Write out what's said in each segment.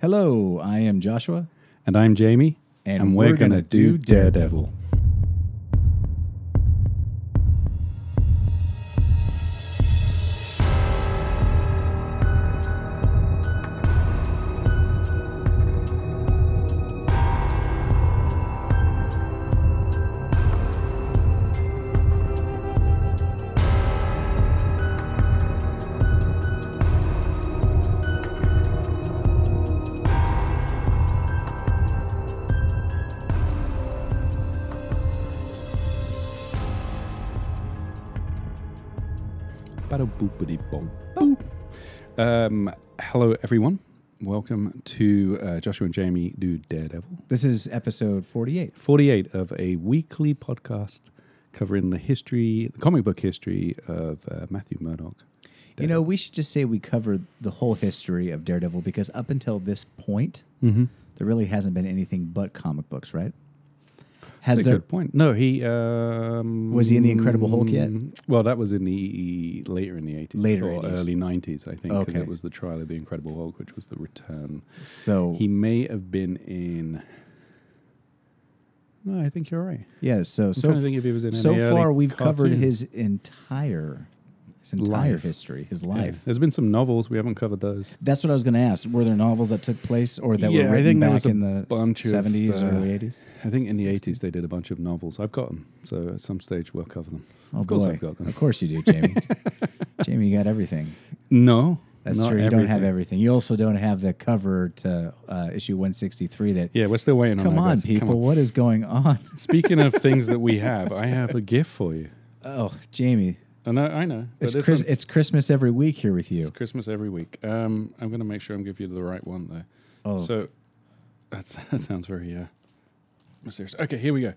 Hello, I am Joshua, And I'm Jamie. and, we're, going to do Daredevil. Um, hello, everyone. Welcome to uh, Joshua and Jamie do Daredevil. This is episode 48. 48 of a weekly podcast covering the history, the comic book history of uh, Matthew Murdock. You know, we should just say we covered the whole history of Daredevil because up until this point, Mm-hmm. there really hasn't been anything but comic books, right? That's Has a there? good point. No, he um, Was he in the Incredible Hulk yet? Well, that was in the later in the eighties, Later or 80s. early nineties, I think. Okay. it was the trial of the Incredible Hulk, which was the return. So, He may have been in. No, I think you're right. yeah. So, I'm so trying to think if he was in. so far we've covered his entire, his entire Life. history, his Yeah. life. There's been some novels we haven't covered those. That's what I was going to ask. Were there novels that took place or that Yeah, were written back in the bunch of, 70s, uh, early 80s? I think in the 80s they did a bunch of novels. I've got them, so at some stage we'll cover them. Oh, of course boy. I've got them. Of course you do, Jamie. Jamie, you got everything. No, That's not true. You don't have everything. You also don't have the cover to uh, issue 163 that. Yeah, we're still waiting on. Come on, guys. Come people. on. What is going on? Speaking of things that we have, I have a gift for you. Oh, Jamie. I know, I know. but It's, Chris, it's Christmas every week here with you. it's Christmas every week. Um, I'm going to make sure I'm giving you the right one though. Oh, So that's that sounds very uh, mysterious. Okay, here we go.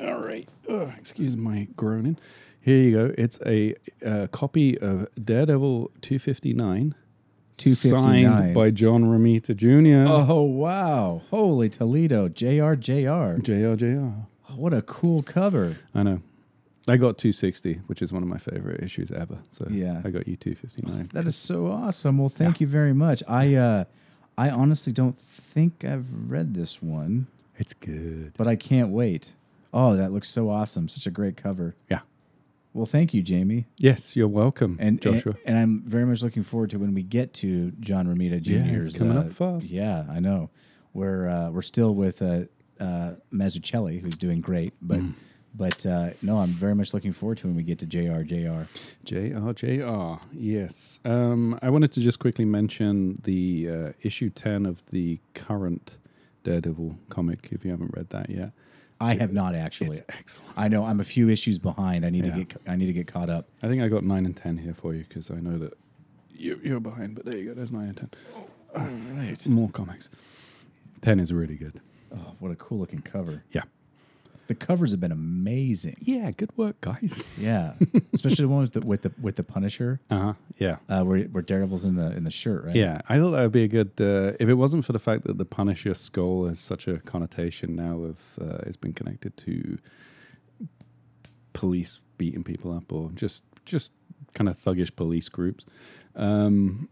All right. Ugh, excuse my groaning. Here you go. It's a uh, copy of Daredevil 259, 259. signed by John Romita Jr. oh, wow. Holy Toledo. JR, JR. JR JR. What a cool cover. I know. I got 260, which is one of my favorite issues ever. So Yeah. I got you 259. That is so awesome. Well, thank you very much. I, uh, I honestly don't think I've read this one, It's good. but I can't wait. Oh, that looks so awesome. Such a great cover. Yeah. Well, thank you, Jamie. Yes, you're welcome, And, Joshua. and and I'm very much looking forward to when we get to John Romita Jr.'s. Yeah, it's coming up uh, fast. Yeah, I know. We're uh, we're still with uh, uh, Mazzucchelli, who's doing great, but Mm. But uh, no, I'm very much looking forward to when we get to Jr. Jr. JR, JR. Yes. Um, I wanted to just quickly mention the uh, issue 10 of the current Daredevil comic, if you haven't read that yet. I have not actually. It's excellent. I know I'm a few issues behind. I need Yeah. to get I need to get caught up. I think I got 9 and 10 here for you because I know that you, you're behind, but there you go. There's 9 and 10. All right. More comics. 10 is really good. Oh, what a cool looking cover. Yeah. The covers have been amazing. Yeah, good work, guys. Yeah, especially the one with the with the, with the Punisher, Uh huh. Yeah. uh, where where Daredevil's in the in the shirt, right? Yeah, I thought that would be a good. Uh, if it wasn't for the fact that the Punisher skull has such a connotation now of uh, it's been connected to police beating people up or just just kind of thuggish police groups, um,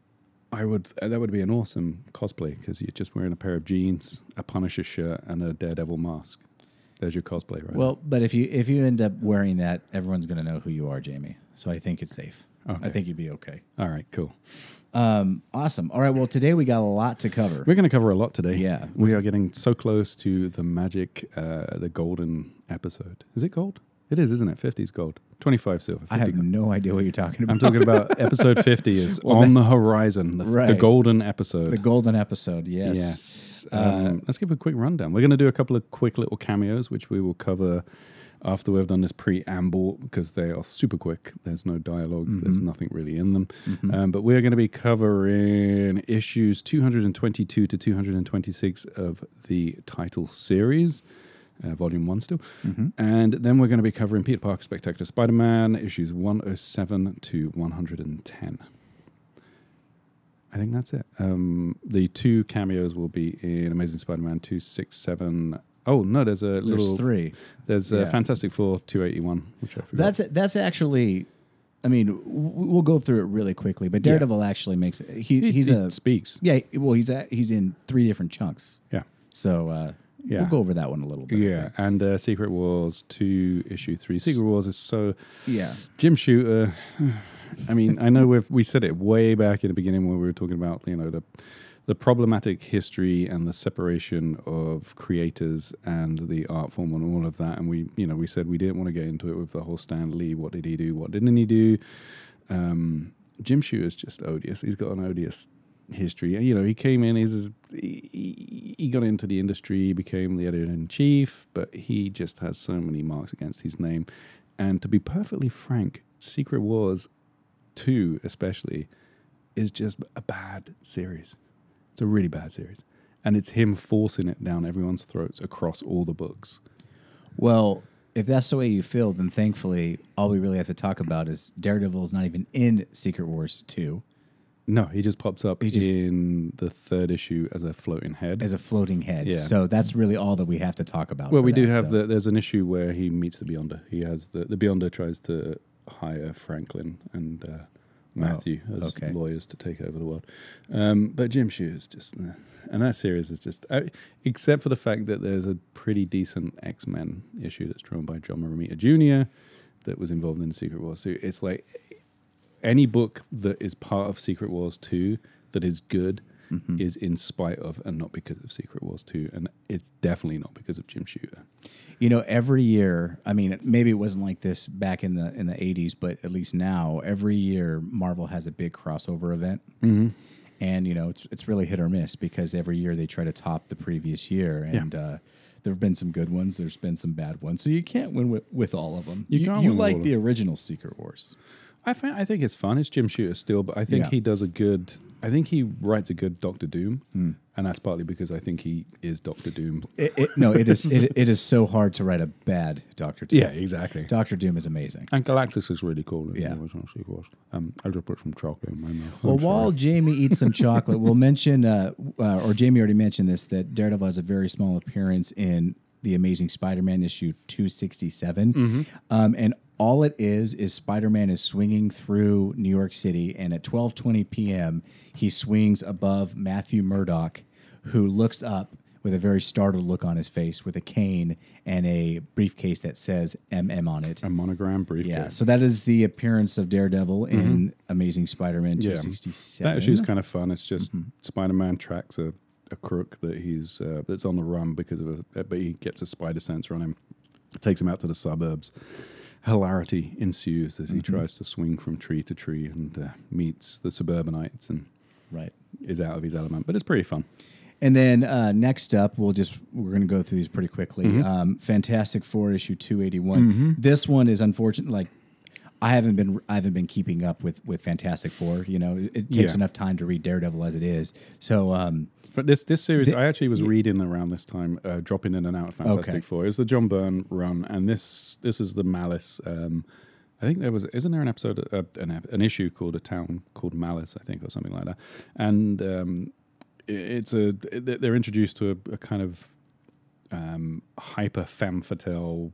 I would uh, that would be an awesome cosplay because you're just wearing a pair of jeans, a Punisher shirt, and a Daredevil mask. There's your cosplay, right? Well, but if you if you end up wearing that, everyone's going to know who you are, Jamie. So I think it's safe. Okay. I think you'd be okay. all right, cool. Um, awesome. All right. Well, today we got a lot to cover. We're going to cover a lot today. Yeah. we are getting so close to the magic, uh, the golden episode. Is it gold? It is, isn't it? Fifties gold. 25 silver. 50 I have no idea what you're talking about. I'm talking about episode 50 is Well, on the horizon, the, the golden episode. the golden episode. Yes. Yes. Uh, Um, let's give a quick rundown. We're going to do a couple of quick little cameos, which we will cover after we've done this preamble because they are super quick. There's no dialog there's Mm-hmm. nothing really in them. Um, but we're going to be covering issues 222 to 226 of the title series. Uh, volume one still. Mm-hmm. And then we're going to be covering Peter Parker Spectacular Spider Man, issues 107 to 110. I think that's it. Um, the two cameos will be in Amazing Spider-Man two six seven. Oh no, there's a There's little. three. There's a Fantastic Four two eighty one, which I forgot. That's that's actually I mean, we'll go through it really quickly, but Daredevil actually makes he, He, he's he a speaks. yeah. Well, he's at, he's in three different chunks, Yeah. so uh, Yeah. we'll go over that one a little bit. Yeah, and uh, Secret Wars two issue three. Secret Wars is so yeah. Jim Shooter. I mean, I know we've we said it way back in the beginning when we were talking about you know the the problematic history and the separation of creators and the art form and all of that. And we you know we said we didn't want to get into it with the whole Stan Lee. What did he do? What didn't he do? Um, Jim Shooter's just odious. He's got an odious history. You know, he came in. He's he, he got into the industry, he became the editor in chief, but he just has so many marks against his name. And to be perfectly frank, Secret Wars two, especially, is just a bad series. It's a really bad series, and it's him forcing it down everyone's throats across all the books. Well, if that's the way you feel, then thankfully, all we really have to talk about is Daredevil is not even in Secret Wars two No, he just pops up He just- in the third issue as a floating head. as a floating head. Yeah. So that's really all that we have to talk about. Well, for we do that, have so. the. There's an issue where he meets the Beyonder. He has the the Beyonder tries to hire Franklin and uh, Matthew as Oh, okay. lawyers to take over the world. Um, but Jim Shooter's just, eh. and that series is just, uh, except for the fact that there's a pretty decent X Men issue that's drawn by John Romita Jr. that was involved in the Secret Wars. So it's like any book that is part of Secret Wars 2 that is good Mm-hmm. is in spite of and not because of Secret Wars 2. And it's definitely not because of Jim Shooter. You know, every year, I mean, maybe it wasn't like this back in the in the 80s, but at least now, every year Marvel has a big crossover event. Mm-hmm. And, you know, it's, it's really hit or miss because every year they try to top the previous year. And uh, there have been some good ones, there's been some bad ones. So you can't win with, with all of them. You you, can't you win like the original Secret Wars. I, find, I think it's fun. It's Jim Shooter still, but I think Yeah. he does a good. I think he writes a good Doctor Doom, Hmm. and that's partly because I think he is Doctor Doom. It, it, no, it is it, it is so hard to write a bad Doctor Doom. Yeah, exactly. Doctor Doom is amazing. And Galactus is really cool. in the Yeah. original sequels. Um, I'll just put some chocolate in my mouth. Well, I'm while sorry. Jamie eats some chocolate, we'll mention, uh, uh, or Jamie already mentioned this, that Daredevil has a very small appearance in the Amazing Spider-Man issue 267, Mm-hmm. um, and all it is is Spider-Man is swinging through New York City, and at 12:20 p.m. he swings above Matthew Murdock, who looks up with a very startled look on his face, with a cane and a briefcase that says MM on it. a monogram briefcase. Yeah, so that is the appearance of Daredevil in Amazing Spider-Man Mm-hmm. Yeah. 267. That issue's kind of fun. It's just Mm-hmm. Spider-Man tracks a, a crook that he's uh, that's on the run because of a, but he gets a spider sensor on him, takes him out to the suburbs. Hilarity ensues as he Mm-hmm. tries to swing from tree to tree and uh, meets the suburbanites and right. is out of his element. But it's pretty fun. And then uh, next up, we'll just we're going to go through these pretty quickly. Mm-hmm. Um, Fantastic Four issue two eighty one. This one is unfortunate. Like I haven't been I haven't been keeping up with with Fantastic Four. You know, it, it takes Yeah. enough time to read Daredevil as it is. So um, But this this series, I actually was reading around this time, uh, dropping in and out of Fantastic Okay. Four. It's the John Byrne run, and this this is the Malice. Um, I think there was isn't there an episode, uh, an, an issue called a town called Malice, I think, or something like that. And um, i- it's a it- they're introduced to a, a kind of um, hyper femme fatale.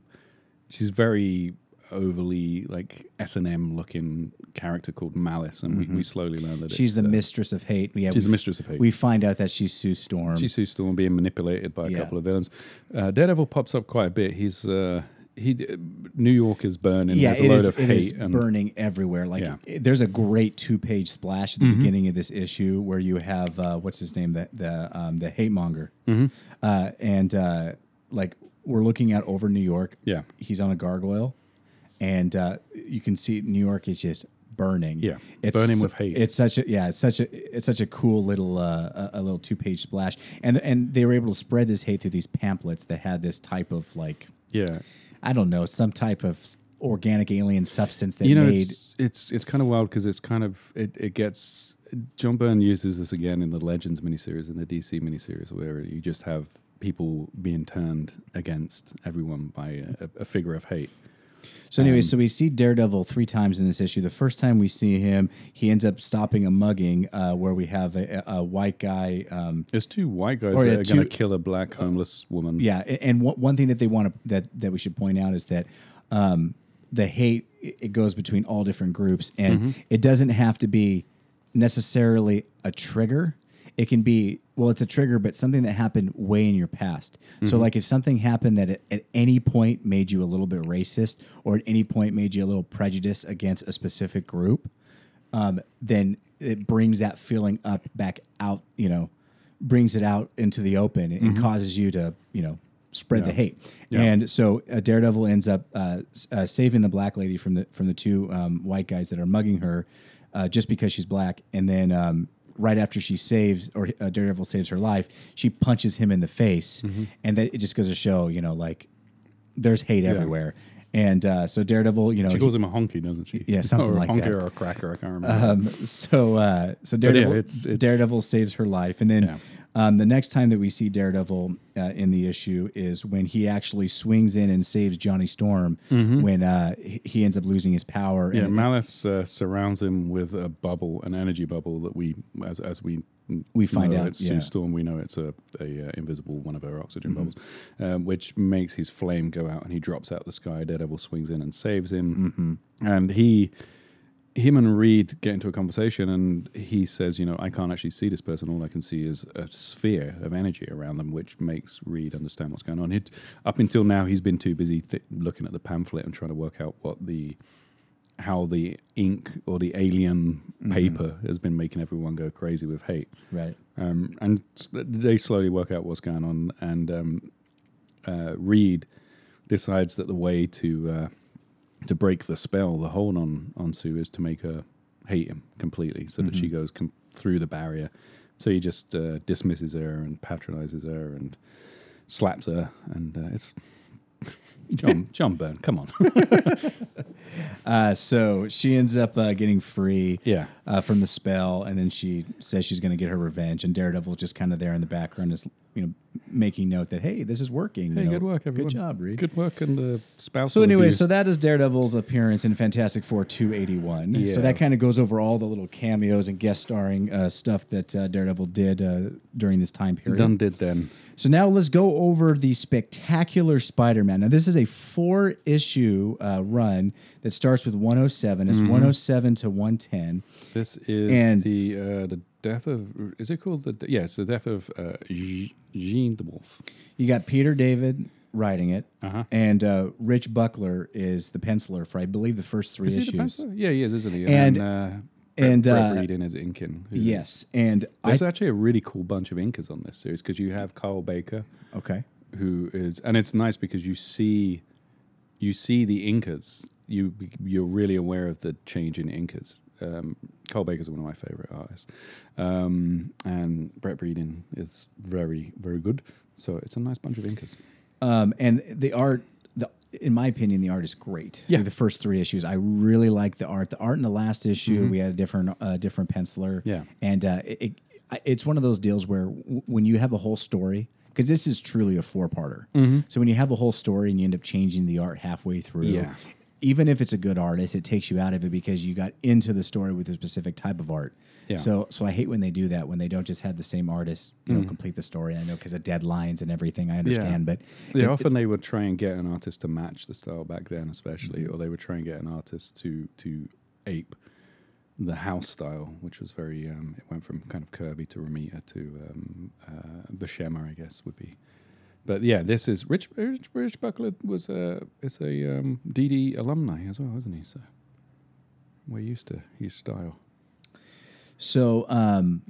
She's very overly like S and M looking character called Malice, and we, we slowly learn that Mm-hmm. she's it's, the uh, mistress of hate. Yeah, she's we, the mistress of hate. We find out that she's Sue Storm. She's Sue Storm being manipulated by a Yeah. couple of villains. Uh, Daredevil pops up quite a bit. He's uh, he New York is burning. yeah, There's a load is. of hate and burning everywhere. Like Yeah. Mm-hmm. it- there's a great two page splash at the beginning of this issue where you have uh, what's his name, the the um, the hate monger, Mm-hmm. uh, and uh, like we're looking out over New York. Yeah. he's on a gargoyle, and uh, you can see New York is just burning. Yeah, it's burning with hate. It's such a yeah, it's such a it's such a cool little uh, a, little two page splash, and and they were able to spread this hate through these pamphlets that had this type of like yeah. I don't know, some type of organic alien substance that You know, made. it's it's it's kind of wild because it's kind of it, it gets. John Byrne uses this again in the Legends miniseries and the DC miniseries, where you just have people being turned against everyone by a, a figure of hate. So anyway, so we see Daredevil three times in this issue. The first time we see him, he ends up stopping a mugging uh, where we have a, a a white guy. Um, There's two white guys that yeah, are going to kill a black homeless woman. yeah, a- and one one thing that they want to that that we should point out is that um, the hate it it goes between all different groups, and Mm-hmm. it doesn't have to be necessarily a trigger. It can be well, it's a trigger, but something that happened way in your past. So, Mm-hmm. like if something happened that at, at any point made you a little bit racist, or at any point made you a little prejudiced against a specific group, um, then it brings that feeling up back out, you know, brings it out into the open and causes you to, you know, spread the Mm-hmm. Hate. Yeah. And so uh, Daredevil ends up uh, uh, saving the black lady from the from the two um, white guys that are mugging her, uh, just because she's black. And then um, right after she saves or uh, Daredevil saves her life, she punches him in the face, Mm-hmm. and that it just goes to show, you know, like there's hate everywhere. And uh, so Daredevil, you know, She he- calls him a honky, doesn't she? Yeah, something or like honky that. or a cracker. I can't remember. um, so uh, so yeah, Daredevil, it's- it's- Daredevil saves her life, and then Yeah. Um, the next time that we see Daredevil uh, in the issue is when he actually swings in and saves Johnny Storm when uh, he- ends up losing his power. Mm-hmm. yeah, and Malice uh, surrounds him with a bubble, an energy bubble that we, as as we We find out, it's yeah. Sue Storm. We know it's a, a uh, invisible one of her Mm-hmm. oxygen bubbles, um, which makes his flame go out, and he drops out the sky. Daredevil swings in and saves him, Mm-hmm. and he. Him and Reed get into a conversation, and he says, "You know, I can't actually see this person. All I can see is a sphere of energy around them, which makes Reed understand what's going on." He'd, up until now, he's been too busy th- looking at the pamphlet and trying to work out what the how the ink or the alien paper has been making everyone go crazy with hate. right, Um, and they slowly work out what's going on. And um, uh, Reed decides that the way to uh, to break the spell, the hold on on Sue, is to make her hate him completely, so that she goes com- through the barrier. So he just uh, dismisses her and patronizes her and slaps her, and uh, it's John John Byrne. Come on, uh, so she ends up uh, getting free. yeah. Uh, from the spell, and then she says she's going to get her revenge, and Daredevil's just kind of there in the background, is you know making note that hey, this is working. Hey, you know, good work, everyone. Good job, Reed. Good work, and the spouse. So anyway, so that is Daredevil's appearance in Fantastic Four 281. Yeah. So that kind of goes over all the little cameos and guest starring uh, stuff that uh, Daredevil did uh, during this time period. done did then. So now let's go over the spectacular Spider-Man. Now this is a four-issue uh, run that starts with 107. It's 107 to 110. This is And- the uh, the death of is it called the yeah it's the death of uh, Jean DeWolf. You got Peter David writing it, Uh-huh. and uh, Rich Buckler is the penciler for I believe the first three Is he issues. Yeah, he is, isn't he? And- then, uh, and, Brett, uh, Reed in his inking. who- Yes, and I there's actually a really cool bunch of inkers on this series because you have Carl Baker, okay. Who is, and it's nice because you see, you see the inkers. You you're really aware of the change in inkers. Um, Carl Baker's one of my favorite artists, um, and Brett Breeding is very very good. So it's a nice bunch of inkers. Um, and the art, the in my opinion, the art is great. Yeah. Through the first three issues, I really like the art. The art in the last issue, we had a different, uh, different penciler. Yeah. and uh, it, it's one of those deals where w- when you have a whole story, because this is truly a four-parter. Mm-hmm. So when you have a whole story and you end up changing the art halfway through, Yeah. even if it's a good artist, it takes you out of it because you got into the story with a specific type of art. Yeah. So, so I hate when they do that when they don't just have the same artist, you know, mm. complete the story. I know because of deadlines and everything. I understand, but Yeah, it- often they would try and get an artist to match the style back then, especially, mm-hmm. or they would try and get an artist to to ape the house style, which was very. Um, it went from kind of Kirby to Romita to um, uh, Buscema, I guess would be. But yeah, this is Rich. Rich, Rich Buckler was a is a um, DD alumni as well, isn't he? So we're used to his style. So, um,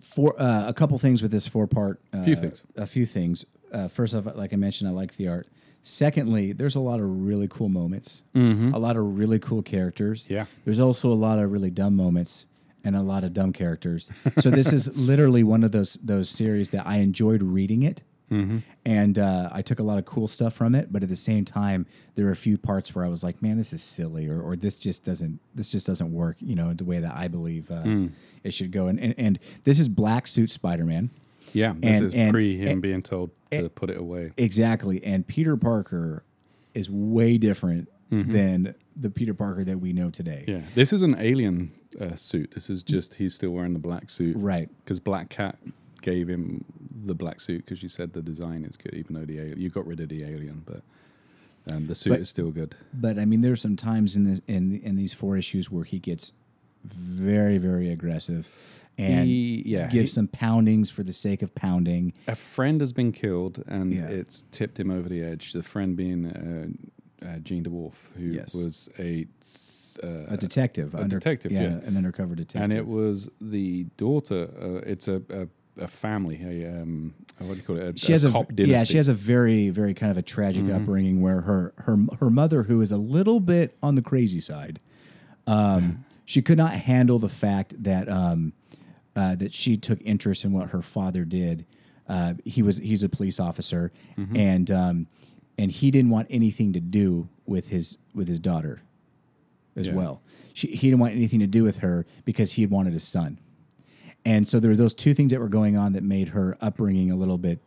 for uh, a couple things with this four part, uh, Few things. A few things. Uh, first off, like I mentioned, I like the art. Secondly, there's a lot of really cool moments, a lot of really cool characters. Mm-hmm. Yeah. There's also a lot of really dumb moments and a lot of dumb characters. so this is literally one of those those series that I enjoyed reading it. Mm-hmm. And uh, I took a lot of cool stuff from it, but at the same time, there were a few parts where I was like, "Man, this is silly," or, or "This just doesn't this just doesn't work," you know, the way that I believe uh, Hmm. it should go. And, and and this is Black Suit Spider Man, Yeah, this And- is and- pre him and- being told to put it away. exactly. And Peter Parker is way different Mm-hmm. than the Peter Parker that we know today. Yeah, this is an alien uh, suit. This is just he's still wearing the black suit, Right. Because Black Cat gave him the black suit because she said the design is good, even though the you got rid of the alien. But Um, the suit But- is still good. But I mean, there's some times in this in in these four issues where he gets very very aggressive and He- yeah, gives he- some poundings for the sake of pounding. A friend has been killed, and Yeah. it's tipped him over the edge. The friend being uh, uh, Jean DeWolf, who Yes. was a uh, A detective, a detective, yeah. an undercover detective, and it was the daughter. Uh, it's a, a a family. A um, what do you call it? A, she has a cop yeah she has a very very kind of a tragic Mm-hmm. upbringing where her her her mother who is a little bit on the crazy side um, she could not handle the fact that um, uh, that she took interest in what her father did uh, he was he's a police officer Mm-hmm. and um, and he didn't want anything to do with his with his daughter as Yeah. well she, he didn't want anything to do with her because he had wanted a son and so there were those two things that were going on that made her upbringing a little bit,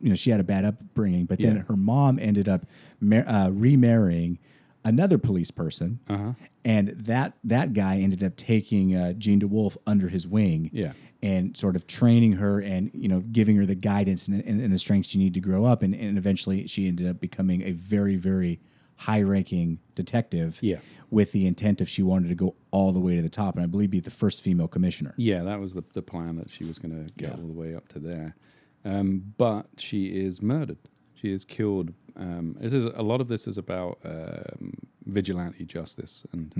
you know, she had a bad upbringing, but then Yeah. her mom ended up mar- uh, remarrying another police person. Uh-huh. And that, that guy ended up taking uh, Jean DeWolf under his wing Yeah. and sort of training her and, you know, giving her the guidance and, and, and the strength she needed to grow up. And, and eventually she ended up becoming a very, very high ranking detective Yeah. with the intent of she wanted to go all the way to the top. And I believe be the first female commissioner. Yeah, that was the, the plan that she was going to get all the way up to there. Um, but she is murdered. She is killed. Um, this is a lot of this is about um, vigilante justice and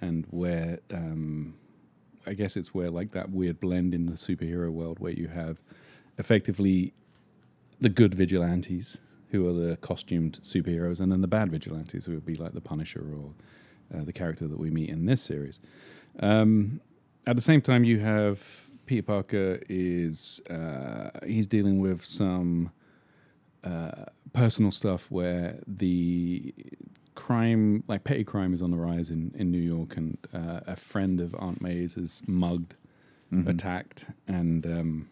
and where um, I guess it's where like that weird blend in the superhero world where you have effectively the good vigilantes who are the costumed superheroes, and then the bad vigilantes who would be like the Punisher or uh, the character that we meet in this series. Um, at the same time, you have Peter Parker is uh, he's dealing with some uh, personal stuff where the crime, like petty crime, is on the rise in, in New York, and uh, a friend of Aunt May's is mugged, attacked, and um,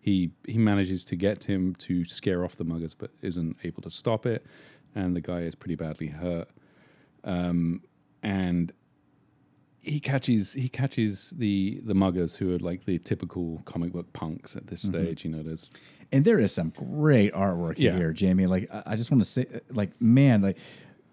he he manages to get him to scare off the muggers, but isn't able to stop it, and the guy is pretty badly hurt, um, and he catches he catches the the muggers who are like the typical comic book punks at this mm-hmm. stage. You know, there's And there is some great artwork Yeah. here, Jamie. Like I I just want to say, like man, like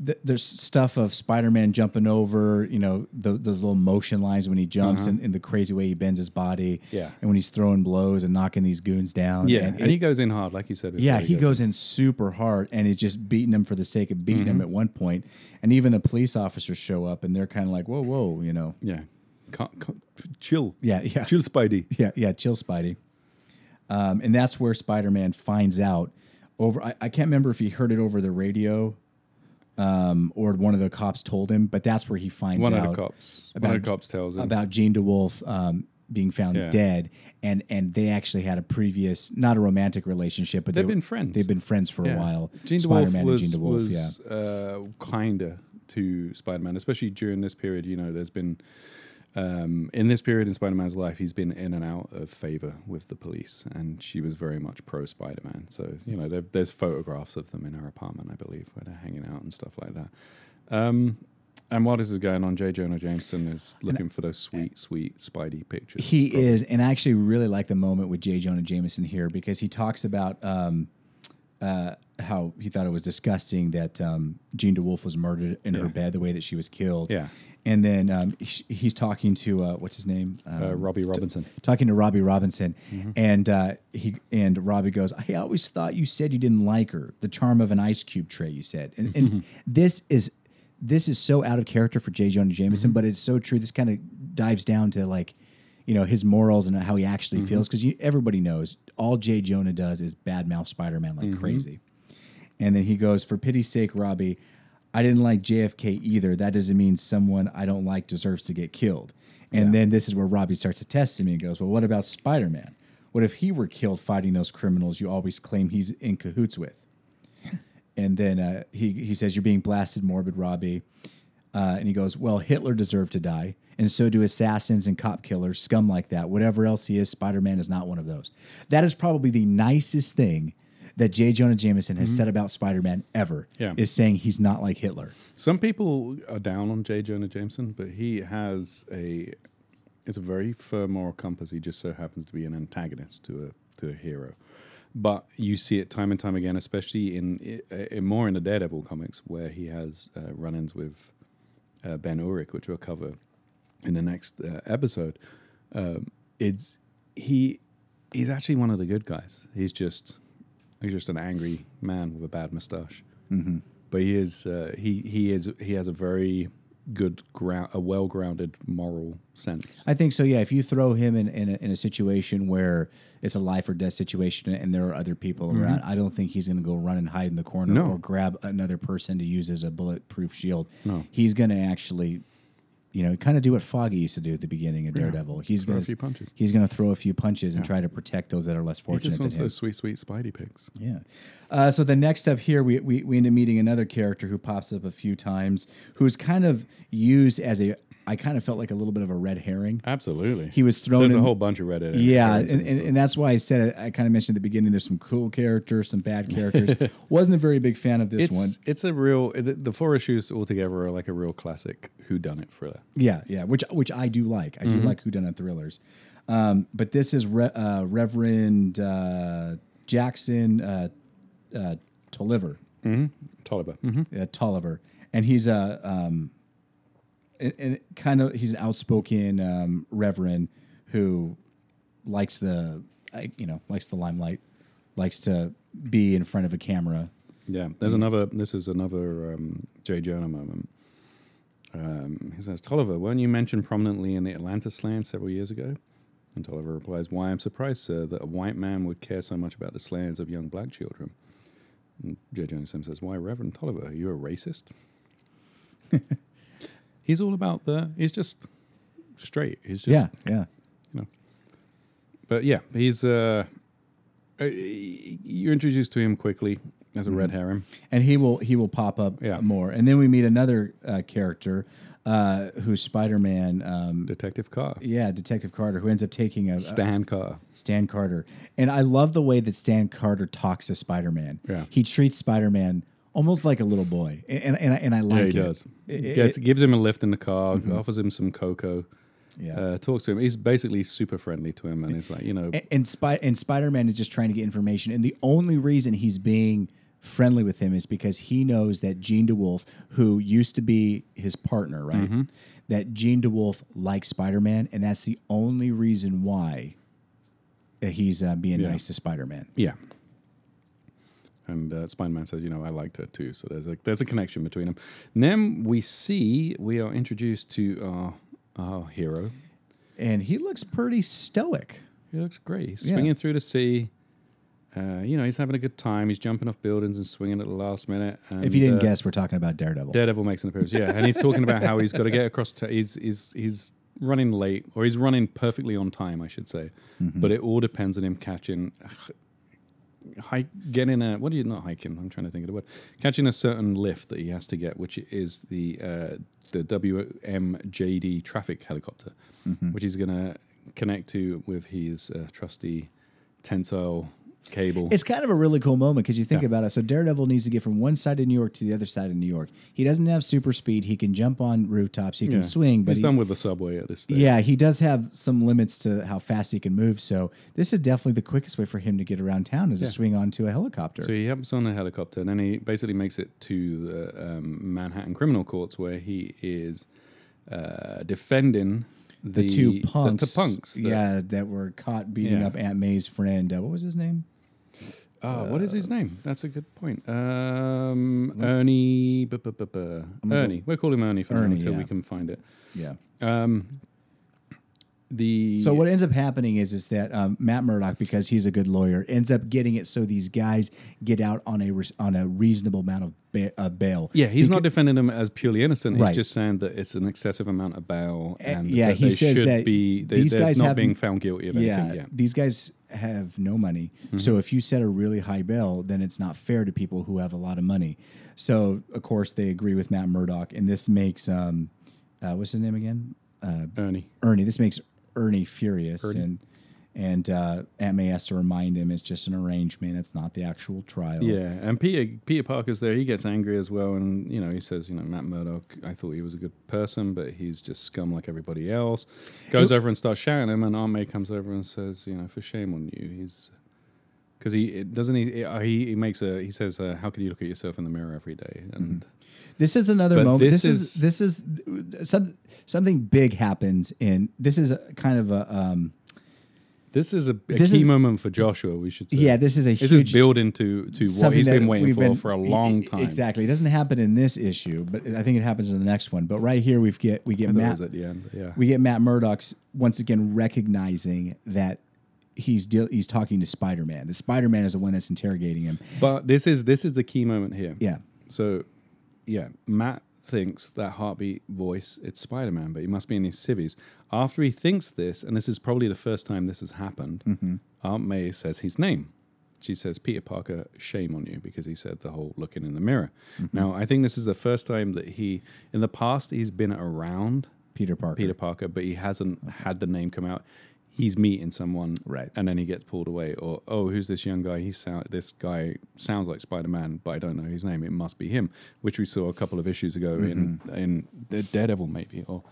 th- there's stuff of Spider-Man jumping over, you know, th- those little motion lines when he jumps and, and the crazy way he bends his body, Uh-huh. Yeah. and when he's throwing blows and knocking these goons down, yeah, and and, it- he goes in hard, like you said. Before, yeah, he goes in super hard, and he's just beating him for the sake of beating him at one point. And even the police officers show up, and they're kind of like, "Whoa, whoa," you know, Yeah, can't, can't, chill. yeah, yeah, chill, Spidey. Yeah, yeah, chill, Spidey. Um, and that's where Spider Man finds out over. I, I can't remember if he heard it over the radio, um, or one of the cops told him, but that's where he finds One out of the cops. one of about- the cops tells him about Jean DeWolf um, being found Yeah. dead, and and they actually had a previous, not a romantic relationship, but They've they been friends. They've been friends for a while. Jean Spider DeWolf was, and Jean DeWolf, was yeah. uh, kinder to Spider Man, especially during this period. You know, there's been um, in this period in Spider Man's life, he's been in and out of favor with the police, and she was very much pro Spider Man. So you know, there, there's photographs of them in her apartment, I believe, where they're hanging out and stuff like that. Um, and while this is going on, J. Jonah Jameson is looking for those sweet, sweet Spidey pictures. He Probably- is, and I actually really like the moment with J. Jonah Jameson here because he talks about um, uh, how he thought it was disgusting that um, Jean DeWolf was murdered in her bed the way that she was killed. Yeah. And then um, he- he's talking to uh, what's his name? Um, uh, Robbie Robinson. talking to Robbie Robinson, Mm-hmm. and uh, he and Robbie goes, "I always thought you said you didn't like her. The charm of an ice cube tray, you said." And, Mm-hmm. and this is this is so out of character for J. Jonah Jameson, Mm-hmm. but it's so true. This kind of dives down to like, you know, his morals and how he actually Mm-hmm. feels because everybody knows all J. Jonah does is badmouth Spider Man like Mm-hmm. crazy. And then he goes, "For pity's sake, Robbie." I didn't like JFK either. That doesn't mean someone I don't like deserves to get killed. And then this is where Robbie starts to test him and he goes, Well, what about Spider Man? What if he were killed fighting those criminals you always claim he's in cahoots with? And then uh, he, he says, You're being blasted, morbid, Robbie. Uh, and he goes, Well, Hitler deserved to die. And so do assassins and cop killers, scum like that. Whatever else he is, Spider Man is not one of those. That is probably the nicest thing that J. Jonah Jameson has said about Spider Man ever, Yeah. is saying he's not like Hitler. Some people are down on J. Jonah Jameson, but he has a it's a very firm moral compass. He just so happens to be an antagonist to a to a hero. but you see it time and time again, especially in, in more in the Daredevil comics, where he has uh, run-ins with uh, Ben Urich, which we'll cover in the next uh, episode. Um, it's he he's actually one of the good guys. He's just he's just an angry man with a bad mustache. Mm-hmm. But he is uh, he he is he has a very good ground a well grounded moral sense. I think so. Yeah, if you throw him in in a, in a situation where it's a life or death situation and there are other people around, I don't think he's going to go run and hide in the corner Mm-hmm. No. or grab another person to use as a bulletproof shield. No. He's going to actually, you know, kind of do what Foggy used to do at the beginning of Yeah. Daredevil. He's Throw a going few punches. He's going to throw a few punches and Yeah. try to protect those that are less He fortunate just than wants him. those sweet sweet Spidey picks. Yeah. Uh, so the next up here, we, we we end up meeting another character who pops up a few times, who's kind of used as a. I kind of felt like a little bit of a red herring. Absolutely. He was thrown There's in- a whole bunch of Reddit. Yeah, and, and, and that's why I said. I kind of mentioned at the beginning. There's some cool characters, some bad characters. Wasn't a very big fan of this it's, one. It's a real. It, the four issues altogether are like a real classic Who Done It thriller. Yeah, yeah, which which I do like. I Mm-hmm. do like whodunit thrillers. Um, but this is Re- uh, Reverend uh, Jackson uh, uh, Tolliver. Tolliver. Mm-hmm. uh, Tolliver, and he's a um, and, and kind of he's an outspoken um, reverend who likes the you know likes the limelight, likes to be in front of a camera. Yeah, there's another. This is another um, Jay Jonah moment. Um, he says, "Tolliver, weren't you mentioned prominently in the Atlanta slaying several years ago?" And Tolliver replies, "Why, I'm surprised, sir, that a white man would care so much about the slayings of young black children." And J. Jonah Sim says, "Why, Reverend Tolliver, are you a racist?" he's all about the. He's just straight. He's just yeah, yeah. You know, but yeah, he's uh, uh, you're introduced to him quickly as a red herring. And he will he will pop up Yeah. more, and then we meet another uh, character uh, who's Spider Man. Um, Detective Carr, yeah, Detective Carter, who ends up taking a, Stan Carr. Stan Carter. And I love the way that Stan Carter talks to Spider Man. Yeah. He treats Spider Man almost like a little boy. And, and, and, I- and I like Yeah, it. he does. It- it- Gets, gives him a lift in the car, offers him some cocoa, yeah. uh, talks to him. He's basically super friendly to him, and he's like, you know, and, and, and Spider Man is just trying to get information. And the only reason he's being friendly with him is because he knows that Jean DeWolf, who used to be his partner, right? Mm-hmm. That Jean DeWolf likes Spider Man. And that's the only reason why he's uh, being Yeah. nice to Spider Man. yeah. And uh, Spider Man says, you know, I liked her too. So there's a there's a connection between them. And then we see we are introduced to our our hero. And he looks pretty stoic. He looks great. He's Yeah. swinging through the sea. Uh, you know, he's having a good time. He's jumping off buildings and swinging at the last minute. And, if you didn't uh, guess, we're talking about Daredevil. Daredevil makes an appearance. Yeah, and he's talking about how he's got to get across. To, he's he's he's running late, or he's running perfectly on time, I should say. Mm-hmm. But it all depends on him catching, hike, getting a what are you not hiking? I'm trying to think of the word. Catching a certain lift that he has to get, which is the uh, the WMJD traffic helicopter, Mm-hmm. which he's going to connect to with his uh, trusty tensile cable. It's kind of a really cool moment because you think Yeah. about it. So Daredevil needs to get from one side of New York to the other side of New York. He doesn't have super speed. He can jump on rooftops. He can Yeah. swing, but he's he, done with the subway at this stage. yeah, he does have some limits to how fast he can move. So this is definitely the quickest way for him to get around town is to Yeah. swing onto a helicopter. So he jumps on a helicopter, and then he basically makes it to the um, Manhattan criminal courts, where he is uh, defending the, the two punks, The, the punks. that- yeah, that were caught beating Yeah. up Aunt May's friend. Uh, what was his name? Ah, what is his name? That's a good point. Um, Ernie. bu- bu- bu- bu- Ernie. We'll call him Ernie for now until yeah. we can find it. Yeah. Um, the So what ends up happening is is that um, Matt Murdock, because he's a good lawyer, ends up getting it so these guys get out on a res- on a reasonable amount of ba- uh, bail. Yeah, he's not defending them as purely innocent. He's Right. just saying that it's an excessive amount of bail, and yeah, that he they says should that be they, these they're guys not haven't- being found guilty of anything. Yeah, these guys have no money. Mm-hmm. So if you set a really high bail, then it's not fair to people who have a lot of money. So of course they agree with Matt Murdock, and this makes um, uh, what's his name again? Uh, Ernie. Ernie. This makes Ernie furious, Ernie. and and uh, Aunt May has to remind him it's just an arrangement. It's not the actual trial. Yeah, and Peter Peter Parker's there. He gets angry as well, and you know he says, you know, Matt Murdock. I thought he was a good person, but he's just scum like everybody else. Goes over and starts shouting him, and Aunt May comes over and says, you know, for shame on you. He's because he it- doesn't he, he he makes a he says uh, how can you look at yourself in the mirror every day and This is another moment. this This, is, this is some something big happens in this is a kind of a um, this is a, a This key is- moment for Joshua we should say yeah. This is a this huge is build into to what he's been waiting for been- for a long time Exactly. It doesn't happen in this issue, but I think it happens in the next one. But right here, we get we get I thought it Matt at the end yeah we get Matt Murdock's once again recognizing that he's deal he's talking to Spider Man. The Spider Man is the one that's interrogating him. but this is this is the key moment here Yeah. So, yeah, Matt thinks that heartbeat voice it's Spider Man, but he must be in his civvies. After he thinks this, and this is probably the first time this has happened, Mm-hmm. Aunt May says his name. She says, "Peter Parker, shame on you," because he said the whole looking in the mirror. Mm-hmm. Now, I think this is the first time that he, in the past, he's been around Peter Parker. Peter Parker, but he hasn't had the name come out. He's meeting someone, Right. And then he gets pulled away. Or oh, who's this young guy? He sound this guy sounds like Spider Man, but I don't know his name. It must be him, which we saw a couple of issues ago in mm-hmm. in the Daredevil, maybe, or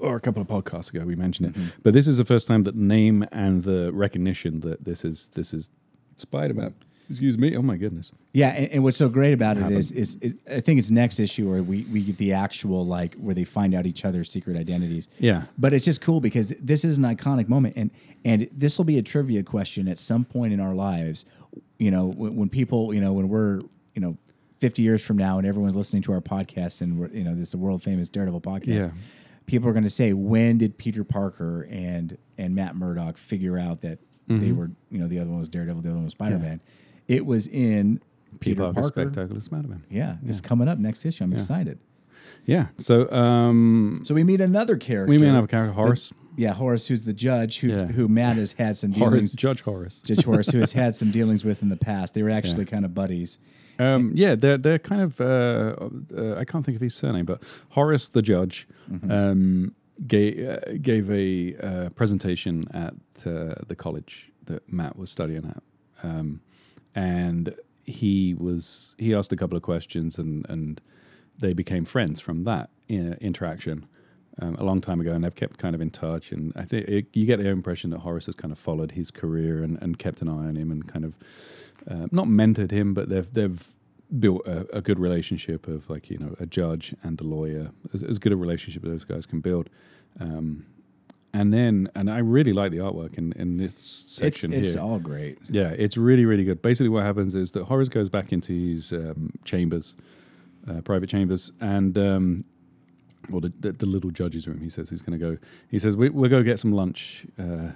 or a couple of podcasts ago. We mentioned it, mm-hmm. but this is the first time that name and the recognition that this is this is Spider Man. Excuse me. Oh my goodness. Yeah, and, and what's so great about it Happened. is, is it, I think it's next issue where we, we get the actual like where they find out each other's secret identities. Yeah. but it's just cool because this is an iconic moment, and and this will be a trivia question at some point in our lives. You know, when, when people, you know, when we're, you know, fifty years from now, and everyone's listening to our podcast, and we're, you know, this is a world famous Daredevil podcast. Yeah. People are going to say, when did Peter Parker and and Matt Murdock figure out that Mm-hmm. they were, you know, the other one was Daredevil, the other one was Spider Man? It was in Peter, Parker. Spectacular Spider Man. Yeah, it's coming up next issue. I'm excited. Yeah. So um, So we meet another character. we may have a character Horace. Yeah, Horace, who's the judge, who Yeah. who Matt has had some Horace, dealings. Judge Horace. Judge Horace, who has had some dealings with in the past. They were actually kind of buddies. Um, yeah, they're they're kind of uh, uh, I can't think of his surname, but Horace the judge um, gave uh, gave a uh, presentation at uh, the college that Matt was studying at, um, and he was he asked a couple of questions and and they became friends from that uh, interaction. Um, a long time ago, and they've kept kind of in touch. And I think it, you get the impression that Horace has kind of followed his career and, and kept an eye on him and kind of uh, not mentored him, but they've they've built a, a good relationship of like you know a judge and a lawyer, as, as good a relationship those guys can build. Um, and then, and I really like the artwork in in this It's section it's here. all great. Yeah, it's really, really good. Basically, what happens is that Horace goes back into his um, chambers, uh, private chambers, and um, well, the, the, the little judge's room. He says he's going to go. He says we, we'll go get some lunch, uh,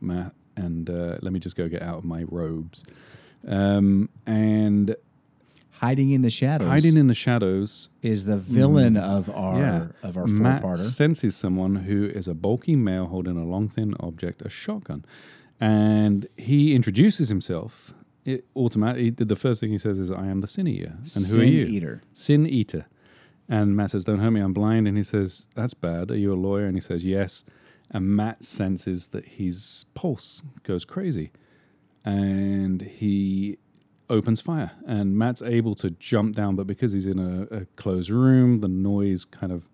Matt, and uh, let me just go get out of my robes. Um, and Hiding in the shadows. hiding in the shadows, is the villain mm. of our yeah, of our Matt four-parter. senses someone who is a bulky male holding a long, thin object, a shotgun, and he introduces himself. It automatically, the first thing he says is, "I am the Sin Eater." And who Sin are you? Eater. Sin Eater. And Matt says, "Don't hurt me, I'm blind." And he says, "That's bad. Are you a lawyer?" And he says, "Yes." And Matt senses that his pulse goes crazy, and he opens fire. And Matt's able to jump down, but because he's in a, a closed room, the noise kind of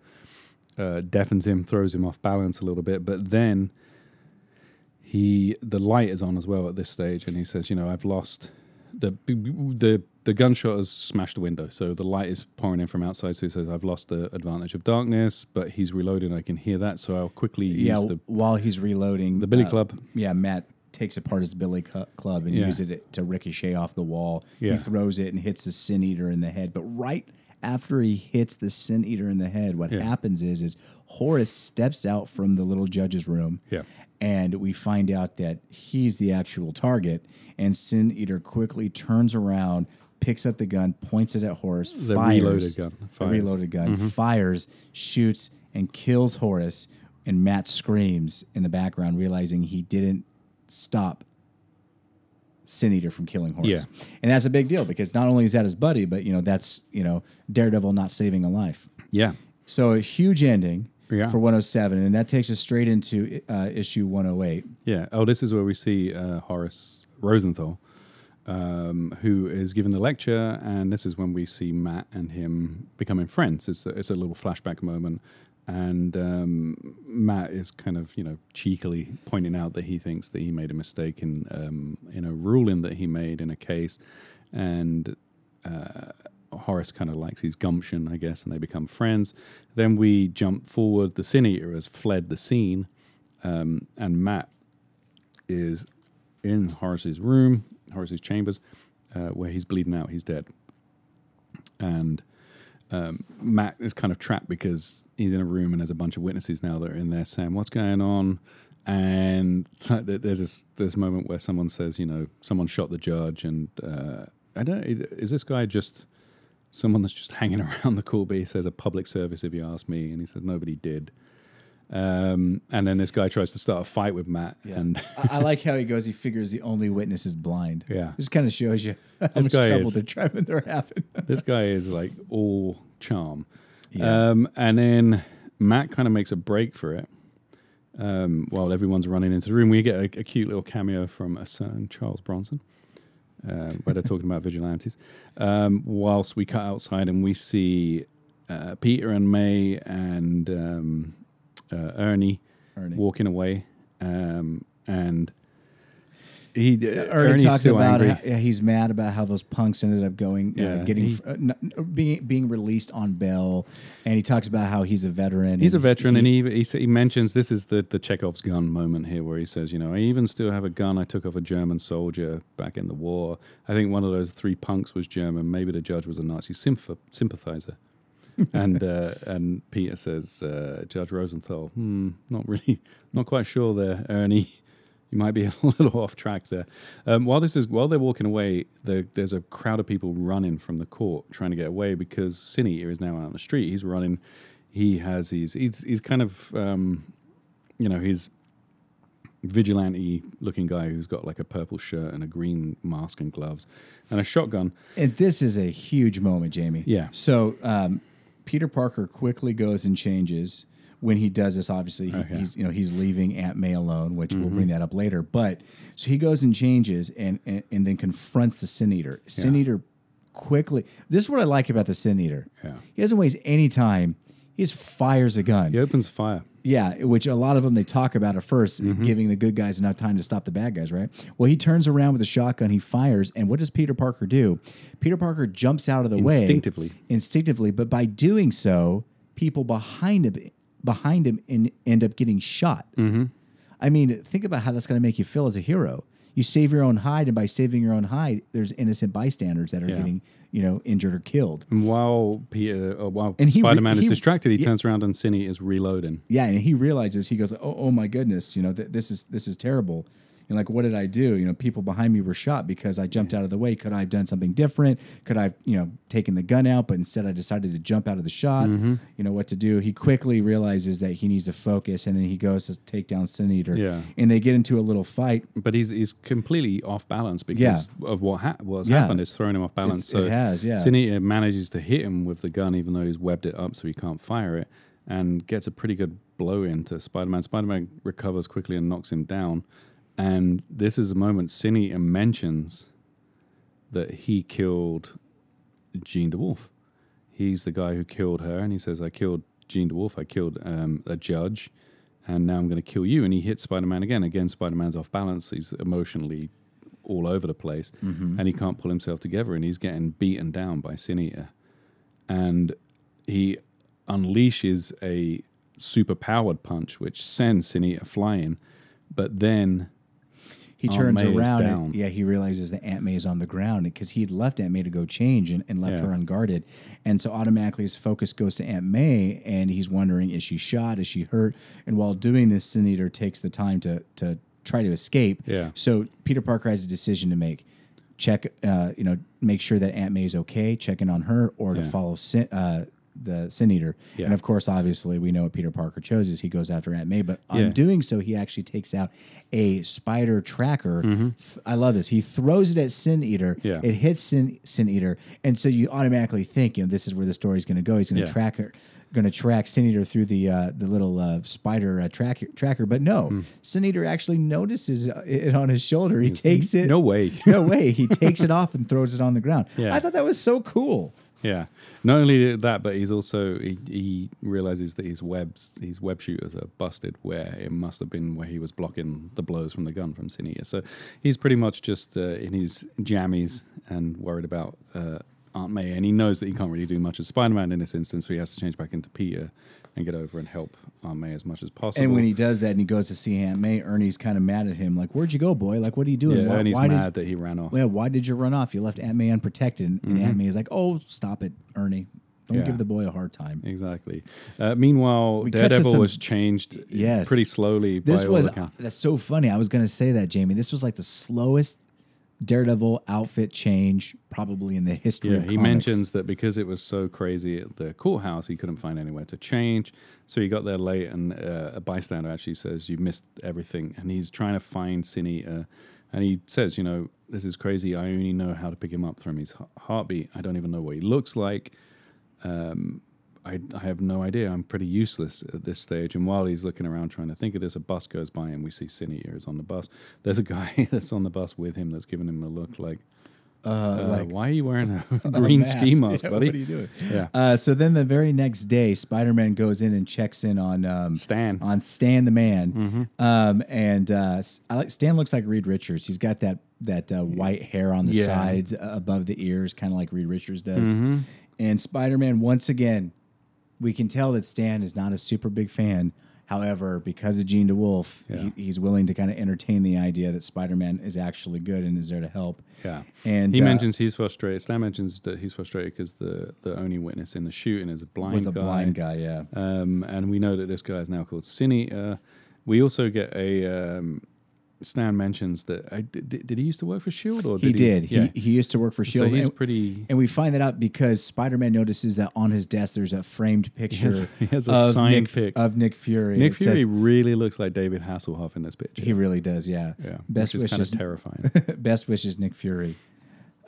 uh, deafens him, throws him off balance a little bit. But then he, the light is on as well at this stage, and he says, "You know, I've lost." The, the the gunshot has smashed the window, so the light is pouring in from outside. So he says, "I've lost the advantage of darkness," but he's reloading. I can hear that, so I'll quickly Yeah, use the while he's reloading the billy uh, club. Yeah, Matt takes apart his billy cu- club and Yeah. uses it to ricochet off the wall. Yeah. He throws it and hits the sin eater in the head. But right after he hits the sin eater in the head, what Yeah. happens is is Horace steps out from the little judge's room. Yeah. And we find out that he's the actual target. And Sin Eater quickly turns around, picks up the gun, points it at Horace, The fires, reloaded gun, The fires. Mm-hmm. reloaded gun fires, shoots, and kills Horace. And Matt screams in the background, realizing he didn't stop Sin Eater from killing Horace. Yeah. And that's a big deal because not only is that his buddy, but you know that's you know Daredevil not saving a life. Yeah, So a huge ending Yeah. for 107, and that takes us straight into uh, issue 108. yeah. Oh, this is where we see uh, Horace Rosenthal, um, who is giving the lecture, and this is when we see Matt and him becoming friends. It's a, it's a little flashback moment. And um, Matt is kind of you know cheekily pointing out that he thinks that he made a mistake in um, in a ruling that he made in a case, and uh, Horace kind of likes his gumption, I guess, and they become friends. Then we jump forward. The Sin Eater has fled the scene, um, and Matt is in Horace's room, Horace's chambers, uh, where he's bleeding out. He's dead, and um, Matt is kind of trapped because he's in a room and there's a bunch of witnesses now that are in there saying what's going on. And so there's this this moment where someone says, you know, someone shot the judge, and uh, I don't. Is this guy just someone that's just hanging around the he says a public service, if you ask me, and he says nobody did. Um, and then this guy tries to start a fight with Matt, and I, I like how he goes. He figures the only witness is blind. Yeah. this kind of shows you how This much guy trouble is- they're trying they're having. this guy is like all charm. Yeah. Um, and then Matt kind of makes a break for it. Um, while everyone's running into the room, we get a, a cute little cameo from a certain Charles Bronson, uh, where they're talking about vigilantes. Um, whilst we cut outside and we see uh, Peter and May and um, uh, Ernie, Ernie. walking away, um, and he Ernie Ernie's talks still about angry. how, yeah, he's mad about how those punks ended up going, uh, getting he- uh, n- being being released on bail, and he talks about how he's a veteran. He's a veteran, and he, he he mentions this is the the Chekhov's gun moment here, where he says, you know, I even still have a gun I took off a German soldier back in the war. I think one of those three punks was German. Maybe the judge was a Nazi symph- sympathizer. and uh, and Peter says, uh, Judge Rosenthal, hmm, not really, not quite sure there, Ernie. You might be a little off track there. Um, while this is while they're walking away, the, there's a crowd of people running from the court trying to get away because Eater is now out on the street. He's running. He has his he's he's kind of um, you know he's vigilante looking guy who's got like a purple shirt and a green mask and gloves and a shotgun. And this is a huge moment, Jamie. Yeah. So um, Peter Parker quickly goes and changes. When he does this, obviously he, Okay. Mm-hmm. he's you know he's leaving Aunt May alone, which we'll bring that up later. But so he goes and changes and and, and then confronts the Sin Eater. Sin Yeah. Eater quickly. This is what I like about the Sin Eater. Yeah. He doesn't waste any time. He just fires a gun. He opens fire. Yeah, which a lot of them they talk about at 1st Mm-hmm. giving the good guys enough time to stop the bad guys, right? Well, he turns around with a shotgun, he fires, and what does Peter Parker do? Peter Parker jumps out of the way Instinctively. instinctively, but by doing so, people behind him behind him in, end up getting shot. Mm-hmm. I mean, think about how that's going to make you feel as a hero. You save your own hide, and by saving your own hide, there's innocent bystanders that are Yeah. getting you know injured or killed. And while Peter, uh, while And Spider Man is distracted, he turns around and Cinny is reloading. Yeah, and he realizes he goes, "Oh, oh my goodness, you know, th- this is this is terrible." And like, what did I do? You know, people behind me were shot because I jumped out of the way. Could I have done something different? Could I, have, you know, taken the gun out? But instead, I decided to jump out of the shot. Mm-hmm. You know what to do. He quickly realizes that he needs to focus, and then he goes to take down Sin Eater. Yeah. and they get into a little fight. But he's he's completely off balance because of what ha- what's Yeah. happened. It's thrown him off balance. It's- it so has, yeah. Cinny manages to hit him with the gun, even though he's webbed it up so he can't fire it, and gets a pretty good blow into Spider Man. Spider Man recovers quickly and knocks him down. And this is a moment Cinny mentions that he killed Jean DeWolf. He's the guy who killed her, and he says, "I killed Jean DeWolf. I killed um, a judge, and now I'm going to kill you." And he hits Spider-Man again. Again, Spider-Man's off balance. He's emotionally all over the place, and he can't pull himself together, and he's getting beaten down by Sin Eater. And he unleashes a super powered punch, which sends Sin Eater flying. But then He Aunt turns May around. And, yeah, he realizes that Aunt May is on the ground because he had left Aunt May to go change and, and left Yeah. her unguarded. And so automatically his focus goes to Aunt May and he's wondering, is she shot? Is she hurt? And while doing this, Sin Eater takes the time to to try to escape. Yeah. So Peter Parker has a decision to make. Check, uh, you know, make sure that Aunt May is okay, check in on her, or to follow Sin, uh, the Sin Eater. Yeah. And of course, obviously, we know what Peter Parker chose is he goes after Aunt May, but on doing so, he actually takes out a spider tracker. Mm-hmm. I love this. He throws it at Sin Eater. Yeah. It hits Sin, Sin Eater, and so you automatically think, you know, this is where the story's going to go. He's going to Yeah. track her, going to track Sin Eater through the uh, the little uh, spider uh, tracker tracker. But no, Hmm. Sin Eater actually notices it on his shoulder. He takes it. no way. no way. He takes it off and throws it on the ground. Yeah. I thought that was so cool. Yeah. Not only that, but he's also he, he realizes that his webs his web shooters are busted. Where it must have been where he was blocking the blows from the gun from Sinia. So he's pretty much just uh, in his jammies and worried about uh, Aunt May, and he knows that he can't really do much as Spider-Man in this instance, so he has to change back into Peter and get over and help Aunt May as much as possible. And when he does that and he goes to see Aunt May, Ernie's kind of mad at him, like, "Where'd you go, boy? Like, what are you doing? yeah, why, he's why mad did, that he ran off. yeah, why did you run off? You left Aunt May unprotected." And, and Aunt May is like, "Oh, stop it, Ernie. Don't Yeah. give the boy a hard time." Exactly. Uh, meanwhile, We Daredevil some- was changed Yes. pretty slowly. This by all was that's so funny. I was going to say that, Jamie. This was like the slowest Daredevil outfit change probably in the history Yeah, he comics. mentions that because it was so crazy at the courthouse, he couldn't find anywhere to change. So he got there late, and uh, a bystander actually says, "You missed everything." And he's trying to find Cine, uh, and he says, "You know, this is crazy. I only know how to pick him up from his heartbeat. I don't even know what he looks like. Um, I, I have no idea. I'm pretty useless at this stage." And while he's looking around trying to think of this, a bus goes by, and we see Cine is on the bus. There's a guy that's on the bus with him that's giving him a look like. uh, Uh, like why are you wearing a green ski mask, Yeah, buddy? What are you doing? Yeah. Uh, so then the very next day, Spider Man goes in and checks in on um, Stan. on Stan the man, Mm-hmm. um, and uh, like Stan looks like Reed Richards. He's got that that uh, white hair on the Yeah. sides uh, above the ears, kind of like Reed Richards does. Mm-hmm. And Spider Man once again, we can tell that Stan is not a super big fan. However, because of Jean DeWolf, Yeah. he, he's willing to kind of entertain the idea that Spider Man is actually good and is there to help. Yeah. And he uh, mentions he's frustrated. Stan mentions that he's frustrated because the, the only witness in the shooting is a blind guy. was a guy. blind guy, yeah. Um, and we know that this guy is now called Cine. Uh, we also get a. Um, Stan mentions that. I, did, did he used to work for Shield or did He did. Yeah. He, he used to work for so Shield. he's and, pretty. and we find that out because Spider-Man notices that on his desk there's a framed picture has- he has a of signed Nick, pic. of Nick Fury. Nick Fury says- really looks like David Hasselhoff in this picture. he really does. Yeah. yeah. Best which is kind wishes. of terrifying. best wishes, Nick Fury.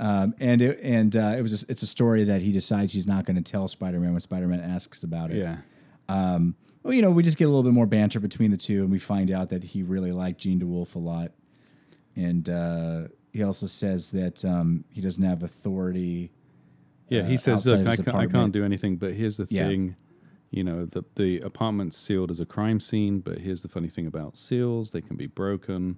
Um, and it, and uh, it was a, it's a story that he decides he's not going to tell Spider-Man when Spider-Man asks about it. yeah. Um, well, you know, we just get a little bit more banter between the two, and we find out that he really liked Jean DeWolf a lot, and uh, he also says that um, he doesn't have authority. Yeah, uh, he says, "Look, I I can't do anything." But here's the Yeah. thing, you know, the the apartment's sealed as a crime scene. But here's the funny thing about seals: they can be broken.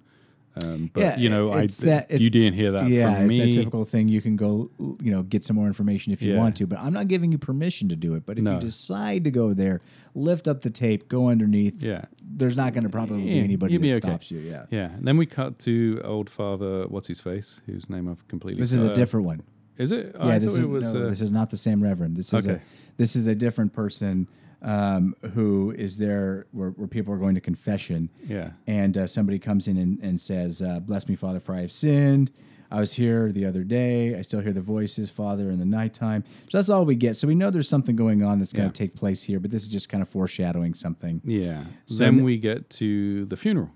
Um, but Yeah, you know, I that- you didn't hear that yeah, from it's me. that typical thing. You can go, you know, get some more information if you Yeah. want to, but I'm not giving you permission to do it. But if No. you decide to go there, lift up the tape, go underneath. yeah, There's not going to probably be anybody you'll that okay. stops you. Yeah. yeah. And then we cut to old father. What's his face? Whose name I've completely. This is a different one. Is it? Oh, yeah, I this is it was. no, uh, this is not the same Reverend. This is a this is a different person um, who is there where, where people are going to confession. yeah. and uh, somebody comes in and, and says, uh, "Bless me, Father, for I have sinned." I was here the other day. I still hear the voices, Father, in the nighttime. So that's all we get. So we know there's something going on that's going to take place here, but this is just kind of foreshadowing something. Yeah. So then we get to the funeral.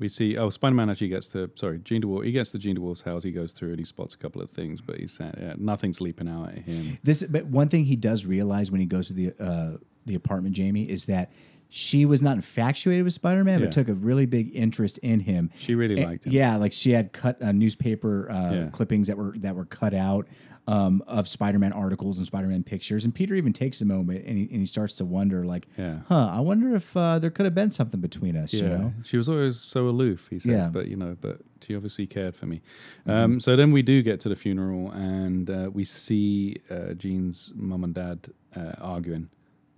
We see, oh, Spider Man actually gets to, sorry, Jean DeWolf. He gets to Jean DeWolf's house. He goes through and he spots a couple of things, but he's uh, yeah, nothing's leaping out at him. This, but one thing he does realize when he goes to the uh, the apartment, Jamie, is that she was not infatuated with Spider-Man, Yeah. but took a really big interest in him. She really And- liked him. Yeah, like she had cut uh, newspaper uh, Yeah. clippings that were that were cut out um, of Spider-Man articles and Spider-Man pictures. And Peter even takes a moment and he, and he starts to wonder, like, Yeah. huh, I wonder if uh, there could have been something between us. Yeah. You know? She was always so aloof, he says, Yeah. but, you know, but she obviously cared for me. Um, so then we do get to the funeral and uh, we see uh, Jean's mum and dad uh, arguing.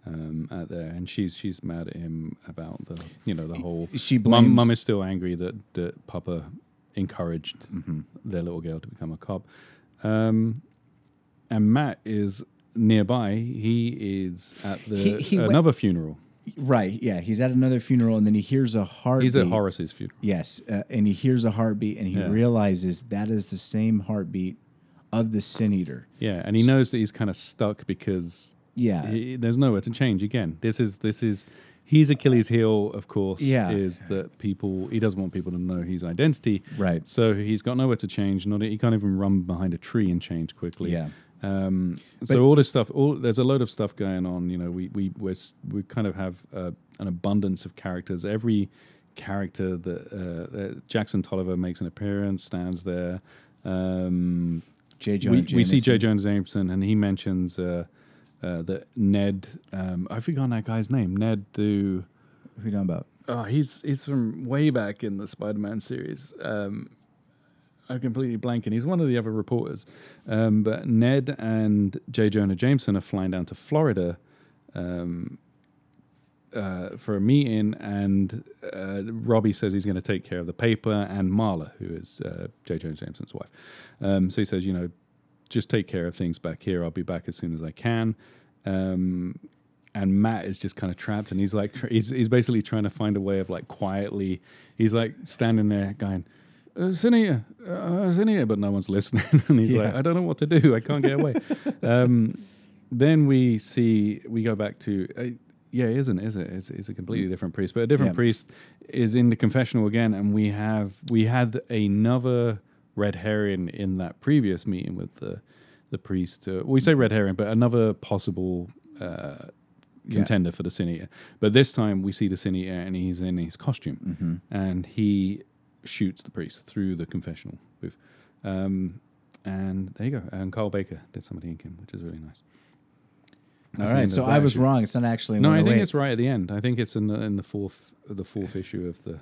Um, out there, and she's she's mad at him about the you know the whole. She blames- mum is still angry that that Papa encouraged Mm-hmm. their little girl to become a cop. Um, and Matt is nearby. He is at the He- he went- another funeral. Right. Yeah. He's at another funeral and then he hears a heartbeat. He's at Horace's funeral. Yes, uh, and he hears a heartbeat and he Yeah. realizes that is the same heartbeat of the Sin Eater. Yeah, and he knows that he's kind of stuck because Yeah. he, there's nowhere to change. Again, this is this is he's Achilles' heel, of course. Yeah. is that people he doesn't want people to know his identity. Right. So he's got nowhere to change. Not he can't even run behind a tree and change quickly. Yeah. Um, so all this stuff, all there's a load of stuff going on. You know, we we we're, we kind of have uh, an abundance of characters. Every character that uh, uh, Jackson Tolliver makes an appearance, stands there. Um, J. Jonah we, we see J. Jameson. Jonah Jameson, and he mentions uh, uh, that Ned. Um, I've forgotten that guy's name. Ned. The Who you talking about? oh, he's he's from way back in the Spider-Man series. Um, I'm completely blanking. He's one of the other reporters. Um, but Ned and J. Jonah Jameson are flying down to Florida um, uh, for a meeting, and uh, Robbie says he's going to take care of the paper and Marla, who is uh, J. Jonah Jameson's wife. Um, so he says, you know, just take care of things back here. I'll be back as soon as I can. Um, and Matt is just kind of trapped, and he's like, he's he's basically trying to find a way of like quietly. He's like standing there going. Uh, Zinnia, uh, Zinnia, but no one's listening. and he's like, I don't know what to do. I can't get away. um, then we see, we go back to, uh, yeah, it isn't, is it? It's, it's a completely different priest, but a different Yeah. priest is in the confessional again. And we have, we had another red herring in that previous meeting with the, the priest. Uh, we say red herring, but another possible uh, Yeah. contender for the Sin Eater. But this time we see the Sin Eater and he's in his costume Mm-hmm. and he shoots the priest through the confessional booth. Um, and there you go. And Carl Baker did some of the inking, which is really nice. That's All right, so I was issue. wrong. It's not actually. No, I think it's right at the end. I think it's in the in the fourth the fourth issue of the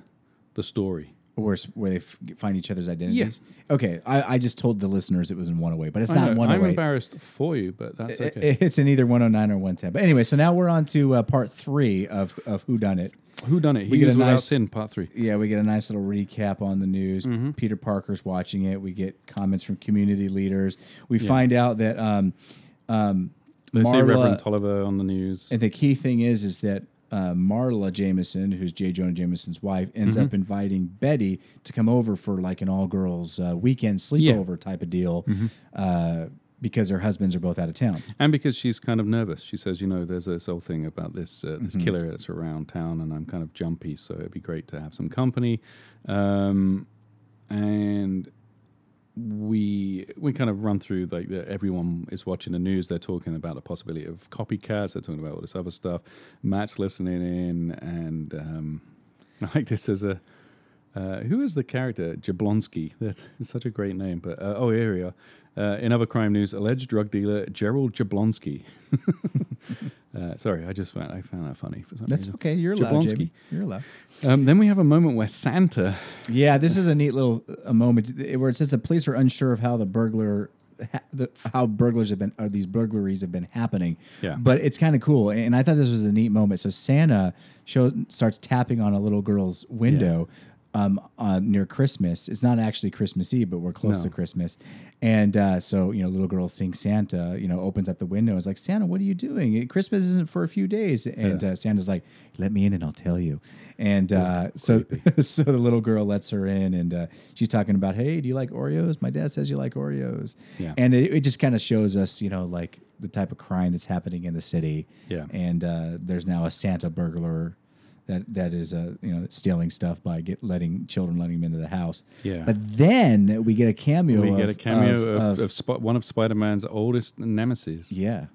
the story. where where they f- find each other's identities. Okay, I, I just told the listeners it was in 108, but it's I not know, I'm 108. embarrassed for you, but that's okay. It's in either 109 or 110. But anyway, so now we're on to uh, part three of of Who Done It. Who done it? we He get a without nice- sin, part three. Yeah, we get a nice little recap on the news. Mm-hmm. Peter Parker's watching it. We get comments from community leaders. We find out that um, um, They see Marla- Reverend Tolliver on the news. And the key thing is, is that uh, Marla Jameson, who's J. Jonah Jameson's wife, ends Mm-hmm. up inviting Betty to come over for like an all girls uh, weekend sleepover type of deal Mm-hmm. uh, because their husbands are both out of town. And because she's kind of nervous, she says, "You know, there's this whole thing about this uh, Mm-hmm. killer that's around town, and I'm kind of jumpy, so it'd be great to have some company." Um, and we we kind of run through like the, everyone is watching the news. They're talking about the possibility of copycats. They're talking about all this other stuff. Matt's listening in, and um, I like this is a. Uh, who is the character? Jablonski. That is such a great name. But uh, oh, here we are. Uh, in other crime news, alleged drug dealer Gerald Jablonski. uh, sorry, I just found I found that funny for some That's reason. okay. You're allowed, Jablonski. Jamie. You're allowed. Um, then we have a moment where Santa. Yeah, this is a neat little a moment where it says the police are unsure of how the burglar. ha- The, how burglars have been, or these burglaries have been happening, Yeah. But it's kind of cool, and I thought this was a neat moment. So Santa show, starts tapping on a little girl's window um, uh, near Christmas. It's not actually Christmas Eve, but we're close to Christmas, and uh, so you know, little girl sings Santa. You know, opens up the window. Is like Santa, what are you doing? Christmas isn't for a few days, and Yeah. uh, Santa's like, let me in, and I'll tell you. And uh, so, so the little girl lets her in, and uh, she's talking about, hey, do you like Oreos? My dad says you like Oreos. Yeah. And it, it just kind of shows us, you know, like the type of crime that's happening in the city. Yeah. And uh, there's now a Santa burglar that that is uh, you know stealing stuff by get letting children letting them into the house. Yeah. But then we get a cameo. We of, get a cameo of, of, of, Sp- one of Spider-Man's oldest nemesis. yeah,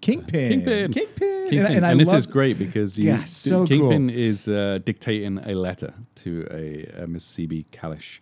Kingpin. Kingpin. Kingpin. Kingpin. And, And, I this love- is great because you, Yeah, so Kingpin is uh, dictating a letter to a, a Miss CB Kalish,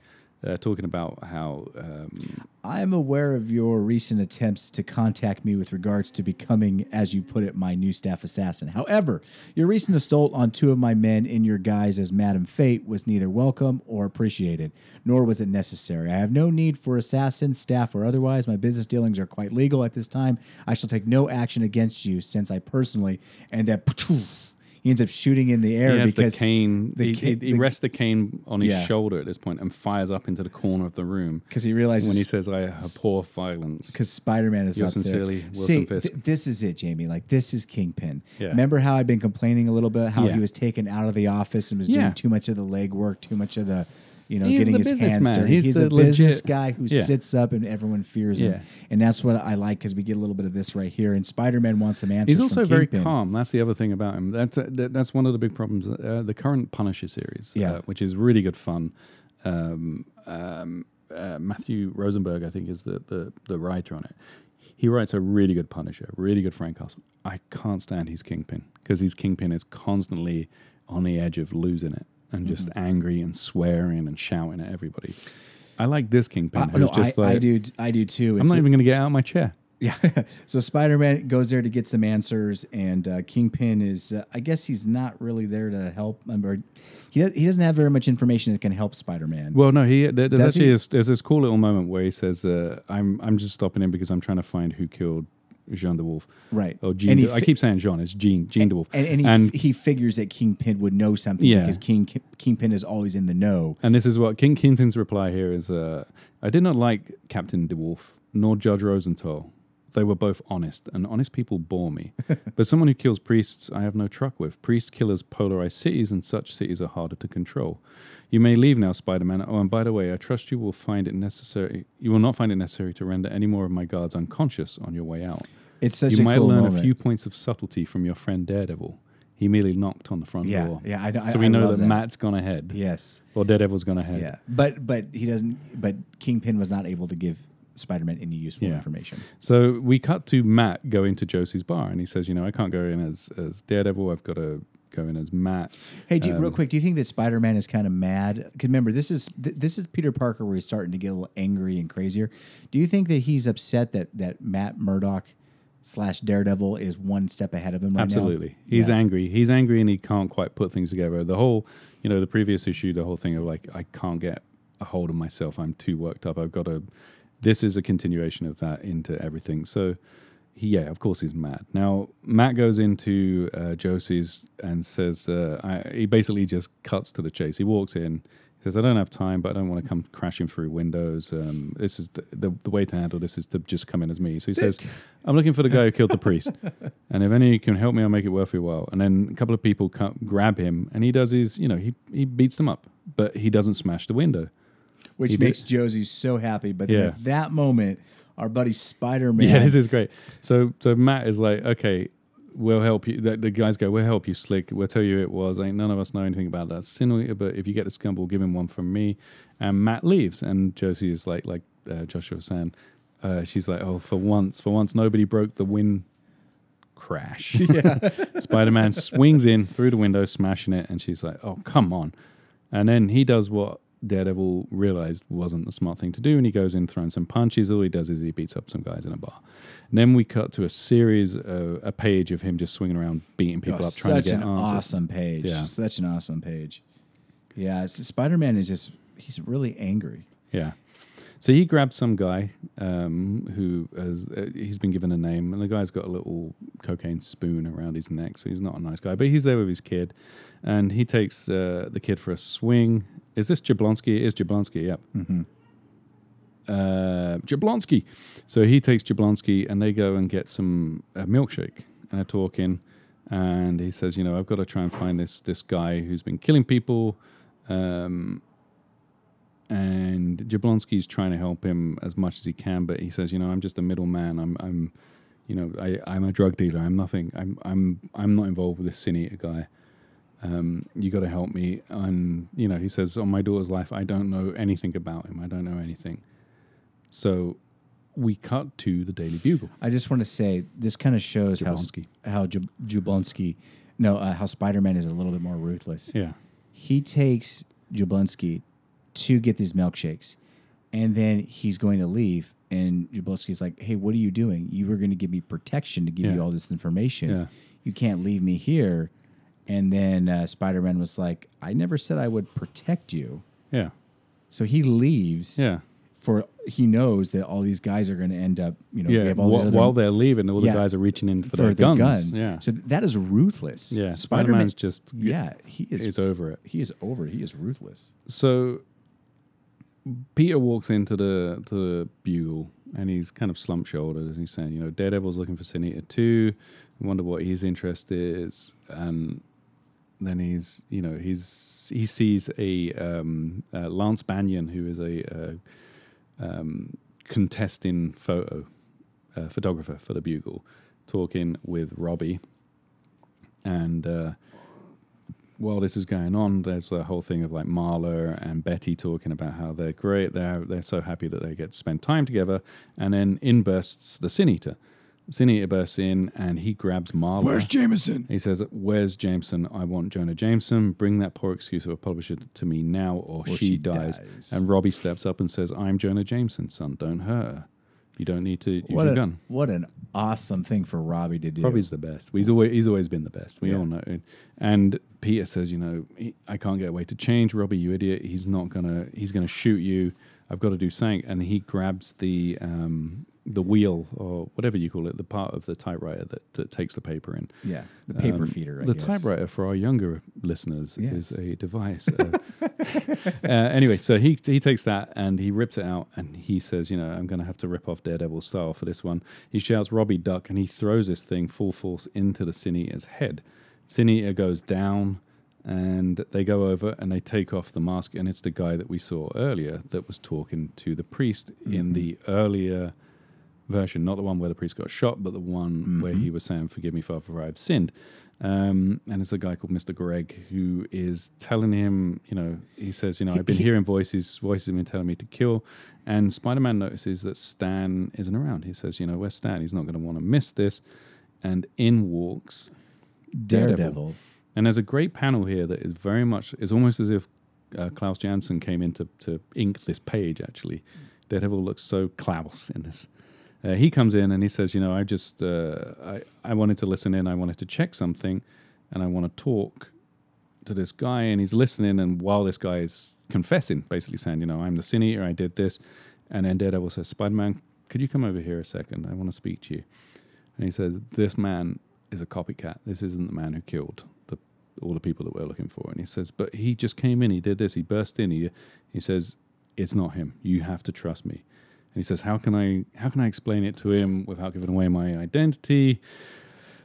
uh, talking about how um, I'm aware of your recent attempts to contact me with regards to becoming, as you put it, my new staff assassin. However, your recent assault on two of my men in your guise as Madam Fate was neither welcome or appreciated, nor was it necessary. I have no need for assassins, staff, or otherwise. My business dealings are quite legal at this time. I shall take no action against you since I personally and that he ends up shooting in the air he has the because cane. the he, ca- he, he the- rests the cane on his Yeah. shoulder at this point and fires up into the corner of the room because he realizes when he says, "I abhor violence." because Spider Man is up sincerely, there. Wilson See, Fisk. th- this is it, Jamie. Like this is Kingpin. Yeah. Remember how I'd been complaining a little bit how Yeah. he was taken out of the office and was doing too much of the legwork, too much of the, you know, He's getting his hands businessman. dirty. He's He's, the the business legit- guy who Yeah. sits up and everyone fears him. Yeah. And that's what I like because we get a little bit of this right here. And Spider Man wants some answers. He's also very Kingpin. calm. That's the other thing about him. That's uh, that, that's one of the big problems. Uh, the current Punisher series, Yeah. uh, which is really good fun. Um, um, uh, Matthew Rosenberg, I think, is the, the the writer on it. He writes a really good Punisher, really good Frank Castle. I can't stand his Kingpin because his Kingpin is constantly on the edge of losing it and just Mm-hmm. angry and swearing and shouting at everybody. I like this Kingpin Uh, who's no, just I, like, I do. I do too. I'm It's not a- even going to get out of my chair. Yeah. so Spider Man goes there to get some answers, and uh, Kingpin is, uh, I guess he's not really there to help. um, Or he, he doesn't have very much information that can help Spider Man. Well, no, he there- there's Does actually he? This, there's this cool little moment where he says, uh, "I'm I'm just stopping him because I'm trying to find who killed Jean DeWolf." right. Oh, Jean. He I keep saying Jean. It's Jean. Jean DeWolf. And, and, he, and he figures that Kingpin would know something Yeah. because King Kingpin is always in the know. And this is what King Kingpin's reply here is: uh, "I did not like Captain DeWolf nor Judge Rosenthal. They were both honest, and honest people bore me. but someone who kills priests, I have no truck with. Priest killers polarize cities, and such cities are harder to control. You may leave now, Spider-Man. Oh, and by the way, I trust you will find it necessary. You will not find it necessary to render any more of my guards unconscious on your way out. It's such you a might cool learn moment. a few points of subtlety from your friend Daredevil. He merely knocked on the front Yeah, door. yeah, I- I- so we I know that, that. Matt's gone ahead. Yes. Or Daredevil's gone ahead. Yeah. But but he doesn't. But Kingpin was not able to give Spider Man any useful Yeah. information. So we cut to Matt going to Josie's bar, and he says, "You know, I can't go in as as Daredevil. I've got to go in as Matt." Hey, do, you- Um, real quick, do you think that Spider Man is kind of mad? Because remember, this is th- this is Peter Parker where he's starting to get a little angry and crazier. Do you think that he's upset that that Matt Murdock slash Daredevil is one step ahead of him right Absolutely, now? he's Yeah. angry. He's angry, and he can't quite put things together. The whole, you know, the previous issue, the whole thing of like, I can't get a hold of myself. I'm too worked up. I've got to. This is a continuation of that into everything. So. He, yeah, of course he's mad. Now Matt goes into uh, Josie's and says uh, I, he basically just cuts to the chase. He walks in, he says, "I don't have time, but I don't want to come crashing through windows. Um, this is the, the the way to handle this is to just come in as me." So he says, "I'm looking for the guy who killed the priest, and if any can help me, I'll make it worth your while." And then a couple of people come, grab him, and he does his, you know, he he beats them up, but he doesn't smash the window. Which He did- makes Josie so happy. But Yeah. at that moment, our buddy Spider Man. Yeah, this is great. So so Matt is like, okay, we'll help you. The, the guys go, we'll help you, Slick. We'll tell you it was. Ain't none of us know anything about that. Sin, but if you get the scum, we'll give him one from me. And Matt leaves, and Josie is like, like uh, Joshua was saying, uh, she's like, oh, for once, for once, nobody broke the wind. Crash. Yeah. Spider Man swings in through the window, smashing it, and she's like, "Oh, come on!" And then he does what Daredevil realized wasn't the smart thing to do, and he goes in throwing some punches. All he does is he beats up some guys in a bar. And then we cut to a series, uh, a page of him just swinging around, beating people Oh, up, trying such to get an answers. awesome page. Yeah. Such an awesome page. Yeah, Spider Man is just, he's really angry. Yeah. So he grabs some guy um, who has uh, he's been given a name, and the guy's got a little cocaine spoon around his neck, so he's not a nice guy. But he's there with his kid, and he takes uh, the kid for a swing. Is this Jablonski? It is Jablonski. Yep. Uh, Jablonski. So he takes Jablonski, and they go and get some a milkshake, and they're talking. And he says, you know, I've got to try and find this this guy who's been killing people. Um, and Jablonski's trying to help him as much as he can, but he says, you know, I'm just a middleman. I'm, I'm, you know, I, I'm a drug dealer. I'm nothing. I'm, I'm, I'm not involved with this sin eater guy. Um, you got to help me. And you know, he says, on my daughter's life, I don't know anything about him. I don't know anything. So, we cut to the Daily Bugle. I just want to say this kind of shows how Jablonski. how Jab- Jablonski, no, uh, how Spider Man is a little bit more ruthless. Yeah, He takes Jablonski to get these milkshakes, and then he's going to leave. And Jablonski's like, "Hey, what are you doing? You were going to give me protection to give Yeah. you all this information. Yeah. You can't leave me here." And then uh, Spider Man was like, "I never said I would protect you." yeah, So he leaves. yeah. For he knows that all these guys are going to end up, you know, Yeah, while, they're leaving, all the Yeah. guys are reaching in for, for their the guns. guns. Yeah, So that is ruthless. yeah. Spider Spider-Man's just Yeah, he is. is over it. he is over. He is ruthless. So Peter walks into the the bugle and he's kind of slump shouldered and he's saying, you know, Daredevil's looking for Sin Eater 2. I wonder what his interest is. And then he's, you know, he's he sees a um, uh, Lance Bannon, who is a uh, um, contesting photo uh, photographer for the Bugle, talking with Robbie. And uh, while this is going on, there's the whole thing of like Marla and Betty talking about how they're great. They're they're so happy that they get to spend time together. And then in bursts the Sin Eater, Sin bursts in and he grabs Marla. Where's Jameson? he says, "Where's Jameson? I want Jonah Jameson. Bring that poor excuse of a publisher to me now, or, Or she, she dies. dies. And Robbie steps up and says, "I'm Jonah Jameson, son. Don't hurt her. You don't need to use What, your a- gun." what an awesome thing for Robbie to do. Robbie's the best. He's always he's always been the best. We Yeah. all know. it. And Peter says, you know, he, I can't get away to change. Robbie, you idiot. He's not gonna. He's gonna shoot you. I've got to do something. And he grabs the um, the wheel or whatever you call it, the part of the typewriter that, that takes the paper in. yeah, the paper Um, feeder. I the guess. typewriter for our younger listeners Yes. is a device. Uh, uh, anyway, so he he takes that and he rips it out and he says, you know, I'm going to have to rip off Daredevil style for this one. He shouts, "Robbie, duck!" and he throws this thing full force into the Sin Eater's head. Sin Eater goes down. And they go over and they take off the mask, and it's the guy that we saw earlier that was talking to the priest in the earlier version, not the one where the priest got shot, but the one where he was saying, "Forgive me, Father, for I have sinned." Um, and it's a guy called Mr. Greg who is telling him, you know, he says, you know, I've been hearing voices, voices have been telling me to kill. And Spider Man notices that Stan isn't around. He says, you know, where's Stan? He's not going to want to miss this. And in walks Daredevil. Daredevil. And there's a great panel here that is very much, it's almost as if uh, Klaus Janson came in to, to ink this page, actually. Daredevil looks so Klaus in this. Uh, he comes in and he says, You know, I just, uh, I, I wanted to listen in, I wanted to check something, and I want to talk to this guy. And he's listening, and while this guy is confessing, basically saying, You know, I'm the sin eater, I did this. And then Daredevil says, Spider Man, could you come over here a second? I want to speak to you. And he says, This man is a copycat. This isn't the man who killed the, all the people that we're looking for. And he says, But he just came in, he did this, he burst in. He, he says, It's not him. You have to trust me. And he says, How can I how can I explain it to him without giving away my identity?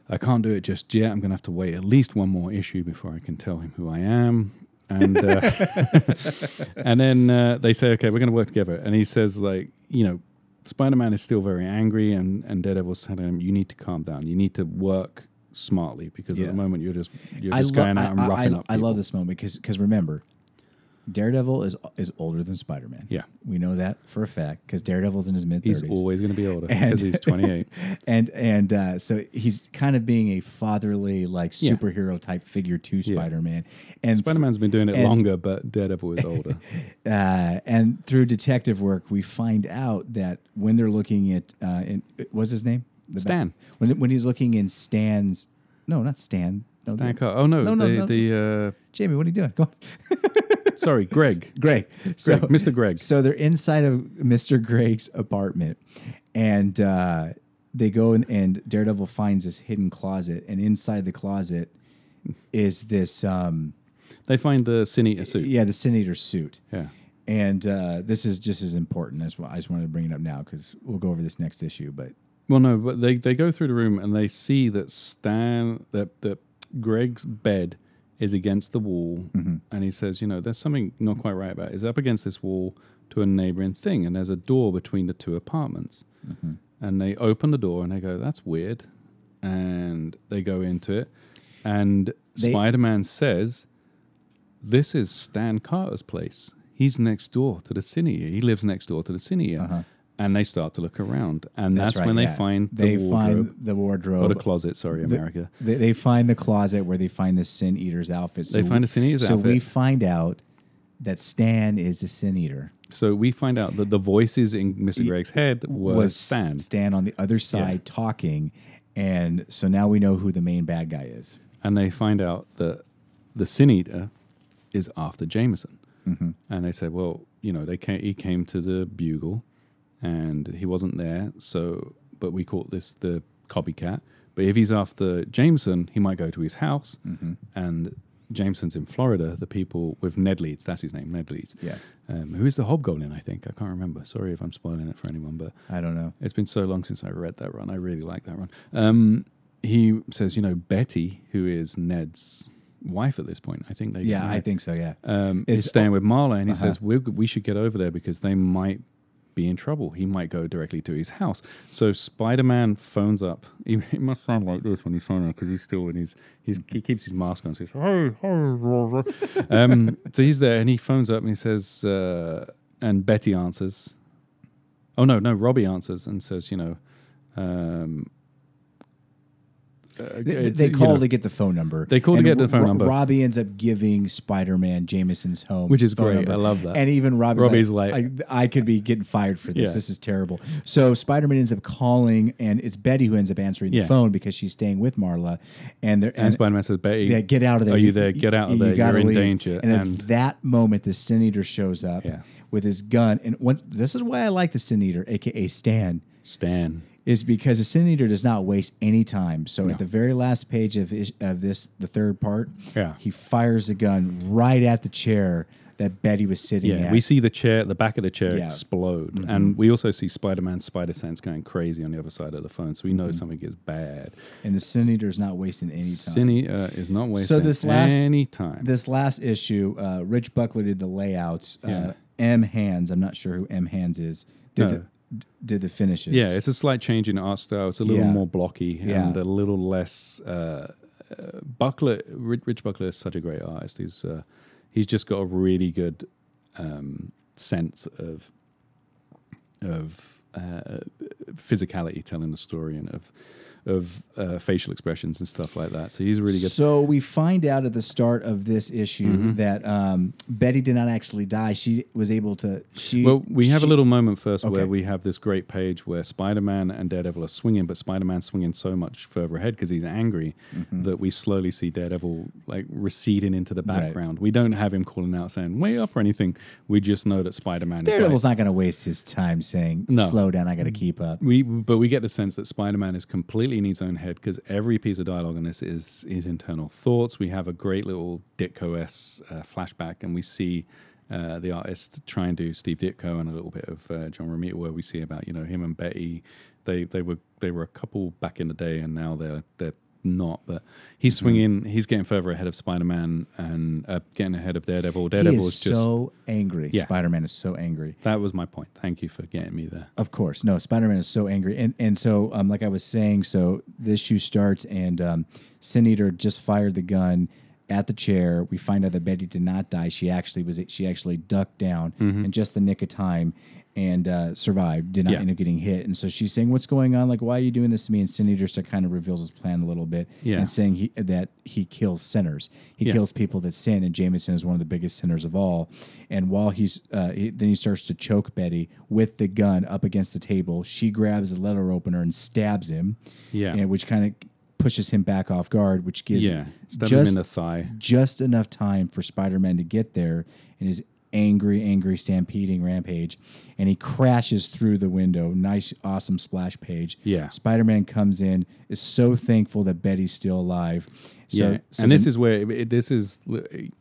I can't do it just yet. I'm gonna have to wait at least one more issue before I can tell him who I am. And uh, and then uh, they say, okay, we're going to work together. And he says, like, you know, Spider Man is still very angry, and and Daredevil's telling him, you need to calm down. You need to work smartly because Yeah. at the moment you're just you're just lo- going out and I- roughing I, up. I love this moment because because remember, Daredevil is is older than Spider Man. Yeah. we know that for a fact because Daredevil's in his mid He's always going to be older because he's 28. and and uh, so he's kind of being a fatherly like Yeah. superhero type figure to Yeah. Spider Man, and Spider Man's been doing it and- longer, but Daredevil is older. uh, and through detective work, we find out that when they're looking at uh, in, what's his name, The Stan. when when he's looking in Stan's, no, not Stan, no, Stan the- Oh no, No, no, the no. the Jamie, what are you doing? Go on. sorry, Greg. Greg. So, Greg, Mr. Greg. So they're inside of Mr. Greg's apartment, and uh, they go in, and Daredevil finds this hidden closet, and inside the closet is this, um, They find the Sin Eater suit. yeah, the Sin Eater suit. Yeah. And uh, this is just as important. That's why I just wanted to bring it up now because we'll go over this next issue. But Well, no, but they, they go through the room and they see that Stan that that Greg's bed is against the wall, Mm-hmm. and he says, you know, there's something not quite right about it. It's up against this wall to a neighboring thing, and there's a door between the two apartments. Mm-hmm. And they open the door and they go, that's weird, and they go into it, and Spider Man says, this is Stan Carter's place. He's next door to the cine. He lives next door to the cine. And they start to look around, and that's, right, when they yeah. find the they wardrobe find the wardrobe or the closet. Sorry, The- America. They, they find the closet where they find the Sin Eater's outfit. They find the Sin Eater's so we find out that Stan is the Sin Eater. So we find out that the voices in Mr. Greg's head was, was Stan, Stan on the other side talking, and so now we know who the main bad guy is. and they find out that the Sin Eater is after Jameson. Mm-hmm. And they say, well, you know, they came, he came to the Bugle, and he wasn't there. So, but we caught this the copycat. But if he's after Jameson, he might go to his house, Mm-hmm. and Jameson's in Florida. The people with Ned Leeds, that's his name, Ned Leeds. Yeah. Um, who is the Hobgoblin? I think I can't remember. Sorry if I'm spoiling it for anyone, but I don't know. it's been so long since I read that run. I really like that run. Um, he says, you know, Betty, who is Ned's wife at this point, I think they Yeah, I think so. Yeah. um, is staying with Marla, and he Uh-huh. says we we should get over there because they might be in trouble. He might go directly to his house. So Spider Man phones up. He, he must sound like this when he's phoning because he's still in his he's, he keeps his mask on. So he's hey, hey, um, so he's there and he phones up and he says, uh, and Betty answers. Oh no, no, Robbie answers and says, you know, um, uh, They, it's, they you call know, to get the phone number. They call to get the phone Ro- number. Robbie ends up giving Spider-Man Jameson's home, Which is phone great. number. I love that. And even Robbie's, Robbie's like, like- I, I could be getting fired for this. Yeah. This is terrible. So Spider-Man ends up calling, and it's Betty who ends up answering the Yeah. phone because she's staying with Marla, and they're and Spider Man says, "Betty, yeah, get out of there. Are you there? Get out of there. gotta You're in leave. danger." And, And, at that moment, the Sin Eater shows up Yeah. with his gun. And what, this is why I like the Sin Eater, aka Stan, Stan, is because the Sin Eater does not waste any time. So No. at the very last page of of this, the third part, Yeah. he fires the gun right at the chair that Betty was sitting yeah, at. we see the chair, the back of the chair Yeah. Mm-hmm. explode, and we also see Spider Man Spider Sense going crazy on the other side of the phone. So we know Mm-hmm. something is bad. and the Sin Eater is not wasting any time. Cine uh, is not wasting this last- any time. So this last issue, uh, Rich Buckler did the layouts. Yeah. Uh, M Hands, I'm not sure who M Hands is, did No. the d- did the finishes. Yeah, it's a slight change in art style. It's a little Yeah. more blocky Yeah. and a little less. Uh, uh, Buckler, Rich, Rich Buckler is such a great artist. He's uh, he's just got a really good um, sense of of uh, physicality telling the story and of of uh, facial expressions and stuff like that. So he's really good. So we find out at the start of this issue Mm-hmm. that um, Betty did not actually die. She was able to. She Well, we have she- a little moment first Okay. where we have this great page where Spider Man and Daredevil are swinging, but Spider Man swinging so much further ahead because he's angry that we slowly see Daredevil like receding into the Mm-hmm. Right. background. We don't have him calling out saying "way up" or anything. We just know that Spider Man is Daredevil's like, not going to waste his time saying, No. "Slow down, I got to keep up." we, but we get the sense that Spider Man is completely in his own head because every piece of dialogue in this is his internal thoughts. We have a great little Ditko s uh, flashback, and we see uh, the artist try and do Steve Ditko and a little bit of uh, John Romita, where we see about you know him and Betty. They they were they were a couple back in the day, and now they're they're not. But he's Mm-hmm. swinging. He's getting further ahead of Spider Man and uh, getting ahead of Daredevil. He Daredevil is is just so angry. Yeah. Spider-Man is so angry. that was my point. Thank you for getting me there. Of course, no. Spider-Man is so angry, and and so um, like I was saying, so this issue starts, and um, Sin Eater just fired the gun at the chair. We find out that Betty did not die. She actually was. She actually ducked down Mm-hmm. in just the nick of time and uh, survived. Did not Yeah. end up getting hit. And so she's saying, "What's going on? Like, why are you doing this to me?" And Sin Eater kind of reveals his plan a little bit, Yeah. and saying he, that he kills sinners. He Yeah. kills people that sin, and Jameson is one of the biggest sinners of all. And while he's uh, he, then he starts to choke Betty with the gun up against the table. She grabs a letter opener and stabs him. Yeah. and which kind of pushes him back off guard, which gives Yeah, just in the thigh. just enough time for Spider-Man to get there and his angry, angry stampeding rampage, and he crashes through the window. Nice, awesome splash page. Yeah. Spider-Man comes in, is so thankful that Betty's still alive. So, yeah, so and this is where it, this is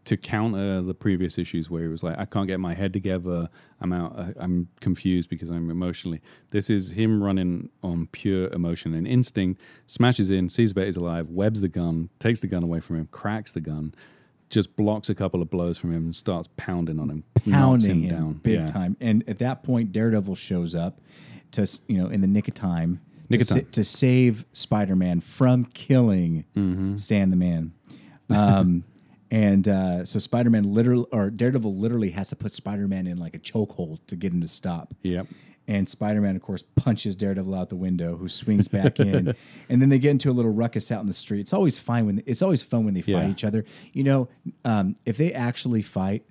to counter uh, the previous issues where he was like, I can't get my head together. I'm out. I- I'm confused because I'm emotionally. This is him running on pure emotion and instinct. Smashes in, sees Betty's alive, webs the gun, takes the gun away from him, cracks the gun, just blocks a couple of blows from him, and starts pounding on him, pounding him him, down big Yeah. time. And at that point, Daredevil shows up to you know in the nick of time, Nick to, of time. sa- to save Spider-Man from killing Mm-hmm. Stan the Man. Um, and uh, so Spider-Man literally or Daredevil literally has to put Spider-Man in like a chokehold to get him to stop. Yep. And Spider Man, of course, punches Daredevil out the window, who swings back in. And then they get into a little ruckus out in the street. It's always fine when it's always fun when they fight Yeah. each other. You know, um, if they actually fight,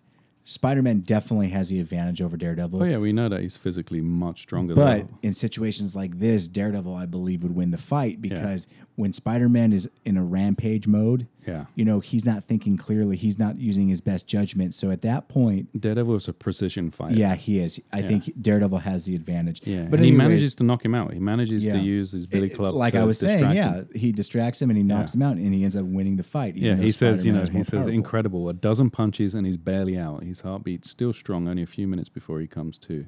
Spider Man definitely has the advantage over Daredevil. Oh yeah, we know that he's physically much stronger. But than in situations like this, Daredevil, I believe, would win the fight because when Spider Man is in a rampage mode, Yeah. you know, he's not thinking clearly. He's not using his best judgment. So at that point, Daredevil is a precision fighter. yeah, he is. I think Daredevil has the advantage. Yeah, but and he manages to knock him out. He manages Yeah. to use his billy it- club. like to I was saying, yeah, him. he distracts him and he knocks Yeah. him out, and he ends up winning the fight. Yeah, he says, you know, he says powerful. incredible. A dozen punches and he's barely out. His heartbeat's still strong, only a few minutes before he comes to.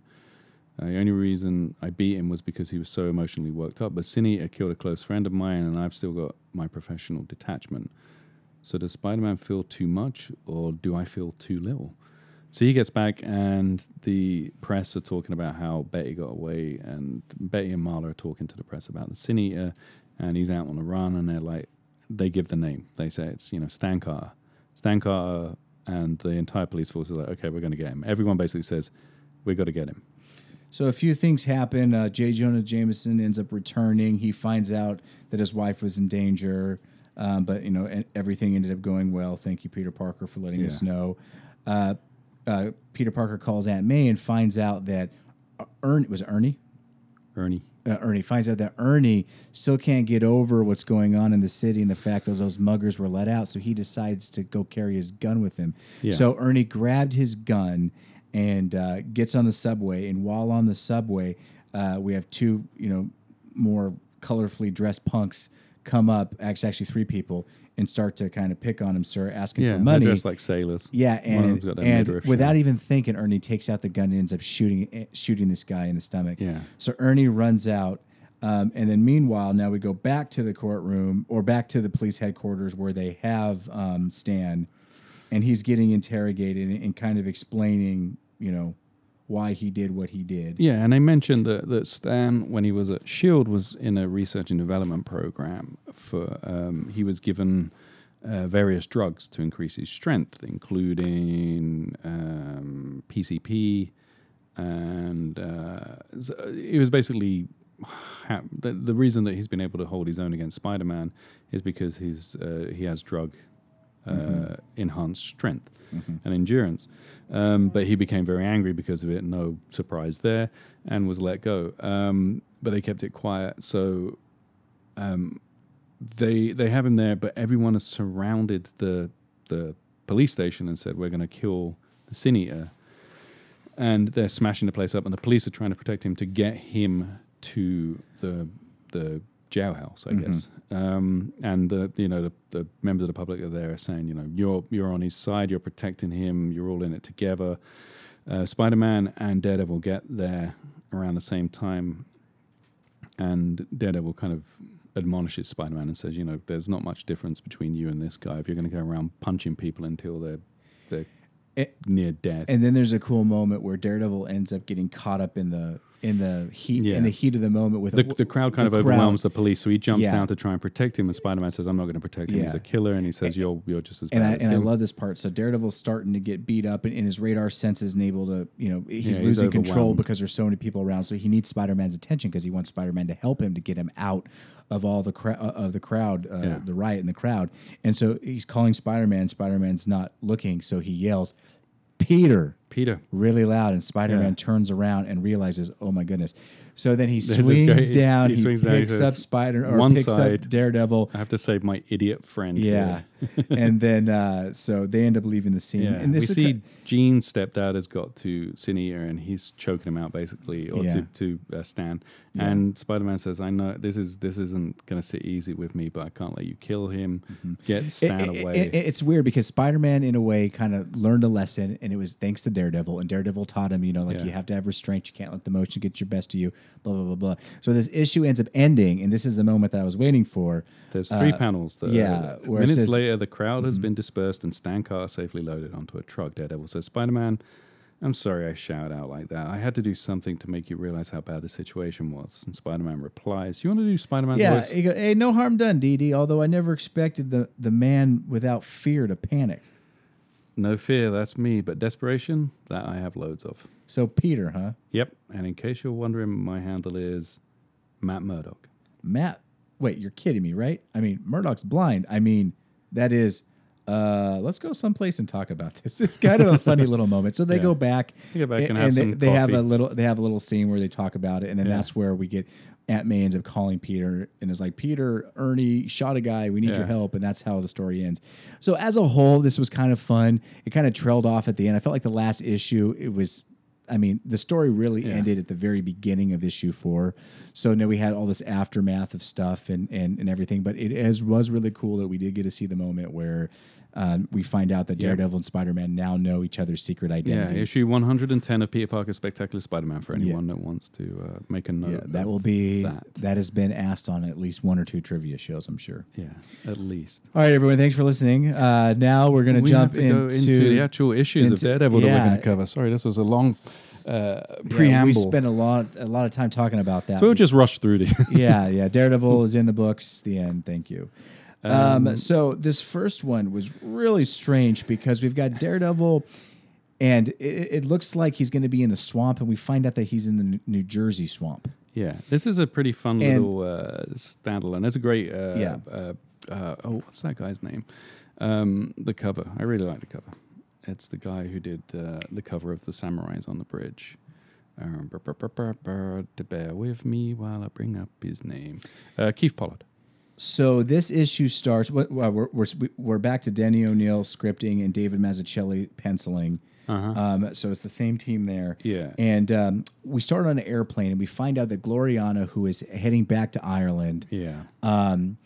Uh, the only reason I beat him was because he was so emotionally worked up. But Eater killed a close friend of mine, and I've still got my professional detachment. So does Spider-Man feel too much, or do I feel too little? So he gets back, and the press are talking about how Betty got away, and Betty and Marla are talking to the press about the Sin Eater, and he's out on the run, and they're like, they give the name. They say it's you know Stan Carter, Stan Carter, and the entire police force is like, okay, we're going to get him. Everyone basically says, we got to get him. So a few things happen. Uh, J. Jonah Jameson ends up returning. He finds out that his wife was in danger, um, but you know everything ended up going well. Thank you, Peter Parker, for letting us know. Uh, uh, Peter Parker calls Aunt May and finds out that uh, Ernie was Ernie. Ernie. Uh, Ernie finds out that Ernie still can't get over what's going on in the city and the fact that those muggers were let out. So he decides to go carry his gun with him. Yeah. So Ernie grabbed his gun and uh, gets on the subway. And while on the subway, uh, we have two, you know, more colorfully dressed punks come up. Actually, actually three people and start to kind of pick on him, sir, asking Yeah, for money. dressed like sailors. Yeah, and, and without showing. even thinking, Ernie takes out the gun and ends up shooting eh, shooting this guy in the stomach. Yeah. So Ernie runs out, um, and then meanwhile, now we go back to the courtroom or back to the police headquarters where they have um, Stan, and he's getting interrogated and kind of explaining, you know, why he did what he did. Yeah, and I mentioned that, that Stan, when he was at Shield, was in a research and development program. For um, he was given uh, various drugs to increase his strength, including um, PCP, and uh, it was basically the, the reason that he's been able to hold his own against Spider-Man is because he's uh, he has drug uh, enhanced strength and endurance. Um, but he became very angry because of it. No surprise there, and was let go. Um, but they kept it quiet. So um, they they have him there, but everyone has surrounded the the police station and said we're going to kill the sin eater. And they're smashing the place up, and the police are trying to protect him to get him to the the jailhouse, I guess. Um, and the you know the, the members of the public are there saying, you know, you're you're on his side, you're protecting him, you're all in it together. Uh, Spider Man and Daredevil get there around the same time, and Daredevil kind of admonishes Spider Man and says, you know, there's not much difference between you and this guy. If you're going to go around punching people until they're they're It- near death, And then there's a cool moment where Daredevil ends up getting caught up in the in the heat Yeah. in the heat of the moment with the, the crowd kind the of crowd. overwhelms the police, so he jumps Yeah. down to try and protect him. And Spider Man says, "I'm not going to protect him. He's a killer." And he says, "You're you're just as bad and I as and I love this part. So Daredevil's starting to get beat up, and, and his radar sense isn't able to, you know, he's he's losing control because there's so many people around. So he needs Spider Man's attention because he wants Spider Man to help him to get him out of all the cra- uh, of the crowd, uh, Yeah. the riot in the crowd. And so he's calling Spider Man. Spider Man's not looking, so he yells, "Peter!" Peter. really loud, and Spider Man Yeah. turns around and realizes, "Oh my goodness!" So then he this swings he- down. he He, swings down, he picks says, up Spider or "One picks side." up Daredevil. I have to save my idiot friend. Yeah, here. and then uh, so they end up leaving the scene. Yeah, and we this is see ki- Jean's stepdad has got to Sin Eater and he's choking him out basically, or Yeah. to to uh, Stan. And Spider Man says, "I know this is this isn't going to sit easy with me, but I can't let you kill him. Get Stan it- away." it- it's weird because Spider Man, in a way, kind of learned a lesson, and it was thanks to Daredevil. And Daredevil taught him, you know, like Yeah. you have to have restraint. You can't let the emotion get your best of you. Blah blah blah blah. So this issue ends up ending, and this is the moment that I was waiting for. There's three Uh, panels. That, yeah, where minutes says- Mm-hmm. later, the crowd has been dispersed and Stan Carter safely loaded onto a truck. Daredevil says, "Spider Man." I'm sorry I shout out like that. I had to do something to make you realize how bad the situation was. And Spider Man replies, You want to do Spider Man's Yeah, voice? he go, hey, no harm done, DD. Although I never expected the the man without fear to panic. No fear, that's me. But desperation, that I have loads of. So Peter, huh? Yep. And in case you're wondering, my handle is Matt Murdock. Matt, wait, you're kidding me, right? I mean, Murdock's blind. I mean, that is. Uh, let's go someplace and talk about this. It's kind of a funny little moment. So they Yeah. go back, They go back and a- have they, they have a little. They have a little scene where they talk about it, and then Yeah. that's where we get Aunt May ends up calling Peter and is like, "Peter, Ernie shot a guy. We need your help." And that's how the story ends. So as a whole, this was kind of fun. It kind of trailed off at the end. I felt like the last issue, it was. I mean, the story really Yeah. ended at the very beginning of issue four. So now we had all this aftermath of stuff and and, and everything. But it is, was really cool that we did get to see the moment where um, we find out that Yeah. Daredevil and Spider Man now know each other's secret identity. Yeah, identities. issue 110 of Peter Parker's Spectacular Spider Man for anyone that wants to uh, make a note. Yeah, that of will be that. that has been asked on at least one or two trivia shows, I'm sure. Yeah, at least. All right, everyone, thanks for listening. Uh, now we're going to we jump to go into, the actual issues of into- Daredevil that we're going to cover. Sorry, this was a long uh, Yeah, preamble. we spent a lot a lot of time talking about that. so we'll just rush through these. yeah, yeah. Daredevil is in the books. The end. Thank you. Um, so this first one was really strange because we've got Daredevil. and it, it looks like he's going to be in the swamp, and we find out that he's in the New- Jersey swamp. Yeah, this is a pretty fun And- little uh, standalone. There's a great. Uh, Yeah. Uh, uh, oh, what's that guy's name? Um, the cover. I really like the cover. It's the guy who did uh, the cover of the Samurais on the Bridge. Um, bear with me while I bring up his name. Uh, Keith Pollard. So this issue starts. Well, we're, we're we're back to Denny O'Neil scripting and David Mazzucchelli penciling. Uh-huh. Um, so it's the same team there. Yeah. And um, we start on an airplane, and we find out that Glorianna, who is heading back to Ireland, Yeah. um,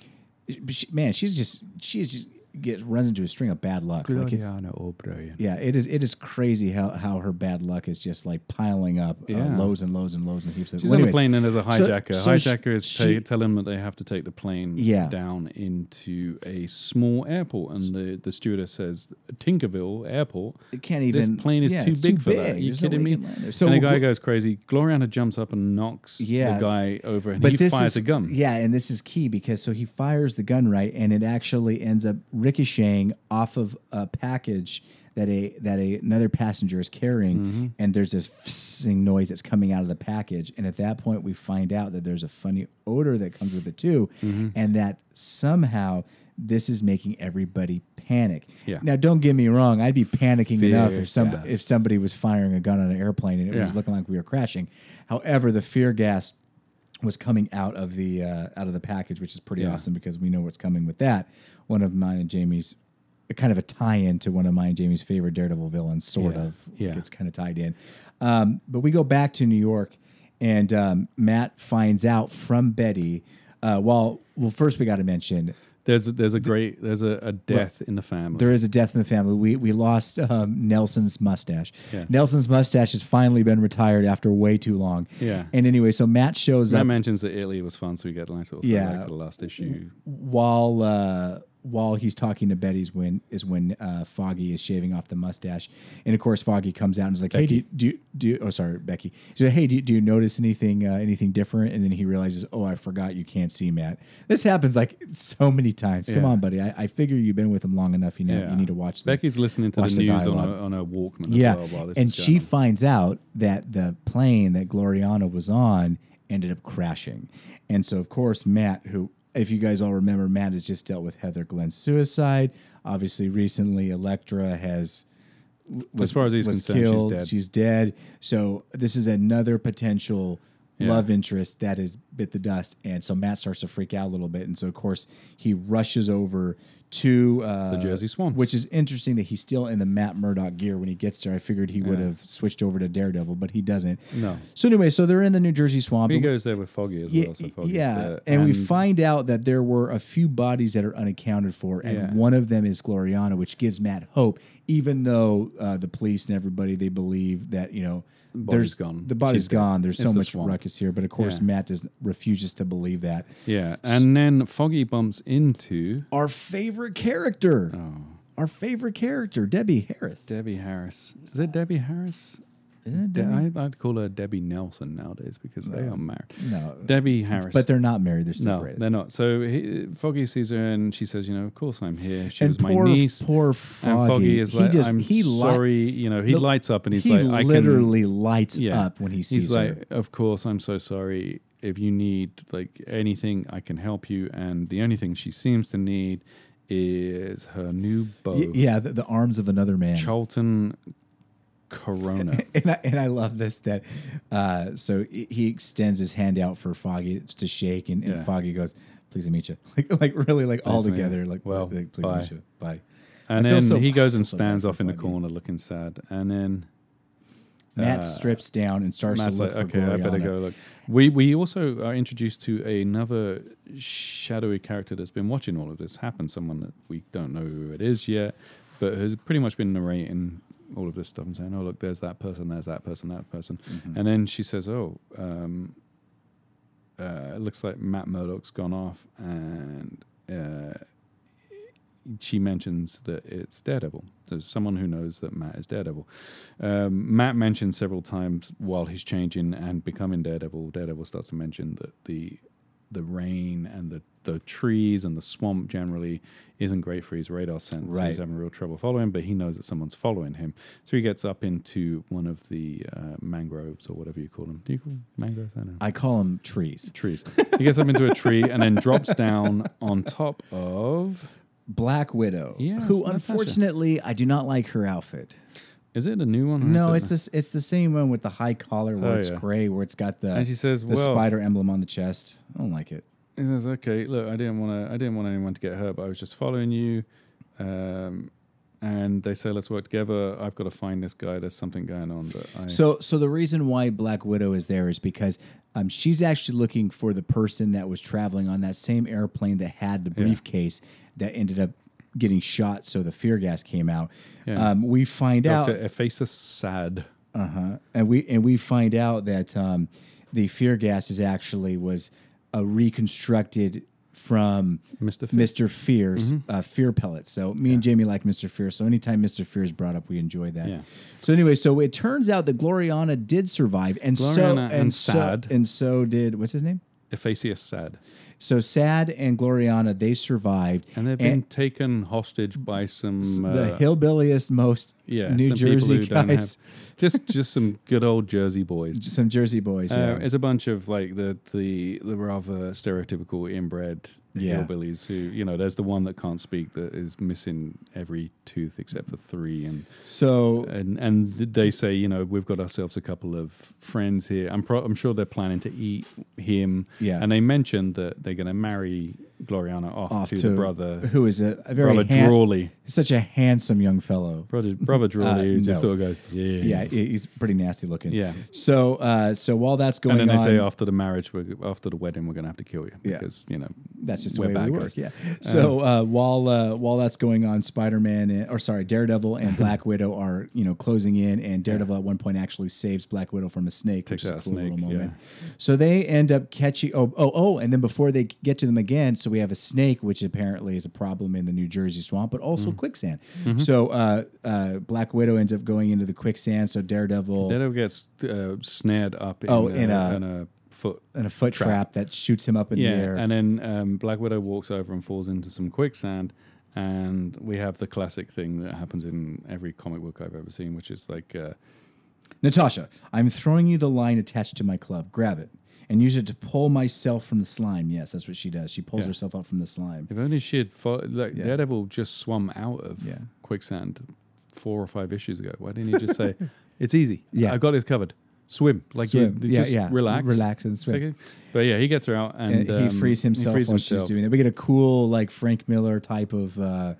she, man, she's just she's just gets runs into a string of bad luck. Like O'Brien. yeah, it is it is crazy how, how her bad luck is just like piling up uh, Yeah. lows and lows and lows and heaps of. She's well, on the anyways, plane and there's a hijacker. so she- hijacker is she- tell them that they have to take the plane Yeah. down into a small airport, and the, the stewardess says Tinkerville Airport. It can't even. this plane is yeah, too big too for that. big. you There's kidding way me? you can land there. So and the guy goes crazy. Glorianna jumps up and knocks Yeah. the guy over, and but he this fires is a gun. Yeah, and this is key because so he fires the gun right, and it actually ends up ricocheting off of a package that a that a, another passenger is carrying, Mm-hmm. and there's this fissing noise that's coming out of the package, and at that point we find out that there's a funny odor that comes with it too, Mm-hmm. and that somehow this is making everybody panic. Yeah. Now, don't get me wrong, I'd be panicking enough if some gas. if somebody was firing a gun on an airplane and it was looking like we were crashing. However, the fear gas was coming out of the uh, out of the package, which is pretty Yeah. awesome because we know what's coming with that. One of mine and Jamie's kind of a tie-in to one of mine and Jamie's favorite Daredevil villains, sort Yeah. of. Yeah. It's kind of tied in. Um, but we go back to New York, and um, Matt finds out from Betty. Uh, well, well, first we got to mention There's a, there's a great there's a, a death in the family. there is a death in the family. We we lost um, Nelson's mustache. Yes. Nelson's mustache has finally been retired after way too long. Yeah. And anyway, so Matt shows Matt up mentions that Italy was fun, so we get a nice little Yeah. throwback to the last issue. while uh, while he's talking to Betty's when is when uh, Foggy is shaving off the mustache, and of course Foggy comes out and is like, "Hey, do you, do you, do you, oh sorry Becky, so hey, do you, do you notice anything uh, anything different?" And then he realizes, "Oh, I forgot you can't see Matt." This happens like so many times. Come on, buddy, I, I figure you've been with him long enough. You know, Yeah. you need to watch. The, Becky's listening to the the news on a, on a Walkman yeah, well while this and she on. finds out that the plane that Glorianna was on ended up crashing, and so of course Matt, who if you guys all remember, Matt has just dealt with Heather Glenn's suicide. Obviously, recently Elektra has. Was, As far as he's was concerned, she's dead. She's dead. So this is another potential Yeah. love interest that has bit the dust, and so Matt starts to freak out a little bit, and so of course he rushes over to uh, The Jersey Swamps. which is interesting that he's still in the Matt Murdock gear when he gets there. I figured he would have switched over to Daredevil, but he doesn't. No. So anyway, so they're in the New Jersey swamp. He and- goes there with Foggy as yeah, well. So Foggy's yeah. there. and, we find out that there were a few bodies that are unaccounted for, and Yeah. one of them is Glorianna, which gives Matt hope, even though uh, the police and everybody they believe that you know body's there's gone. The body's She's dead. gone. There's It's so the much swamp. ruckus here, but of course Yeah. Matt does refuses to believe that. Yeah, and then Foggy bumps into Our favorite character, oh. our favorite character, Debbie Harris. Debbie Harris. Is it Debbie Harris? Isn't it De- Debbie? I, I'd call her Debbie Nelson nowadays because they are married. no, Debbie Harris. but they're not married. They're no, separated. they're not. So he, Foggy sees her and she says, "You know, of course I'm here. She was my poor, niece." poor Foggy. and Foggy is he like, just "I'm he li- sorry." you know, he lights up and he's he like, "I can." He literally lights Yeah. up when he sees He's her. like, "Of course, I'm so sorry. If you need like anything, I can help you." And the only thing she seems to need is her new bow, Y- yeah, the, the arms of another man. Charlton Corona. and I, and I love this that uh, so he extends his hand out for Foggy to shake, and, and Yeah. Foggy goes, "Please meet you," like like really like all together, like Well, like, please bye. meet you, bye. And I then so- he goes and stands off in the corner looking sad. And then Matt uh, strips down and starts Matt's to look like, for okay, I better go look. We we also are introduced to another shadowy character that's been watching all of this happen. Someone that we don't know who it is yet, but has pretty much been narrating all of this stuff and saying, "Oh, look, there's that person, there's that person, that person," Mm-hmm. and then she says, "Oh." Um, uh, it looks like Matt Murdock's gone off, and uh, she mentions that it's Daredevil. There's someone who knows that Matt is Daredevil. Um, Matt mentions several times while he's changing and becoming Daredevil. Daredevil starts to mention that the the rain and the the trees and the swamp generally isn't great for his radar sense. Right. He's having real trouble following, but he knows that someone's following him. So he gets up into one of the uh, mangroves or whatever you call them. Do you call them mangroves? I don't know. I call them trees. Trees. he gets up into a tree and then drops down on top of. Black Widow, Yes, who Natasha. unfortunately I do not like her outfit. Is it a new one? No, it's this. It's the same one with the high collar where Oh, it's yeah. gray, where it's got the And she says, the "Well, spider emblem on the chest. I don't like it. He says, "Okay, look, I didn't want to. I didn't want anyone to get hurt, but I was just following you." Um, and they say, "Let's work together. I've got to find this guy. There's something going on." But I, So, so the reason why Black Widow is there is because um, she's actually looking for the person that was traveling on that same airplane that had the briefcase that ended up getting shot. So the fear gas came out. Yeah. Um, we find Doctor out, Ephasus Sad. uh huh, and we and we find out that um, the fear gas is actually was uh, reconstructed from Mr. Fear. Mr. Fear's Mm-hmm. uh, fear pellets. So me and Jamie like Mr. Fear. So anytime Mr. Fear is brought up, we enjoy that. Yeah. So anyway, so it turns out that Glorianna did survive, and so Glorianna and, and so Sad. and so did what's his name? Ephesius Sad. So Sad and Glorianna they survived, And they've been taken hostage by some uh, the hillbilliest, most yeah, New Jersey guys, just just some good old Jersey boys. some Jersey boys. Uh, yeah. it's a bunch of like the the the rather stereotypical inbred Yeah. hillbillies who you know. There's the one that can't speak that is missing every tooth except for three, and so and and they say you know we've got ourselves a couple of friends here. I'm pro- I'm sure they're planning to eat him. Yeah. and they mentioned that they're going to marry Glorianna off, off to, to, the brother. who is a, a very Brother han- Drawley, such a handsome young fellow. brother, brother Drawley, who just no. sort of goes, yeah, Yeah, he's pretty nasty looking. Yeah. So, uh, so while that's going And then they on, say after the marriage, we're, after the wedding, we're going to have to kill you Yeah. because you know That's just the way we guys. work. Yeah. So uh, while uh, while that's going on, Spider Man and or sorry, Daredevil and Black Widow are you know closing in, and Daredevil at one point actually saves Black Widow from a snake, Takes which is a cool little snake, moment. So they end up catching. Oh, oh, oh, and then before they get to them again, so we have a snake, which apparently is a problem in the New Jersey swamp, but also Mm. quicksand. Mm-hmm. So uh, uh, Black Widow ends up going into the quicksand. So Daredevil Daredevil gets uh, snared up in, Oh, in a- in a foot. in a foot trap, that shoots him up in Yeah, the air. and then um, Black Widow walks over and falls into some quicksand, and we have the classic thing that happens in every comic book I've ever seen, which is like, uh, Natasha, I'm throwing you the line attached to my club. Grab it and use it to pull myself from the slime. Yes, that's what she does. She pulls Yeah. herself up from the slime. if only she had like Yeah. Daredevil just swum out of Yeah. quicksand four or five issues ago. Why didn't he just say, "It's easy. Yeah. I got this covered. Swim like Swim. you Yeah, just yeah. relax, Relax and swim. It. But yeah, he gets her out and, And, he um, frees himself frees while she's doing that. We get a cool like Frank Miller type of uh,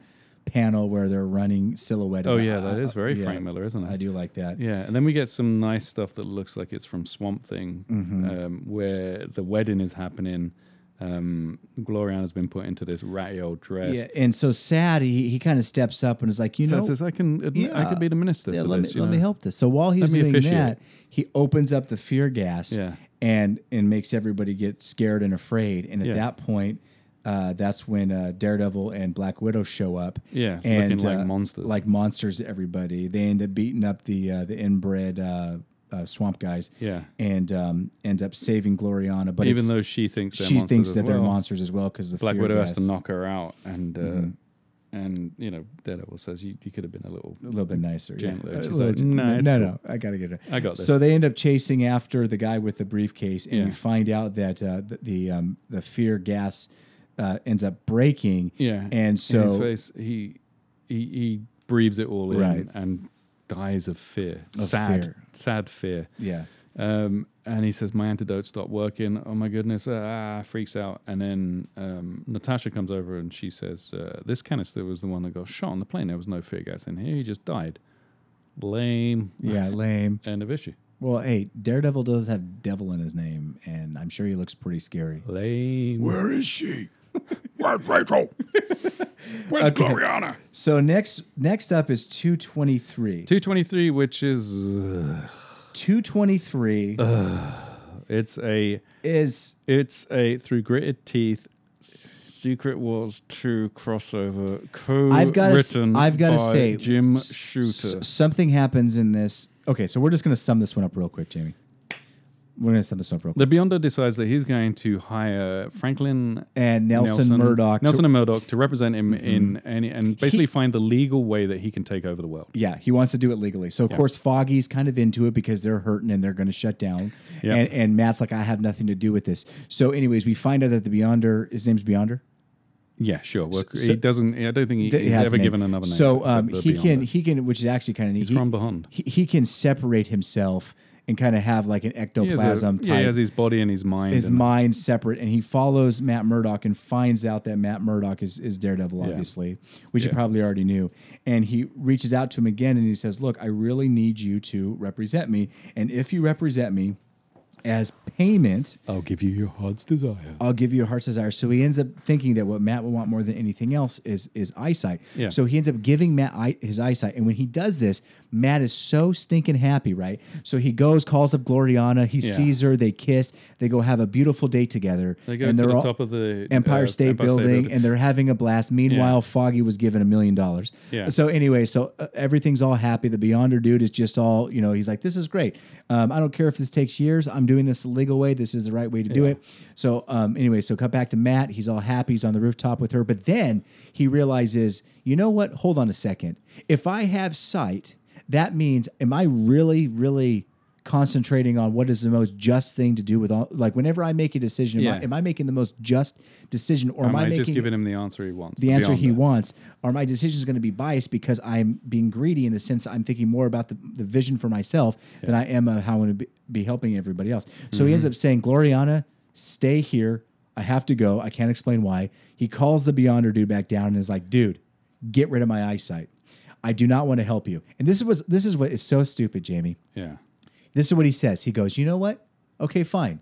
panel where they're running silhouette. Oh yeah, that is very yeah, Frank Miller, isn't it? I do like that. Yeah, and then we get some nice stuff that looks like it's from Swamp Thing, Mm-hmm. um, where the wedding is happening. Um, Glorianna's been put into this ratty old dress. Yeah, and so sad. He, he kind of steps up and is like, you So know, says, "I can, admit, I yeah, could be the minister yeah, for let this." me let me help this. So while he's doing officiate. that, he opens up the fear gas Yeah. and and makes everybody get scared and afraid. And at that point, uh, that's when uh, Daredevil and Black Widow show up. Yeah, and like uh, monsters. like monsters. Everybody they end up beating up the uh, the inbred uh, uh, swamp guys. Yeah. and um, ends up saving Glorianna. But Even though she thinks she monsters thinks as that they're monsters as well because the Black Widow has to knock her out, and uh, and you know Daredevil says, "You, you could have been a little." a little bit nicer. Gentler. Yeah. She's like, gen- "Nah, it's no, cool." no, I gotta get it. I got this. So they end up chasing after the guy with the briefcase, and Yeah. we find out that uh, the the, um, the fear gas uh, ends up breaking. Yeah, and in his so face, he he he breathes it all in Right. and dies of fear, Of sad, fear. sad fear. yeah, Um, and he says, "My antidote stopped working. Oh my goodness!" Ah, freaks out. And then um, Natasha comes over and she says, uh, "This canister was the one that got shot on the plane. There was no fear gas in here. He just died. Lame. yeah, lame. End of issue. Well, hey, Daredevil does have devil in his name, and I'm sure he looks pretty scary. Lame. Where is she? Where's Rachel? Where's Okay. Glorianna? So next next up is 223. Two twenty three, which is uh, 223 it's a is It's a through gritted teeth. Secret Wars 2 crossover I've gotta co-written I've gotta by say, Jim s- Shooter. something happens in this. Okay, so we're just going to sum this one up real quick, Jamie. We're gonna send this stuff real quick. The Beyonder decides that he's going to hire Franklin And Nelson, Murdock. to- Mm-hmm. Nelson and Murdock to represent him in any and basically find the legal way that he can take over the world. Yeah, he wants to do it legally. So of Yeah. course Foggy's kind of into it because they're hurting and they're going to shut down. Yeah. And, and Matt's like, I have nothing to do with this. So, anyways, we find out that the Beyonder, his name's Beyonder. Yeah, sure. Well, So- he doesn't. I don't think he, Th- he's ever name. given another name. So um, he can he can, which is actually kind of neat. He's he, from Beyond. He, he can separate himself and kind of have like an He a- ectoplasm yeah, he has his body and his mind. his mind separate, and he follows Matt Murdock and finds out that Matt Murdock is, is Daredevil, Yeah. obviously, which he Yeah. probably already knew. And he reaches out to him again and he says, Look, I really need you to represent me. And if you represent me as payment, I'll give you your heart's desire. I'll give you your heart's desire. So he ends up thinking that what Matt would want more than anything else is is eyesight. Yeah. So he ends up giving Matt eye, his eyesight, and when he does this, Matt is so stinking happy, right? So he goes, calls up Glorianna, he Yeah. sees her, they kiss, they go have a beautiful day together. They go and to they're the top of the Empire uh, State Empire Building, and they're having a blast. Meanwhile, Yeah. Foggy was given a million dollars. Yeah. So anyway, so uh, everything's all happy. The Beyonder dude is just all you know. He's like, "This is great. Um, I don't care if this takes years. I'm doing this the legal way. This is the right way to do it." So um, anyway, so cut back to Matt. He's all happy. He's on the rooftop with her, but then he realizes, you know what? Hold on a second. If I have sight, that means, am I really, really? concentrating on what is the most just thing to do with all like whenever i make a decision am, I, am I making the most just decision or am, Am I I making just giving him the answer he wants? the answer he Beyonder. wants, or my decision is going to be biased because I'm being greedy in the sense I'm thinking more about the, the vision for myself than I am how I'm going to be, be helping everybody else. So he ends mm-hmm. up saying, Glorianna, stay here. I have to go. I can't explain why. He calls the Beyonder dude back down and is like, dude, get rid of my eyesight. I do not want to help you. And this is what this is what is so stupid, Jamie. Yeah. This is what he says. He goes, You know what? Okay, fine.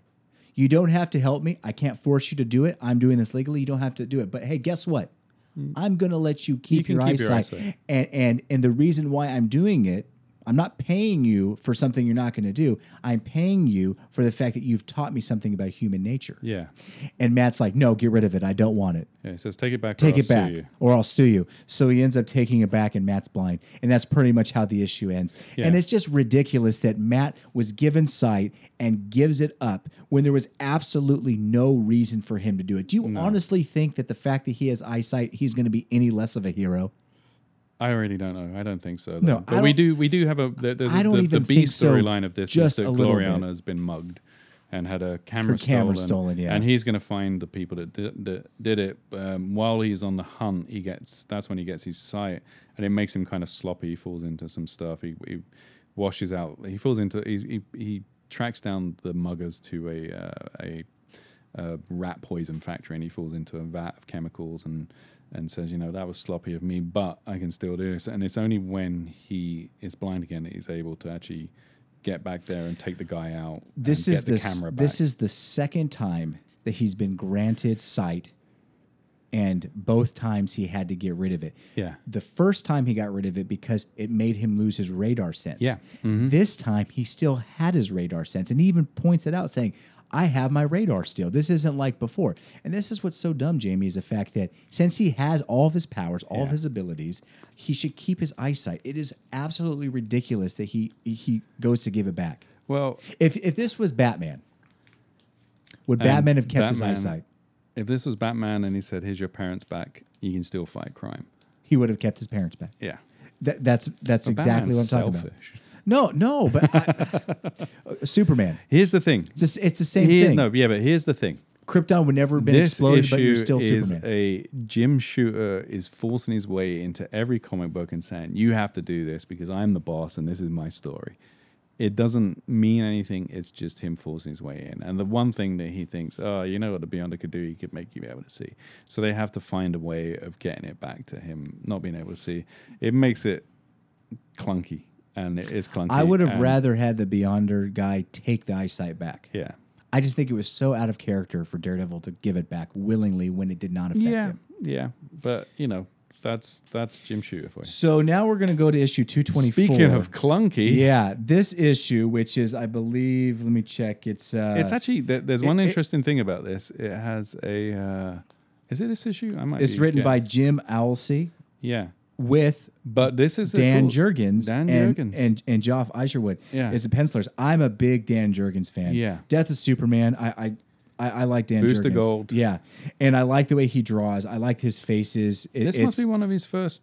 You don't have to help me. I can't force you to do it. I'm doing this legally. You don't have to do it. But hey, guess what? Hmm. I'm gonna let you keep, can your, keep your eyesight. eyesight. And and and the reason why I'm doing it, I'm not paying you for something you're not gonna do. I'm paying you for the fact that you've taught me something about human nature. Yeah. And Matt's like, No, get rid of it. I don't want it Yeah. He says, "Take it back. take it back you." or I'll sue you. So he ends up taking it back and Matt's blind. And that's pretty much how the issue ends. Yeah. And it's just ridiculous that Matt was given sight and gives it up when there was absolutely no reason for him to do it. Do you honestly think that the fact that he has eyesight, he's going to be any less of a hero? I really don't know. I don't think so. No, though. I but we do. We do have a. The, there's I don't the, even the B think so, storyline of this just is that a little bit. Glorianna has been mugged and had a camera, camera stolen, stolen, yeah. And he's going to find the people that did, that did it. Um, while he's on the hunt, he gets. That's when he gets his sight, and it makes him kind of sloppy. He falls into some stuff. He, he washes out. He falls into. He, he, he tracks down the muggers to a uh, a a rat poison factory and he falls into a vat of chemicals and and says, you know, that was sloppy of me, but I can still do this. And it's only when he is blind again that he's able to actually get back there and take the guy out. This is get the, the s- camera back. this is the second time that he's been granted sight and both times he had to get rid of it. Yeah. The first time he got rid of it because it made him lose his radar sense. Yeah. Mm-hmm. This time he still had his radar sense and he even points it out saying, I have my radar still. This isn't like before. And this is what's so dumb, Jamie, is the fact that since he has all of his powers, all of his abilities, he should keep his eyesight. It is absolutely ridiculous that he he goes to give it back. well, If if this was Batman, would Batman have kept his eyesight? if this was Batman and he said, "Here's your parents back," you can still fight crime. He would have kept his parents back. Yeah, That, that's that's But exactly what I'm talking selfish. about. No, no, but I, Superman. Here's the thing. It's just, it's the same Here- thing. No, yeah, but here's the thing. Krypton would never have been this exploded, but you're still is Superman. a Jim Shooter is forcing his way into every comic book and saying, "You have to do this because I'm the boss and this is my story." It doesn't mean anything. It's just him forcing his way in. And the one thing that he thinks, oh, you know what the Beyonder could do? He could make you be able to see. So they have to find a way of getting it back to him not being able to see. It makes it clunky, and it is clunky. I would have and- rather had the Beyonder guy take the eyesight back. yeah, I just think it was so out of character for Daredevil to give it back willingly when it did not affect yeah, him. yeah. But you know, that's that's Jim Shooter for you. So now we're going to go to issue 224. Speaking of clunky, yeah, this issue, which is, I believe, let me check. It's uh, it's actually there, there's it- one it- interesting thing about this. It has a uh, is it this issue? I might. it's written by Jim Owsley yeah. with But this is Dan cool- Jurgens Dan and, Jurgens. and and Joff Isherwood Yeah. is the pencilers. I'm a big Dan Jurgens fan. Yeah. Death of Superman. I I, I, I like Dan Booster Jurgens. Gold. Yeah, and I like the way he draws. I like his faces. It, This must be one of his first.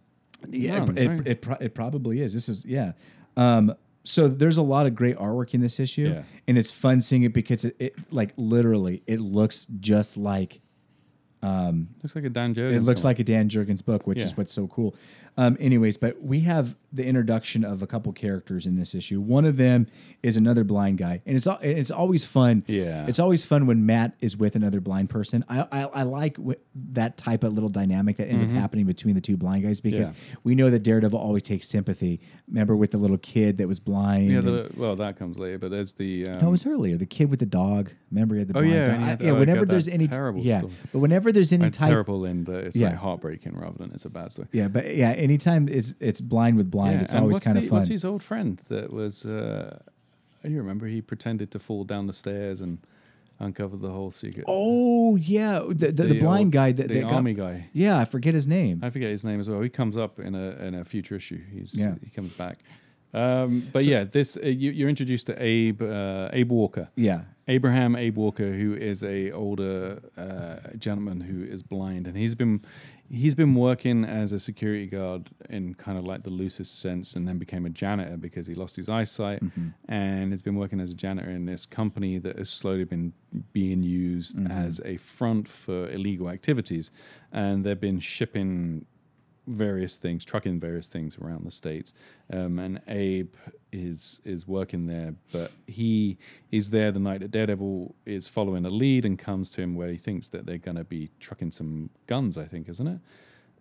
yeah, it, right? it, it, pro- it probably is. This is yeah. Um, so there's a lot of great artwork in this issue, Yeah. and it's fun seeing it because it, it like literally it looks just like um, looks like a Dan Jurgens. it looks comic. like a Dan Jurgens book, which is what's so cool. Um, anyways, but we have the introduction of a couple characters in this issue. One of them is another blind guy, and it's al- it's always fun. Yeah. it's always fun when Matt is with another blind person. I I, I like wh- that type of little dynamic that ends up happening between the two blind guys because Mm-hmm. Yeah. we know that Daredevil always takes sympathy. Remember with the little kid that was blind. Yeah, and- well, that comes later, but there's the. Um, no, it was earlier. The kid with the dog. Remember, he had the Oh, blind yeah, dog. and I- yeah. oh, whenever there's any terrible yeah, but whenever there's any type terrible in the it's Yeah. like heartbreaking rather than it's a bad story. Yeah, but yeah, anytime it's it's blind with blind, Yeah, it's always kind of fun. What's his old friend that was? Uh, you remember he pretended to fall down the stairs and uncover the whole secret. oh yeah, the the, the, blind old- guy that the that got- army guy. yeah, I forget his name. I forget his name as well. He comes up in a in a future issue. He's Yeah. he comes back. Um, but yeah, this uh, you, you're introduced to Abe uh, Abe Walker. yeah, Abraham Abe Walker, who is a older uh, gentleman who is blind, and he's been he's been working as a security guard in kind of like the loosest sense, and then became a janitor because he lost his eyesight, mm-hmm. and he's been working as a janitor in this company that has slowly been being used mm-hmm. as a front for illegal activities, and they've been shipping various things, trucking various things around the states. Um, and Abe is is working there, but he is there the night that Daredevil is following a lead and comes to him where he thinks that they're going to be trucking some guns. I think, isn't it?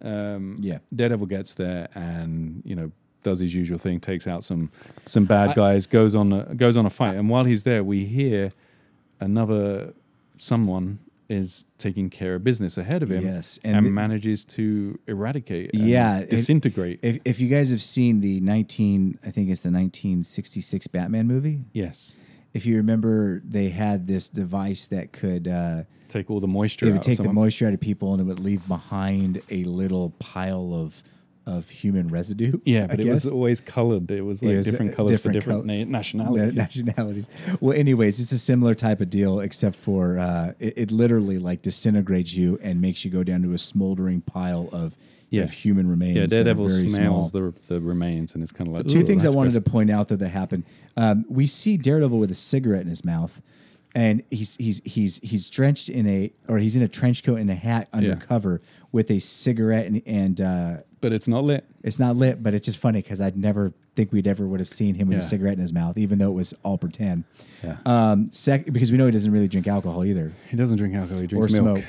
Um, Yeah. Daredevil gets there and you know does his usual thing, takes out some some bad I- guys, goes on a, goes on a fight, and while he's there, we hear another someone is taking care of business ahead of him Yes, and, and the- manages to eradicate and Yeah, disintegrate. if if you guys have seen the nineteen, I think it's the nineteen sixty six Batman movie. yes. If you remember, they had this device that could uh, take all the moisture it would take the moisture out of people, and it would leave behind a little pile of of human residue. yeah I but it was always colored it was It like was, different uh, colors different for different col- na- nationalities nationalities. Well, anyways, it's a similar type of deal, except for uh, it, it literally like disintegrates you and makes you go down to a smoldering pile of, Yeah. of human remains. yeah daredevil smells the, the remains and it's kind of like Two things I wanted gross." to point out that that happened. Um, we see Daredevil with a cigarette in his mouth, and he's he's he's he's drenched in a or he's in a trench coat and a hat undercover with a cigarette and and uh, but it's not lit it's not lit, but it's just funny because I'd never think we'd ever would have seen him with a Yeah. cigarette in his mouth, even though it was all pretend. yeah Um, sec- because we know he doesn't really drink alcohol either he doesn't drink alcohol he or drinks milk smoke.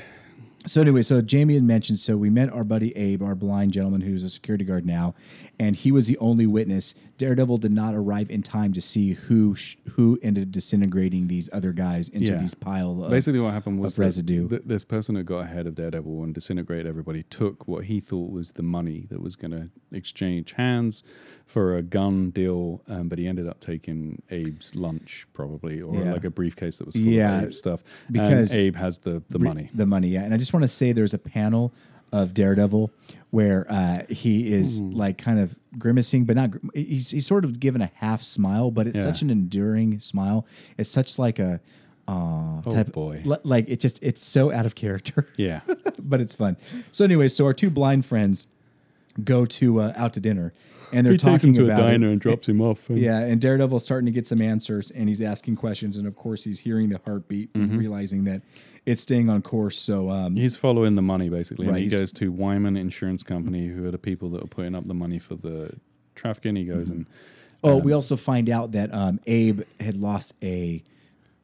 So anyway, so Jamie had mentioned. So we met our buddy Abe, our blind gentleman who's a security guard now, and he was the only witness. Daredevil did not arrive in time to see who sh- who ended up disintegrating these other guys into Yeah. these pile of Basically, what happened was of that residue. th- this person who got ahead of Daredevil and disintegrated everybody took what he thought was the money that was going to exchange hands for a gun deal, um, but he ended up taking Abe's lunch probably, or Yeah. like a briefcase that was full Yeah, of Abe's stuff. because- and Abe has the the money. the money. Yeah, and I just want to say there's a panel of Daredevil where uh, he is like kind of grimacing, but not. gr- He's he's sort of given a half smile, but it's Yeah. such an enduring smile. It's such like a. Uh, Oh, type, boy. li- Like it just it's so out of character. Yeah, but it's fun. So anyway, so our two blind friends go to uh, out to dinner, and they're he takes talking him to a about it. diner and drops him off. and- Yeah, and Daredevil's starting to get some answers, and he's asking questions, and of course he's hearing the heartbeat Mm-hmm. and realizing that it's staying on course. So um, He's following the money basically, and he goes to Wyman Insurance Company, who are the people that are putting up the money for the trafficking. He goes and oh, we also find out that um, Abe had lost a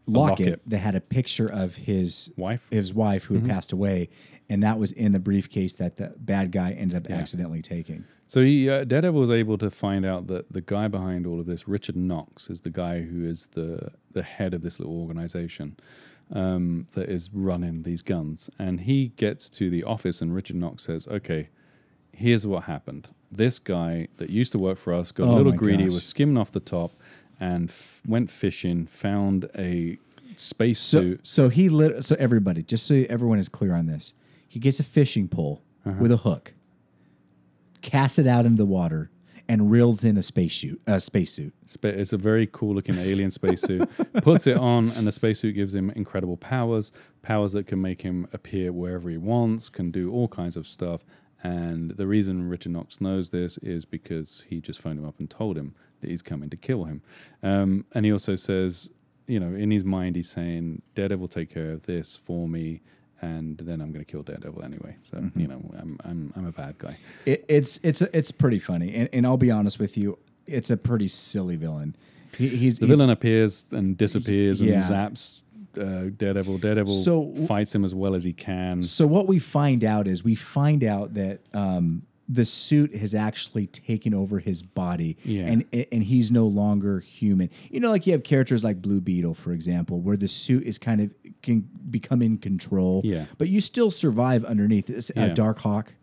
locket, locket. that had a picture of his Wife? his wife who Mm-hmm. had passed away, and that was in the briefcase that the bad guy ended up accidentally taking. So he, uh, Daredevil was able to find out that the guy behind all of this, Richard Knox, is the guy who is the the head of this little organization um, that is running these guns. And he gets to the office, and Richard Knox says, "Okay, here's what happened. This guy that used to work for us got a Oh little greedy, gosh. was skimming off the top, and f- went fishing, found a space So suit. so he lit. So everybody, just so everyone is clear on this, he gets a fishing pole Uh-huh. with a hook, casts it out into the water, and reels in a spacesuit. A spacesuit. Spa- It's a very cool looking alien spacesuit. Puts it on, and the spacesuit gives him incredible powers. Powers that can make him appear wherever he wants, can do all kinds of stuff. And the reason Richard Knox knows this is because he just phoned him up and told him that he's coming to kill him. Um, and he also says, you know, in his mind, he's saying, Daredevil take care of this for me. And then I'm going to kill Daredevil anyway. So you know, I'm I'm I'm a bad guy. It, it's it's it's pretty funny, and, and I'll be honest with you, it's a pretty silly villain. He, he's The he's- villain appears and disappears and zaps uh, Daredevil. Daredevil So- fights him as well as he can. So what we find out is we find out that um, the suit has actually taken over his body, Yeah. and and he's no longer human. You know, like you have characters like Blue Beetle, for example, where the suit is kind of can become in control, Yeah. but you still survive underneath. This, uh, Yeah. Dark Hawk,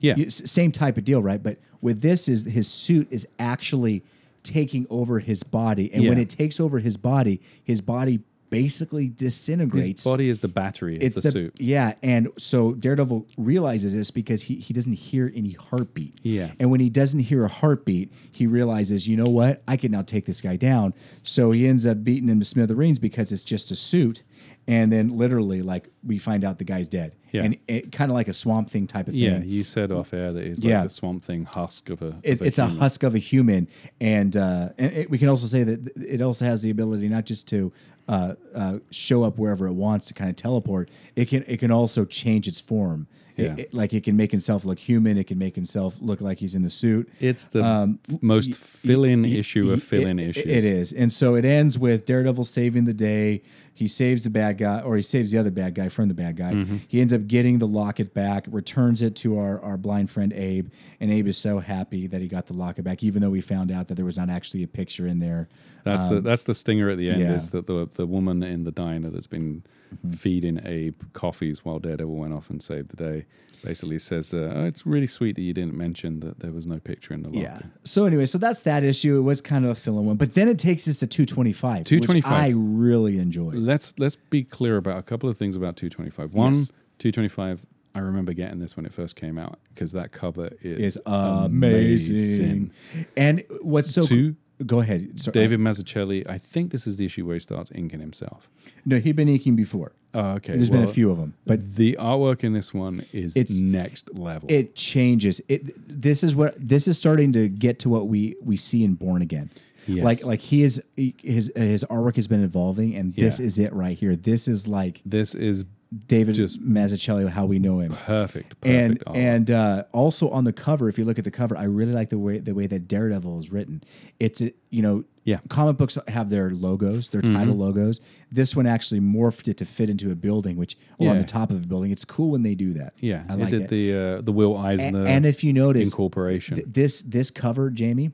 Yeah. You- same type of deal, right? But with this, is his suit is actually taking over his body, and when it takes over his body, his body basically disintegrates His body is the battery of it's the, the, suit. Yeah, and so Daredevil realizes this because he, he doesn't hear any heartbeat. Yeah. And when he doesn't hear a heartbeat, he realizes, you know what? I can now take this guy down. So he ends up beating him to smithereens because it's just a suit. And then literally, like, we find out the guy's dead. Yeah. And it kind of like a swamp thing type of thing. Yeah, you said off air that he's like Yeah. the swamp thing husk of a. It, of it's a husk of a human, and uh, and it, we can also say that it also has the ability not just to uh, uh, show up wherever it wants to kind of teleport. It can it can also change its form. Yeah. it- like it can make himself look human. It can make himself look like he's in the suit. It's the f- most fill-in issue of fill-in It- issues. It is, and so it ends with Daredevil saving the day. He saves the bad guy, or he saves the other bad guy from the bad guy. Mm-hmm. He ends up getting the locket back, returns it to our, our blind friend Abe, and Abe is so happy that he got the locket back, even though we found out that there was not actually a picture in there. That's the that's the stinger at the end Um, yeah. is that the the woman in the diner that's been Mm-hmm. feeding Abe coffees while Daredevil went off and saved the day basically says, uh, oh, "It's really sweet that you didn't mention that there was no picture in the locker." Yeah. So anyway, so that's that issue. It was kind of a fill-in one, but then it takes us to 225, 225. which I really enjoy. Let's let's be clear about a couple of things about 225. One, Yes. 225. I remember getting this when it first came out because that cover is Is amazing. And what's so Two, Go ahead. Sorry. David Mazzucchelli. I think this is the issue where he starts inking himself. No, he'd been inking before. Oh, okay. There's been a well, few of them, but But the artwork in this one is It's- next level. it changes. It this is what this is starting to get to what we we see in Born Again. Yes. Like like he is he- his his artwork has been evolving, and this Yeah. is it right here. This is like this is David Just- Mazzucchelli, how we know him. perfect. Perfect. and artwork. and uh, also on the cover, if you look at the cover, I really like the way the way that Daredevil is written. It's a, you know, Yeah. Mm-hmm. comic books have their logos, their title logos. This one actually morphed it to fit into a building, which or on the top of a building. It's cool when they do that. yeah, I it like did it. the uh, the Will Eisner A- and if you notice, incorporation. th- this this cover, Jamie,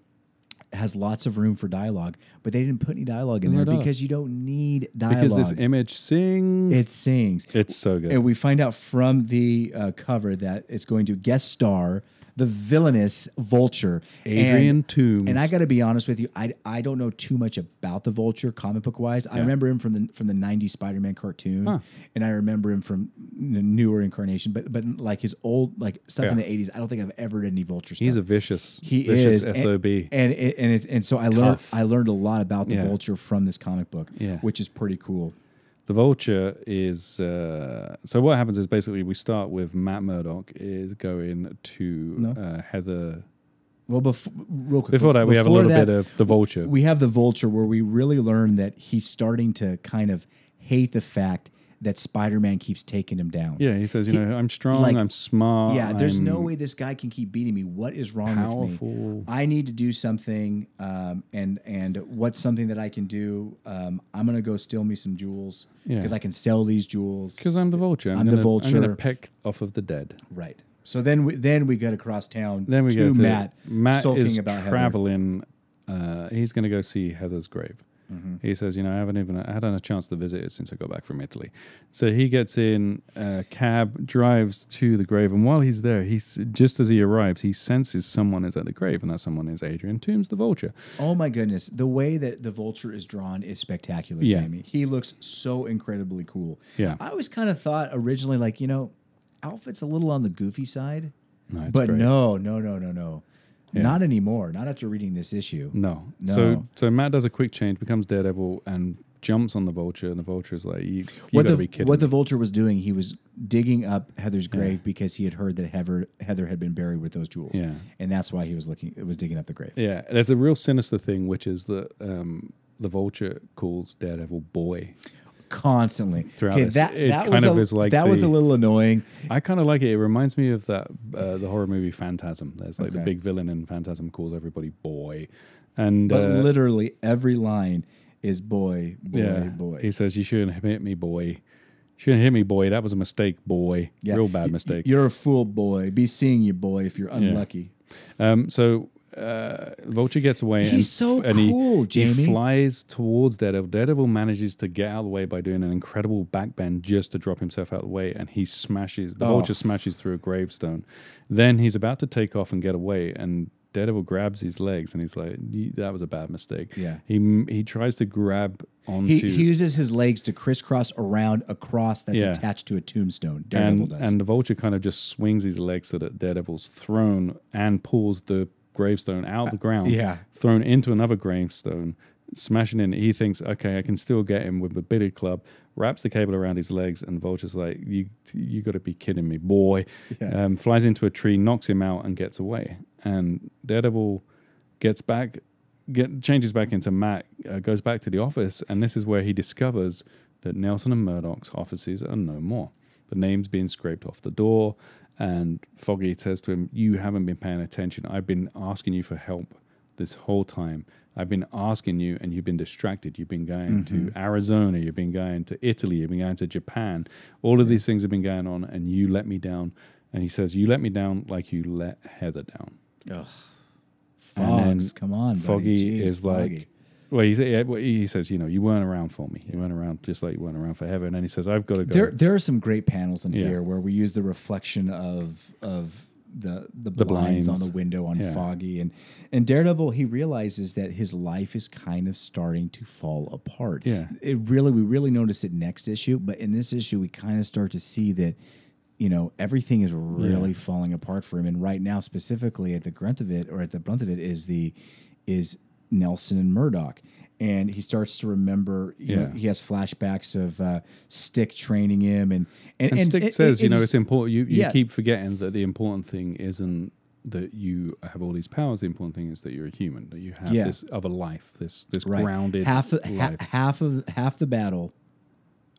has lots of room for dialogue, but they didn't put any dialogue in no there dialogue. because you don't need dialogue. because this image sings. it sings. it's so good. And we find out from the uh, cover that it's going to guest star the villainous Vulture, Adrian and, Toomes. And I got to be honest with you, I, I don't know too much about the Vulture comic book wise. I remember him from the from the '90s Spider-Man cartoon, and I remember him from the newer incarnation. But but like his old like stuff in the '80s, I don't think I've ever done any Vulture stuff. He's a vicious, he vicious is sob. and and it, and, and so I learned I learned a lot about the Yeah. Vulture from this comic book, Yeah. which is pretty cool. The Vulture is uh, so. What happens is basically we start with Matt Murdock is going to uh, Heather. Well, before real quick, Before that, we have a little that, bit of the Vulture. we have the vulture where we really learn that he's starting to kind of hate the fact that Spider-Man keeps taking him down. yeah, he says, you He- know, I'm strong, like- I'm smart. Yeah, there's no I'm- way this guy can keep beating me. What is wrong with Powerful. me? I need to do something, um, and and what's something that I can do? Um, I'm gonna go steal me some jewels Yeah. because I can sell these jewels. Because I'm the vulture. I'm, I'm the gonna, I'm vulture. going to peck off of the dead. Right. So then we then we get across town. Then we to go to Matt. Matt is about traveling. Uh, he's going to go see Heather's grave. Mm-hmm. He says, you know, I haven't even I hadn't a chance to visit it since I got back from Italy. So he gets in a cab, drives to the grave, and while he's there, he's just as he arrives, he senses someone is at the grave, and that someone is Adrian Toomes, the vulture. Oh my goodness, the way that the vulture is drawn is spectacular, Yeah. Jamie. He looks so incredibly cool. Yeah. I always kind of thought originally, like, you know, outfit's a little on the goofy side. No, but great. no, no, no, no, no, Yeah. not anymore. Not after reading this issue. No. No. So so Matt does a quick change, becomes Daredevil, and jumps on the Vulture, and the vulture is like, "You, you what gotta the be kidding!" what me." the vulture was doing, he was digging up Heather's grave because he had heard that Heather Heather had been buried with those jewels, Yeah. and that's why he was looking. It was digging up the grave. yeah, there's a real sinister thing, which is that um, the Vulture calls Daredevil boy. Constantly Throughout Okay, that it that kind was of a, is like that was a little annoying. I kind of like it. It reminds me of that uh, the horror movie Phantasm. There's like the big villain in Phantasm calls everybody boy, and But uh, literally every line is boy, boy, yeah, boy. he says you shouldn't hit me, boy. Shouldn't hit me, boy. That was a mistake, boy. Yeah. Real bad mistake. You're a fool, boy. Be seeing you, boy, if you're unlucky. Um, so uh, Vulture gets away. He's and, so and he- cool, He Jamie. flies towards Daredevil. Daredevil manages to get out of the way by doing an incredible backbend just to drop himself out of the way, and he smashes. The Oh. Vulture smashes through a gravestone. Then he's about to take off and get away, and Daredevil grabs his legs, and he's like, "That was a bad mistake." Yeah. He he tries to grab onto. He, he uses his legs to crisscross around a cross that's Yeah. attached to a tombstone. Daredevil and, does. and the vulture kind of just swings his legs so that Daredevil's thrown and pulls the gravestone out of the ground, Uh, yeah. thrown into another gravestone, smashing in. He thinks, okay, I can still get him with the billy club. Wraps the cable around his legs, and Vulture's like, "You, you got to be kidding me, boy!" Yeah. Um, flies into a tree, knocks him out, and gets away. And Daredevil gets back, get changes back into Matt, uh, goes back to the office, and this is where he discovers that Nelson and Murdock's offices are no more. The name's being scraped off the door, and Foggy says to him, "You haven't been paying attention. I've been asking you for help this whole time. I've been asking you, and you've been distracted. You've been going to mm-hmm. Arizona, you've been going to Italy, you've been going to Japan. All of these things have been going on, and you let me down." And he says, "You let me down like you let Heather down." Then Fogs, come on, buddy. Foggy Jeez, is like, Foggy. Well, he, yeah, he says, you know, you weren't around for me. You weren't around just like you weren't around for heaven. And then he says, I've got to go. There, there are some great panels in Yeah. here where we use the reflection of of the the, The blinds, on the window on Yeah. Foggy and and Daredevil. He realizes that his life is kind of starting to fall apart. Yeah. it really we really notice it next issue, but in this issue we kind of start to see that. You know everything is really Yeah. falling apart for him, and right now, specifically at the grunt of it or at the brunt of it, is the is Nelson and Murdock, and he starts to remember. You know, Yeah. he has flashbacks of uh, Stick training him, and and, and Stick says, you know, it's important. You, you yeah. keep forgetting that the important thing isn't that you have all these powers. The important thing is that you're a human, that you have Yeah. this other life, this this right. grounded half of, ha- half of half the battle,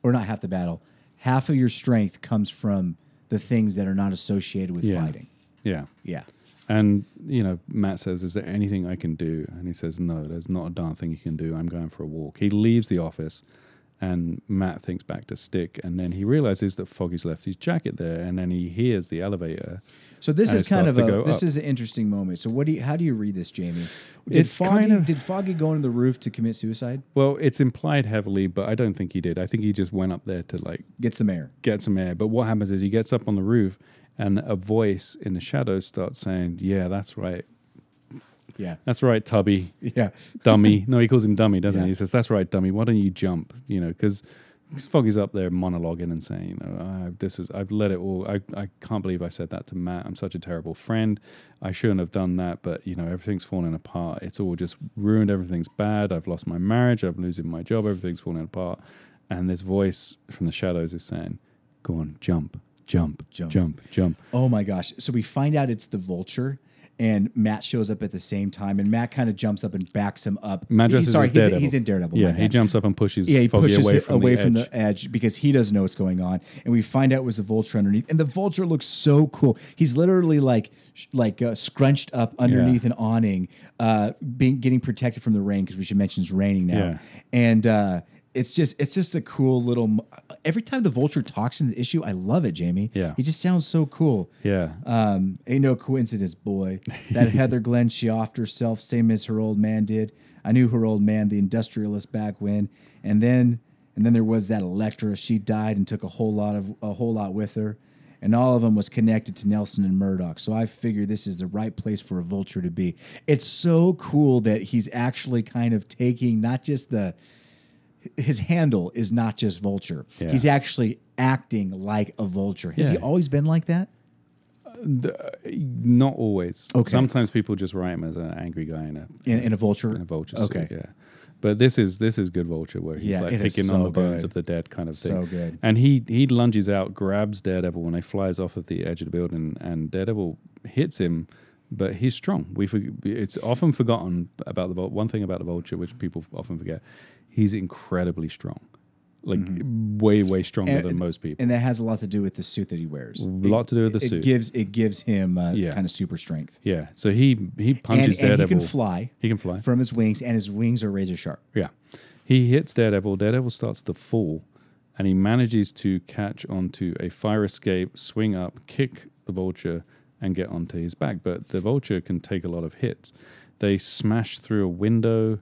or not half the battle, half of your strength comes from the things that are not associated with Yeah. fighting. yeah. Yeah, And you know, Matt says, "Is there anything I can do?" And he says, "No, there's not a darn thing you can do. I'm going for a walk." He leaves the office, and Matt thinks back to Stick, and then he realizes that Foggy's left his jacket there, and then he hears the elevator. So this is kind of a this up. is an interesting moment. So what do you how do you read this, Jamie? Did It's Foggy kind of- did Foggy go into the roof to commit suicide? Well, it's implied heavily, but I don't think he did. I think he just went up there to like Get some air. get some air. But what happens is he gets up on the roof, and a voice in the shadows starts saying, "Yeah, that's right, Yeah, that's right, Tubby." yeah, dummy. No, he calls him dummy, doesn't Yeah. he? He says, "That's right, dummy. Why don't you jump?" You know, because Foggy's up there monologuing and saying, "You know, I, this is I've let it all. I I can't believe I said that to Matt. I'm such a terrible friend. I shouldn't have done that. But you know, everything's falling apart. It's all just ruined. Everything's bad. I've lost my marriage. I'm losing my job. Everything's falling apart." And this voice from the shadows is saying, "Go on, jump, jump, Jump. jump, jump." Oh my gosh. So we find out it's the vulture. And Matt shows up at the same time, and Matt kind of jumps up and backs him up. Matt He- sorry, he's, he's in Daredevil. Yeah, he jumps up and pushes Yeah, he Foggy pushes away from away the from edge. the edge because he doesn't know what's going on, and we find out it was the vulture underneath. And the vulture looks so cool. He's literally like like uh, scrunched up underneath an awning, uh, being getting protected from the rain because we should mention it's raining now. Yeah. And uh, it's just it's just a cool little. Every time the vulture talks in the issue, I love it, Jamie. Yeah. he just sounds so cool. yeah, Um, ain't no coincidence, boy. That Heather Glenn, she offed herself, same as her old man did. I knew her old man, the industrialist, back when. And then, and then there was that Elektra. She died and took a whole lot of a whole lot with her, and all of them was connected to Nelson and Murdock. So I figure this is the right place for a vulture to be. It's so cool that he's actually kind of taking not just the his handle is not just vulture. Yeah. He's actually acting like a vulture. Has he always been like that? Uh, uh, not always. Okay. Sometimes people just write him as an angry guy in a In, in a vulture. in a vulture Okay. suit. Yeah. But this is this is good vulture where he's Yeah, like picking on the bones good. of the dead kind of thing. So good. And he he lunges out, grabs Daredevil when he flies off of the edge of the building, and Daredevil hits him. But he's strong. We forg it's often forgotten about the one thing about the Vulture, which people often forget. He's incredibly strong, like way way stronger Mm-hmm. And- than most people. And that has a lot to do with the suit that he wears. A lot to do with the it suit. gives it gives him uh, Yeah. kind of super strength. yeah. So he he And, punches and he can fly He can fly. from his wings, and his wings are razor sharp. Yeah. He hits Daredevil. Daredevil starts to fall, and he manages to catch onto a fire escape, swing up, kick the vulture, and get onto his back. But the vulture can take a lot of hits. They smash through a window.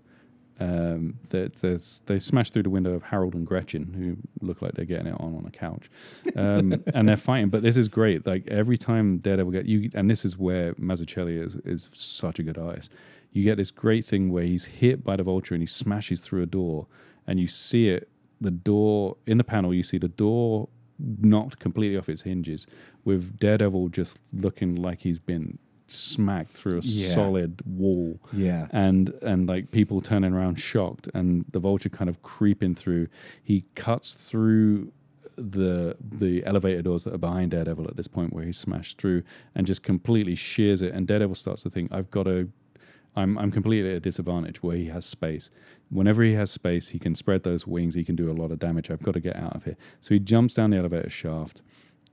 Um, that there's, they smash through the window of Harold and Gretchen, who look like they're getting it on on a couch, um, and they're fighting. But this is great. Like every time Daredevil get you, and this is where Mazzucchelli is is such a good artist. You get this great thing where he's hit by the vulture and he smashes through a door, and you see it. The door in the panel, you see the door knocked completely off its hinges, with Daredevil just looking like he's been smacked through a Yeah. solid wall. Yeah. and and like people turning around shocked and the vulture kind of creeping through. He cuts through the the elevator doors that are behind daredevil at this point where he's smashed through and just completely shears it. And daredevil starts to think i've got to i'm i'm completely at a disadvantage where he has space. Whenever he has space he can spread those wings. He can do a lot of damage. I've got to get out of here. So he jumps down the elevator shaft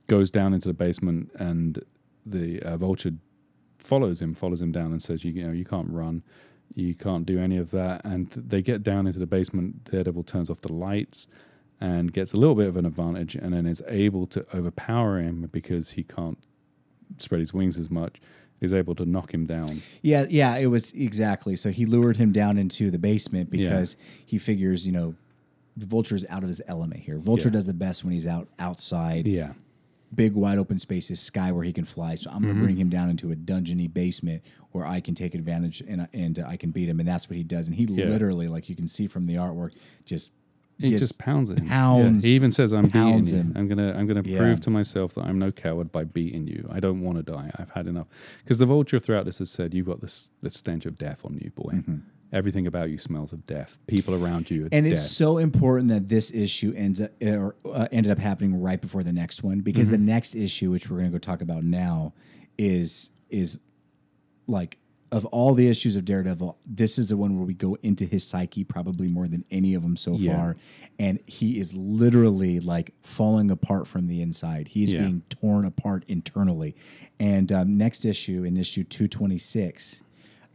goes down into the basement and the uh, vulture follows him, follows him down, and says, "You, you know, you can't run, you can't do any of that." And they get down into the basement. Daredevil turns off the lights and gets a little bit of an advantage, and then is able to overpower him because he can't spread his wings as much. Is able to knock him down. Yeah, yeah, it was exactly. So he lured him down into the basement because he figures, you know, the vulture's out of his element here. Vulture Yeah. does the best when he's out outside, Yeah, big wide open spaces, sky where he can fly. So I'm Mm-hmm. going to bring him down into a dungeony basement where I can take advantage and and uh, I can beat him, and that's what he does. And he Yeah. literally, like you can see from the artwork, just he just pounds him. pounds- Yeah. He even says, "I'm beating you. him. I'm gonna, I'm gonna Yeah. prove to myself that I'm no coward by beating you. I don't want to die. I've had enough." Because the vulture throughout this has said, "You've got this, this stench of death on you, boy. Everything about you smells of death. People around you are And dead." it's so important that this issue ends up, or, uh, ended up happening right before the next one because the next issue, which we're going to go talk about now, is is like of all the issues of Daredevil, this is the one where we go into his psyche probably more than any of them so Yeah. far, and he is literally like falling apart from the inside. He is Yeah. being torn apart internally. And um, next issue, in issue two twenty six.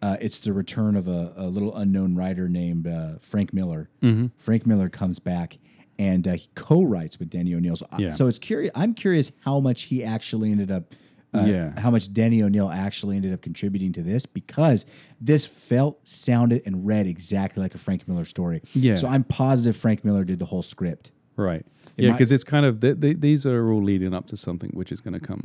Uh, it's the return of a, a little unknown writer named uh, Frank Miller. Mm-hmm. Frank Miller comes back and uh, he co-writes with Denny O'Neil. So, I- Yeah. so it's curious. I'm curious how much he actually ended up. Uh, Yeah. How much Denny O'Neil actually ended up contributing to this because this felt, sounded, and read exactly like a Frank Miller story. Yeah. So I'm positive Frank Miller did the whole script. Right. It yeah, because it's kind of th- th- these are all leading up to something which is going to come,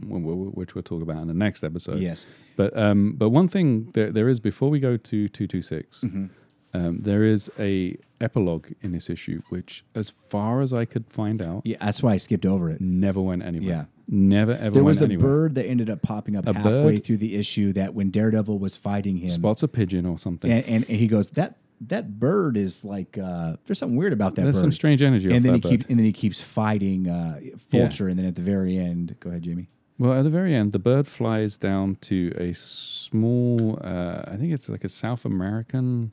which we'll talk about in the next episode. Yes. But um, but one thing there, there is before we go to two two six, Mm-hmm. um, there is a epilogue in this issue, which, as far as I could find out, Yeah, that's why I skipped over it. never went anywhere. Yeah. Never ever There went was a anywhere. bird that ended up popping up A halfway bird? through the issue that when Daredevil was fighting him, Spots a pigeon or something. and, and, and he goes that that bird is like uh, there's something weird about that There's bird. some strange energy and then he keeps and then he keeps fighting uh, Vulture, and then at the very end, go ahead, Jamie. Well, at the very end, the bird flies down to a small, uh, I think it's like a South American.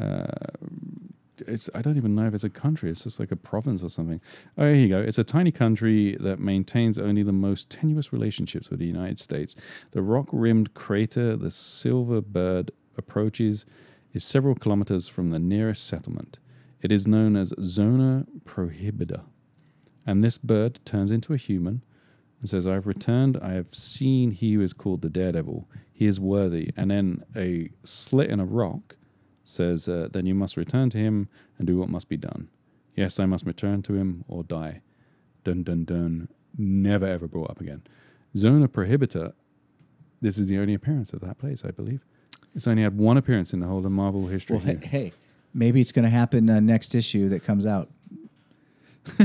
Uh, it's I don't even know if it's a country. It's just like a province or something. Oh, here you go. It's a tiny country that maintains only the most tenuous relationships with the United States. The rock-rimmed crater, the Silver Bird, approaches is several kilometers from the nearest settlement. It is known as Zona Prohibida, and this bird turns into a human and says, I've returned, I have seen he who is called the Daredevil. He is worthy. And then a slit in a rock says, uh, Then you must return to him and do what must be done. Yes, I must return to him or die. Dun dun dun. Never ever brought up again. Zona Prohibita, this is the only appearance of that place, I believe. It's only had one appearance in the whole of Marvel history. Well, hey, hey maybe it's going to happen uh, next issue that comes out.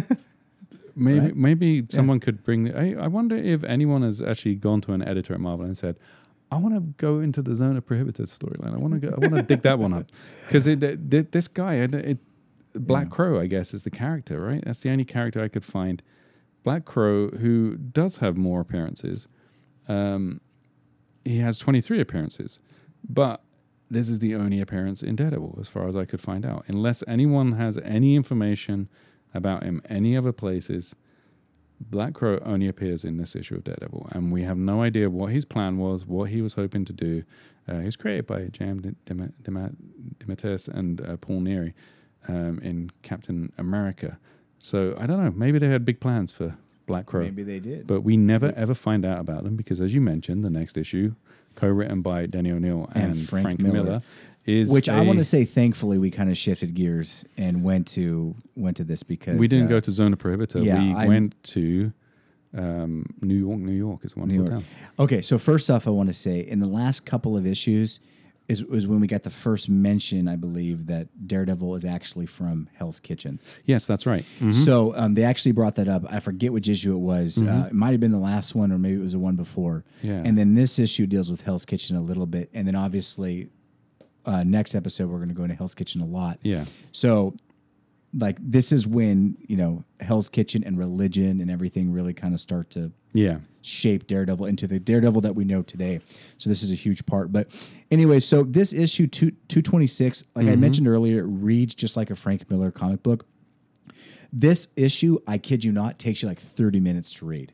maybe Right? maybe someone could bring. I, I wonder if anyone has actually gone to an editor at Marvel and said, "I want to go into the Zone of Prohibited storyline. I want to go. I want to dig that one up because this guy, it, it, Black Yeah. Crow, I guess, is the character, right? That's the only character I could find. Black Crow, who does have more appearances, um, he has twenty three appearances, but this is the only appearance in Daredevil, as far as I could find out. Unless anyone has any information about him any other places, Black Crow only appears in this issue of Daredevil, and we have no idea what his plan was, what he was hoping to do. Uh, he was created by Jam Dem- Dem- Demetrius and uh, Paul Neary um, in Captain America. So I don't know. Maybe they had big plans for Black Crow, Maybe they did. but we never ever find out about them because, as you mentioned, the next issue, co-written by Denny O'Neil and, And Frank, Frank Miller. Miller. is Which I want to say, thankfully, we kind of shifted gears and went to went to this because we didn't uh, go to Zona Prohibita. yeah, we I'm- went to um, New York. New York is a wonderful town. Okay, so first off, I want to say in the last couple of issues is was when we got the first mention, I believe, that Daredevil is actually from Hell's Kitchen. Yes, that's right. Mhm. So um, they actually brought that up. I forget which issue it was. Uh, it might have been the last one, or maybe it was the one before. Mm-hmm. Yeah. And then this issue deals with Hell's Kitchen a little bit, and then obviously, uh, next episode we're going to go into Hell's Kitchen a lot. Yeah. So, like, this is when you know Hell's Kitchen and religion and everything really kind of start to Yeah. shape Daredevil into the Daredevil that we know today. So this is a huge part. But anyway, so this issue two two twenty six, like I mentioned earlier, it reads just like a Frank Miller comic book. This issue, I kid you not, takes you like thirty minutes to read.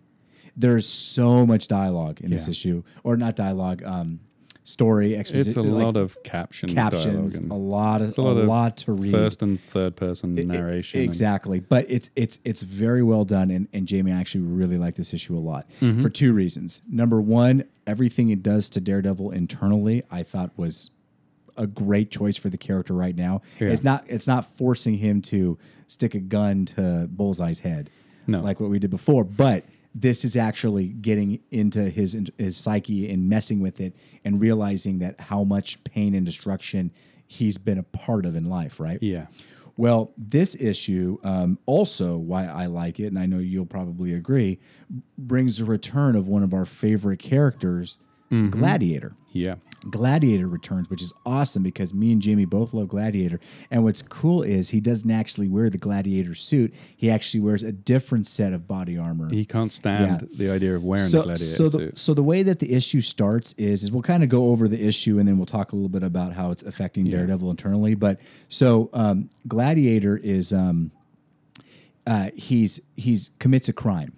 There's so much dialogue in this issue, or not dialogue, um, story exposition. It's a like lot of caption captions, a lot of it's a lot, a of lot to read. First and third person narration. and- Exactly, but it's it's it's very well done, and, and Jamie I actually really like this issue a lot Mm-hmm. for two reasons. Number one, everything it does to Daredevil internally, I thought was a great choice for the character right now. Yeah. It's not it's not forcing him to stick a gun to Bullseye's head, No. like what we did before, but. This is actually getting into his his psyche and messing with it and realizing that how much pain and destruction he's been a part of in life, right? yeah. Well, this issue, um, also why I like it, and I know you'll probably agree, brings the return of one of our favorite characters, Gladiator. Yeah. Gladiator returns, which is awesome because me and Jamie both love Gladiator. And what's cool is he doesn't actually wear the Gladiator suit; he actually wears a different set of body armor. He can't stand Yeah. the idea of wearing so, the gladiator so the, suit. so the way that the issue starts is is we'll kind of go over the issue and then we'll talk a little bit about how it's affecting Daredevil internally. But so um, Gladiator is um, uh, he's he's commits a crime.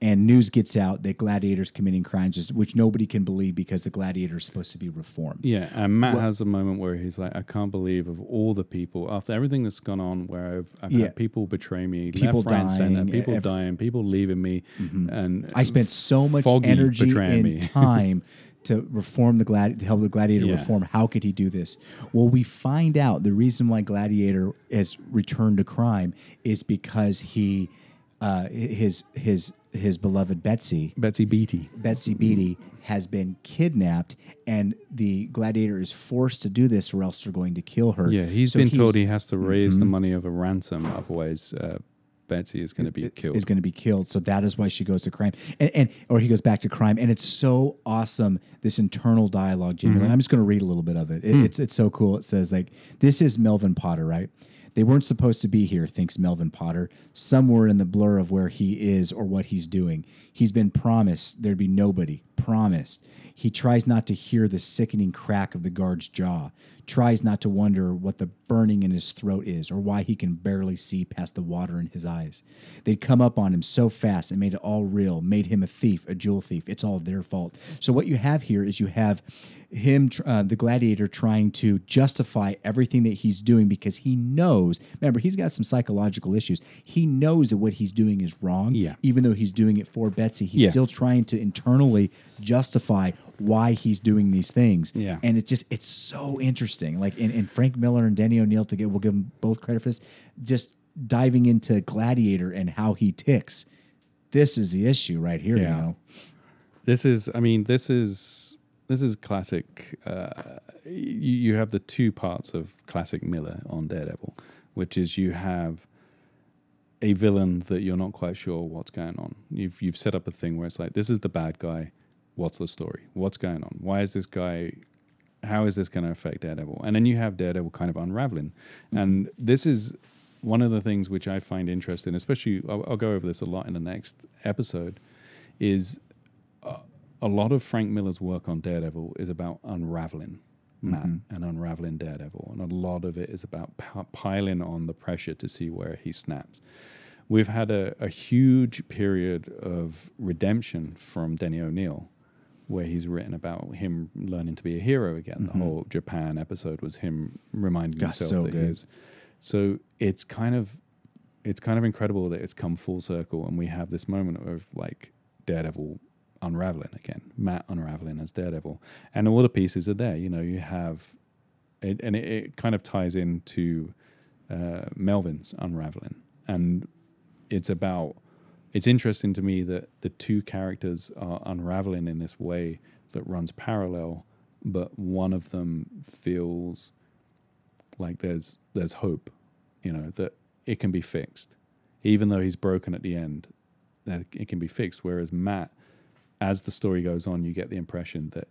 And news gets out that Gladiator's committing crimes, which nobody can believe because the Gladiator is supposed to be reformed. Yeah, and Matt has a moment where he's like, I can't believe of all the people after everything that's gone on, where I've, I've Yeah. had people betray me, People left, and center, dying, people ev- Mm-hmm. dying, people leaving me, and I spent so much energy and me. time to reform the glad to help the gladiator Yeah. reform. How could he do this? Well, we find out the reason why Gladiator has returned to crime is because he, uh, his his his beloved Betsy, Betsy Beatty. Betsy Beatty, has been kidnapped, and the Gladiator is forced to do this, or else they're going to kill her. Yeah, he's So been told he's- Mm-hmm. he has to raise the money of a ransom, otherwise uh, Betsy is going to be killed. is going to be killed. So that is why she goes to crime, and, and or he goes back to crime, and it's so awesome. This internal dialogue, Jimmy. Mm-hmm. I'm just going to read a little bit of it. It- Hmm. It's it's so cool. It says like, "This is Melvin Potter, right? They weren't supposed to be here," thinks Melvin Potter. Somewhere in the blur of where he is or what he's doing, he's been promised there'd be nobody. Promised. He tries not to hear the sickening crack of the guard's jaw. Tries not to wonder what the burning in his throat is or why he can barely see past the water in his eyes. They'd come up on him so fast and made it all real, made him a thief, a jewel thief. It's all their fault. So, what you have here is you have him, uh, the gladiator, trying to justify everything that he's doing because he knows. Remember, he's got some psychological issues. He knows that what he's doing is wrong, Yeah. even though he's doing it for Betsy. He's Yeah. still trying to internally justify why he's doing these things. Yeah. And it's just it's so interesting. Like and, and Frank Miller and Denny O'Neil to get we'll give them both credit for this. Just diving into Gladiator and how he ticks. This is the issue right here, Yeah. you know. This is, I mean, this is this is classic. Uh, you, you have the two parts of classic Miller on Daredevil, which is you have a villain that you're not quite sure what's going on. You've you've set up a thing where it's like this is the bad guy. What's the story? What's going on? Why is this guy? How is this going to affect Daredevil? And then you have Daredevil kind of unraveling, and this is one of the things which I find interesting, especially I'll, I'll go over this a lot in the next episode, is a lot of Frank Miller's work on Daredevil is about unraveling Matt mm-hmm. and unraveling Daredevil, and a lot of it is about p- piling on the pressure to see where he snaps. We've had a, a huge period of redemption from Denny O'Neil, where he's written about him learning to be a hero again. The mm-hmm. whole Japan episode was him reminding God, himself so that good. is. So it's kind of, it's kind of incredible that it's come full circle, and we have this moment of like Daredevil unraveling again, Matt unraveling as Daredevil, and all the pieces are there. You know, you have, it, and it, it kind of ties into uh, Melvin's unraveling, and it's about. It's interesting to me that the two characters are unraveling in this way that runs parallel, but one of them feels like there's there's hope, you know, that it can be fixed, even though he's broken at the end, that it can be fixed. Whereas Matt, as the story goes on, you get the impression that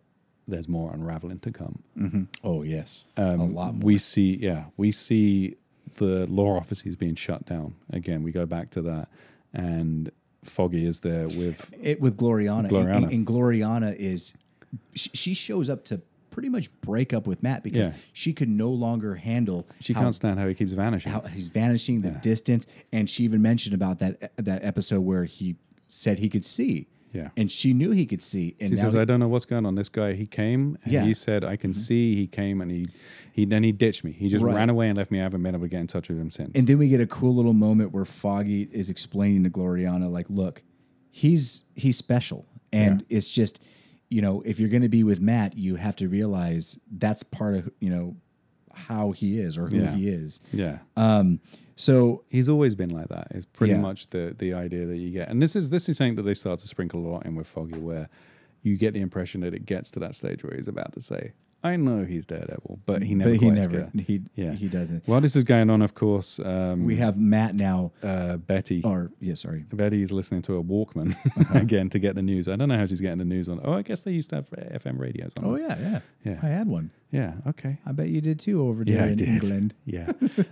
there's more unraveling to come. Mm-hmm. Oh yes, Um, a lot more. We see, yeah, we see the law offices being shut down again. We go back to that, and Foggy is there with it with Glorianna. Glorianna. And, and, and Glorianna is she, she shows up to pretty much break up with Matt because Yeah. she could no longer handle she how, can't stand how he keeps vanishing. how he's vanishing, the Yeah. distance, and she even mentioned about that that episode where he said he could see, yeah. and she knew he could see, and She says, he- "I don't know what's going on." This guy, he came and Yeah. Mm-hmm. he said, "I can see." He came and he, he then he ditched me. He just Right. ran away and left me. I haven't been able to get in touch with him since. And then we get a cool little moment where Foggy is explaining to Glorianna, like, look, he's he's special. And it's just, you know, if you're gonna be with Matt, you have to realize that's part of, you know, how he is or who Yeah. he is. yeah, Um, so he's always been like that. It's pretty Yeah. much the the idea that you get, and this is this is something that they start to sprinkle a lot in with Foggy, where you get the impression that it gets to that stage where he's about to say, "I know he's Daredevil," but he never. but he never he Yeah. he doesn't. While this is going on, of course, um, We have Matt now uh, Betty. or yeah, sorry. Betty's listening to a Walkman Uh-huh. again to get the news. I don't know how she's getting the news on. Oh, I guess they used to have FM radios on. Oh them. yeah, yeah. Yeah. I had one. yeah. Okay. I bet you did too over there Yeah, in. England. Yeah.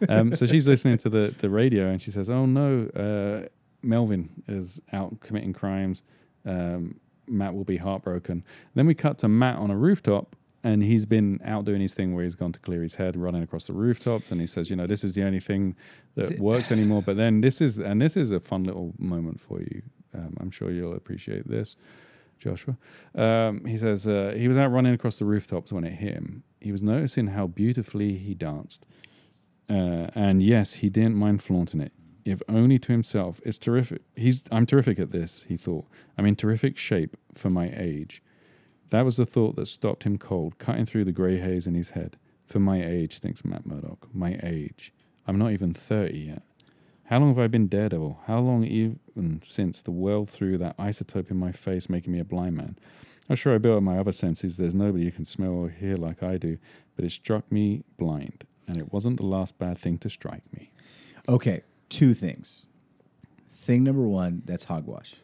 Um, so she's listening to the, the radio and she says, Oh no, uh, Melvin is out committing crimes. Um, Matt will be heartbroken. Then we cut to Matt on a rooftop and he's been out doing his thing where he's gone to clear his head, running across the rooftops. And he says, You know, this is the only thing that works anymore. But then this is, and this is a fun little moment for you. Um, I'm sure you'll appreciate this. Joshua. Um, he says uh, he was out running across the rooftops when it hit him. He was noticing how beautifully he danced. Uh, and yes, he didn't mind flaunting it, if only to himself. It's terrific. He's I'm terrific at this, he thought. I'm in terrific shape for my age. That was the thought that stopped him cold, cutting through the grey haze in his head. For my age, thinks Matt Murdock. My age. I'm not even 30 yet. How long have I been Daredevil? How long even since the world threw that isotope in my face, making me a blind man? I'm sure I built up my other senses. There's nobody who can smell or hear like I do, but it struck me blind, and it wasn't the last bad thing to strike me. Okay, two things. Thing number one, that's hogwash.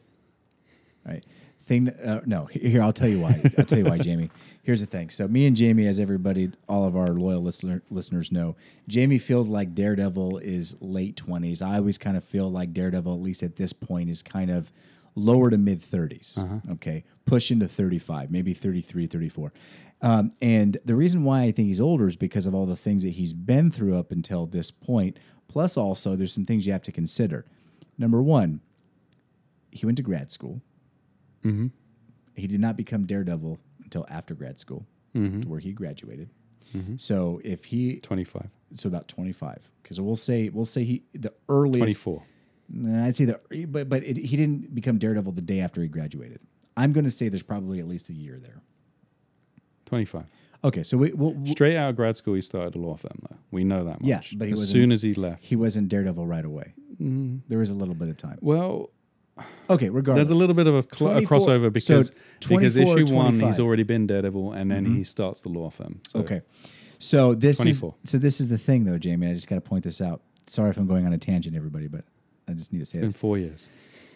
Right. Thing uh, no, here I'll tell you why. I'll tell you why, Jamie. Here's the thing. So me and Jamie, as everybody, all of our loyal listener, listeners know, Jamie feels like Daredevil is late twenties. I always kind of feel like Daredevil, at least at this point, is kind of lower to mid 30s. Okay, push into 35, maybe 33, 34. Um, and the reason why I think he's older is because of all the things that he's been through up until this point. Plus, also, there's some things you have to consider. Number one, he went to grad school. Mm-hmm. He did not become Daredevil until after grad school, Mm-hmm. to where he graduated. So if he, 25. so about 25, because we'll say we'll say he the earliest 24. Nah, I'd say the but but it, he didn't become Daredevil the day after he graduated. I'm going to say there's probably at least a year there. 25. Okay, so we, we'll, Straight out of grad school, he started a law firm, though. We know that much. Yeah, but he as soon as he left. he wasn't Daredevil right away. Mm-hmm. There was a little bit of time. well, Okay, regardless. there's a little bit of a, cl- a crossover because so because 24 or issue one he's already been Daredevil and then he mm-hmm. starts the law firm. So Okay. So this 24. is so this is the thing though, Jamie. I just got to point this out. Sorry if I'm going on a tangent, everybody, but I just need to say In it. four years.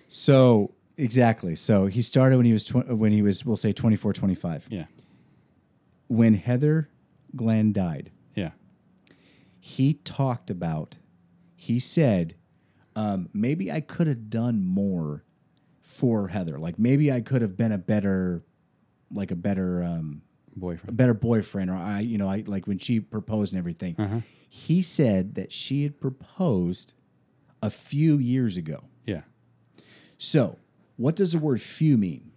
So exactly. So he started when he was tw- when he was we'll say 24, 25. Yeah. When Heather Glenn died, Yeah. he talked about. He said, um, maybe I could have done more for Heather. Like maybe I could have been a better, like a better. Um, a Boyfriend. better boyfriend or I you know I like when she proposed and everything. Uh-huh. He said that she had proposed a few years ago. Yeah. So, what does the word few mean?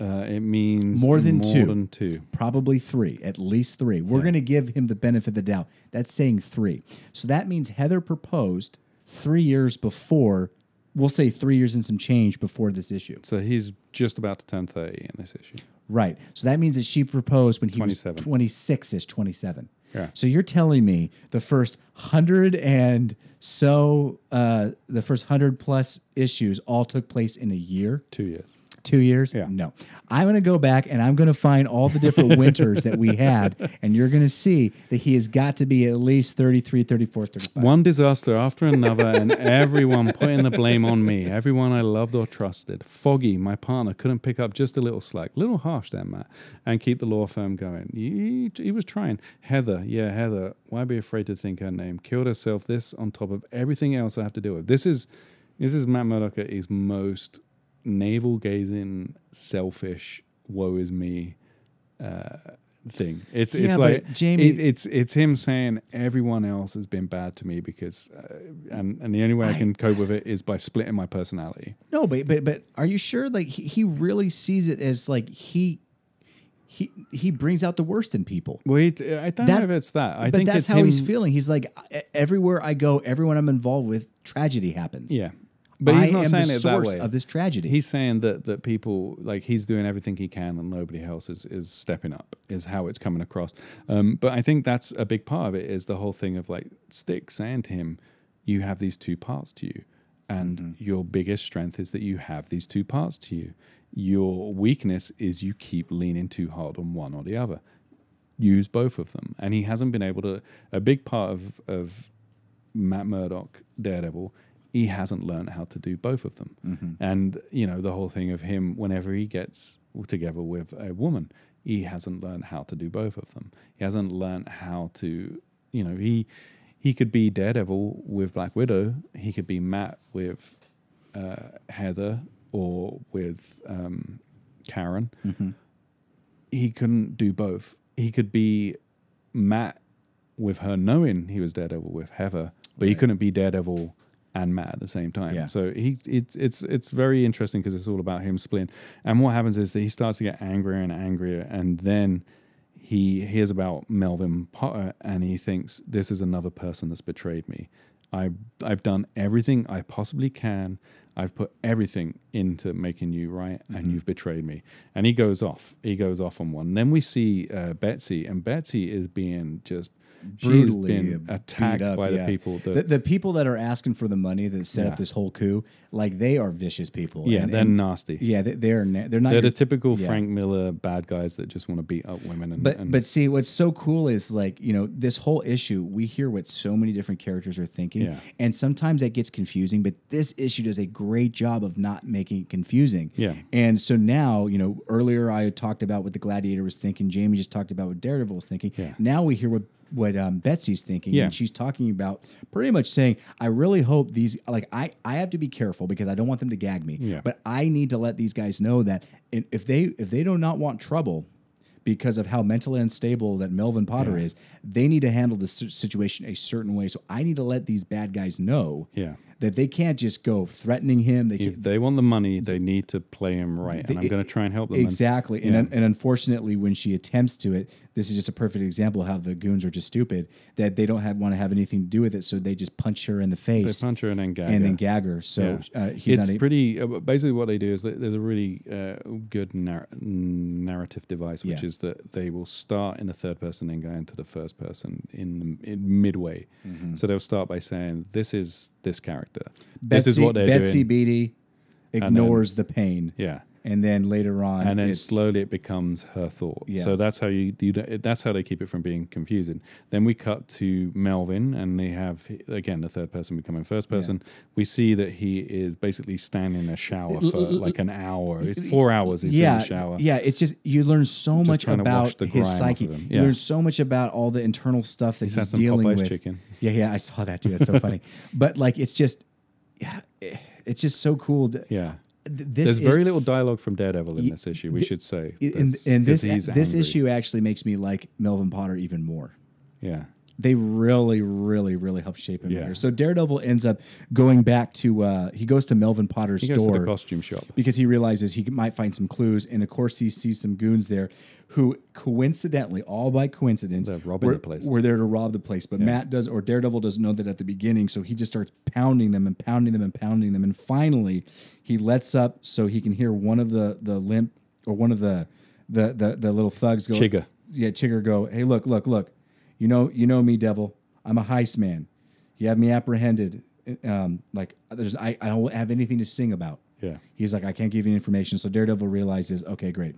Uh, it means More than more two. than two. Probably 3, at least 3. We're Yeah. going to give him the benefit of the doubt. That's saying 3. So that means Heather proposed 3 years before we'll say 3 years and some change before this issue. So he's just about to turn 30 in this issue. Right. So that means that she proposed when he 27. was 26 ish, 27. Yeah. So you're telling me the first hundred and so uh, the first hundred plus issues all took place in a year, Two years. Two years? Yeah. No. I'm going to go back and I'm going to find all the different winters that we had, and you're going to see that he has got to be at least 33, 34, 35. One disaster after another, and everyone putting the blame on me. Everyone I loved or trusted. Foggy, my partner, couldn't pick up just a little slack. Little harsh there, Matt. And keep the law firm going. He, he was trying. Heather, yeah, Heather. Why be afraid to think her name? Killed herself. This on top of everything else I have to deal with. This is, this is Matt Murdock at his most navel gazing, selfish, woe is me uh, thing. It's Yeah, it's like Jamie- it- it's it's him saying everyone else has been bad to me because, uh, and and the only way I, I- can cope with it is by splitting my personality. No, but but but are you sure? Like he, he really sees it as like he he he brings out the worst in people. Well, he, I don't That- know if it's that. I but think that's it's how him, he's feeling. He's like "E- everywhere I go, everyone I'm involved with, tragedy happens. Yeah, but he's I not am saying the it that source way. of this tragedy. He's saying that that people like he's doing everything he can and nobody else is is stepping up is how it's coming across. Um, but I think that's a big part of it is the whole thing of like Stick saying to him, "You have these two parts to you, and Mm-hmm. your biggest strength is that you have these two parts to you. Your weakness is you keep leaning too hard on one or the other. Use both of them." And he hasn't been able to. A big part of of Matt Murdock, Daredevil, he hasn't learned how to do both of them. And, you know, the whole thing of him, whenever he gets together with a woman, he hasn't learned how to do both of them. He hasn't learned how to, you know, he he could be Daredevil with Black Widow. He could be Matt with uh, Heather or with um, Karen. He couldn't do both. He could be Matt with her knowing he was Daredevil with Heather, but he couldn't be Daredevil and Matt at the same time. Yeah. So he it's it's it's very interesting because it's all about him splitting. And what happens is that he starts to get angrier and angrier, and then he hears about Melvin Potter and he thinks this is another person that's betrayed me. I I've done everything I possibly can. I've put everything into making you right, Mm-hmm. and you've betrayed me. And he goes off. He goes off on one. Then we see uh, Betsy, and Betsy is being just she's brutally been attacked up, by yeah. the people that the, the people that are asking for the money that set Yeah. up this whole coup, like they are vicious people. yeah And- they're and- nasty. yeah, they, they're na- they're not. They're your- the typical yeah. Frank Miller bad guys that just want to beat up women. And, But and but see, what's so cool is like you know this whole issue. We hear what so many different characters are thinking, and sometimes that gets confusing. But this issue does a great job of not making it confusing. Yeah. And so now you know earlier I talked about what the Gladiator was thinking. Jamie just talked about what Daredevil was thinking. Yeah. Now we hear what what um, Betsy's thinking, Yeah. and she's talking about pretty much saying, "I really hope these like I I have to be careful because I don't want them to gag me, Yeah. but I need to let these guys know that if they if they do not want trouble." because of how mentally unstable that Melvin Potter Yeah. is, they need to handle the situation a certain way. So I need to let these bad guys know Yeah. That they can't just go threatening him. They if they want the money, they need to play him right, and I'm going to try and help them. Exactly. And, yeah. and unfortunately, when she attempts to it, this is just a perfect example of how the goons are just stupid that they don't have want to have anything to do with it. So they just punch her in the They face punch her and then gag and her. then gag her. So Yeah. uh, he's it's not. a- pretty. Uh, basically, what they do is there's a really uh, good nar- narrative device, which Yeah. is that they will start in the third person and go into the first person in, the, in midway. Mm-hmm. So they'll start by saying, "This is this character. Betsy, this is what they're Betsy doing." Beatty then- ignores the pain. Yeah, and then later on, and then slowly it becomes her thought. Yeah. So that's how you, you that's how they keep it from being confusing. Then we cut to Melvin, and they have again the third person becoming first person. We see that he is basically standing in a shower for like an hour. It's four hours. He's yeah, in the shower. yeah. It's just you learn so much to wash about the his psyche. of him. You learn so much about all the internal stuff that he's, some dealing Popeye's with. chicken. Yeah, yeah, I saw that too. That's so funny. But like, it's just, yeah, it's just so cool. To, Yeah. Th- This There's is- very little dialogue from Daredevil in this issue. We should say, and, and this this angry. issue actually makes me like Melvin Potter even more. Yeah. They really, really, really help shape him Yeah. here. So Daredevil ends up going back to uh, he goes to Melvin Potter's He goes store to the costume shop. because he realizes he might find some clues, and of course he sees some goons there who coincidentally, all by coincidence, They're robbing were, the place. were there to rob the place. But Matt does, or Daredevil doesn't know that at the beginning, so he just starts pounding them and pounding them and pounding them, and finally he lets up so he can hear one of the the limp or one of the the the, the little thugs go. Chigga. Yeah, Chigger go. Hey, look, look, look. You know, you know me, Devil. I'm a heist man. You have me apprehended. Um, like there's, I, I don't have anything to sing about. Yeah. He's like, I can't give you information. So Daredevil realizes, okay, great.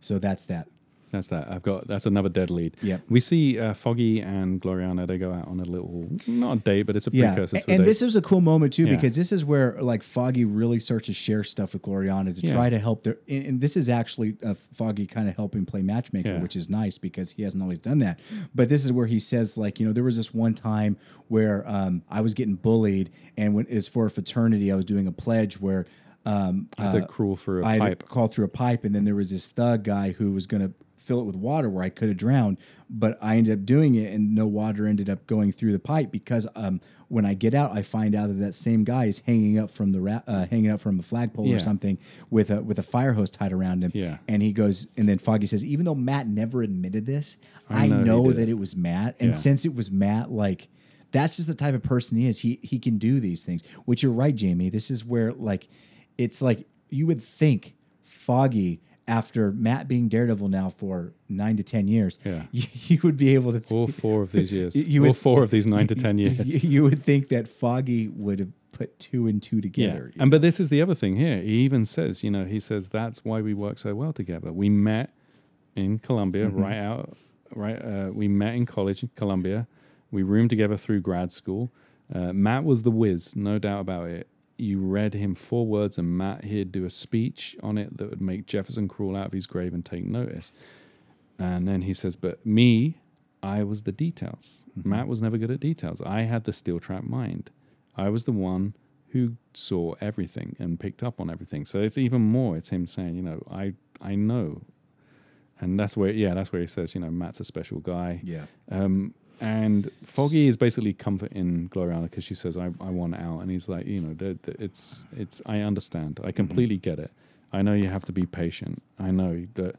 So that's that. That's that. I've got that's another dead lead. Yeah. We see uh, Foggy and Glorianna. They go out on a little not a date, but it's a Yeah, precursor to and a date. this is a cool moment too Yeah. because this is where like Foggy really starts to share stuff with Glorianna to Yeah. try to help their. And, and this is actually uh, Foggy kind of helping play matchmaker, which is nice because he hasn't always done that. But this is where he says like you know there was this one time where um, I was getting bullied, and when it was for a fraternity, I was doing a pledge where. Um, I had to uh, crawl through a I had to pipe. crawl through a pipe, and then there was this thug guy who was going to fill it with water where I could have drowned, but I ended up doing it, and no water ended up going through the pipe because um, when I get out, I find out that that same guy is hanging up from the ra- uh, hanging up from a flagpole Yeah. or something with a with a fire hose tied around him. Yeah. and he goes, and then Foggy says, even though Matt never admitted this, I, I know know, that it. was Matt, and Yeah. since it was Matt, like. That's just the type of person he is. He he can do these things. Which you're right, Jamie. This is where like it's like you would think Foggy after Matt being Daredevil now for nine to ten years, Yeah. you, you would be able to. all four of these years. You all would- four of these nine to ten years. You, you would think that Foggy would have put two and two together. Yeah. And but this is the other thing here. He even says, you know, he says that's why we work so well together. We met in Columbia, Mm-hmm. right out, right. Uh, we met in college in Columbia. We roomed together through grad school. Uh, Matt was the whiz, no doubt about it. You read him four words, and Matt he'd do a speech on it that would make Jefferson crawl out of his grave and take notice. And then he says, "But me, I was the details. Matt was never good at details. I had the steel trap mind. I was the one who saw everything and picked up on everything. So it's even more. It's him saying, you know, I I know, and that's where yeah, that's where he says, you know, Matt's a special guy. yeah. Um, and Foggy is basically comforting Glorianna because she says, I, I want out. And he's like, you know, the, the, it's, it's, I understand. I completely get it. I know you have to be patient. I know that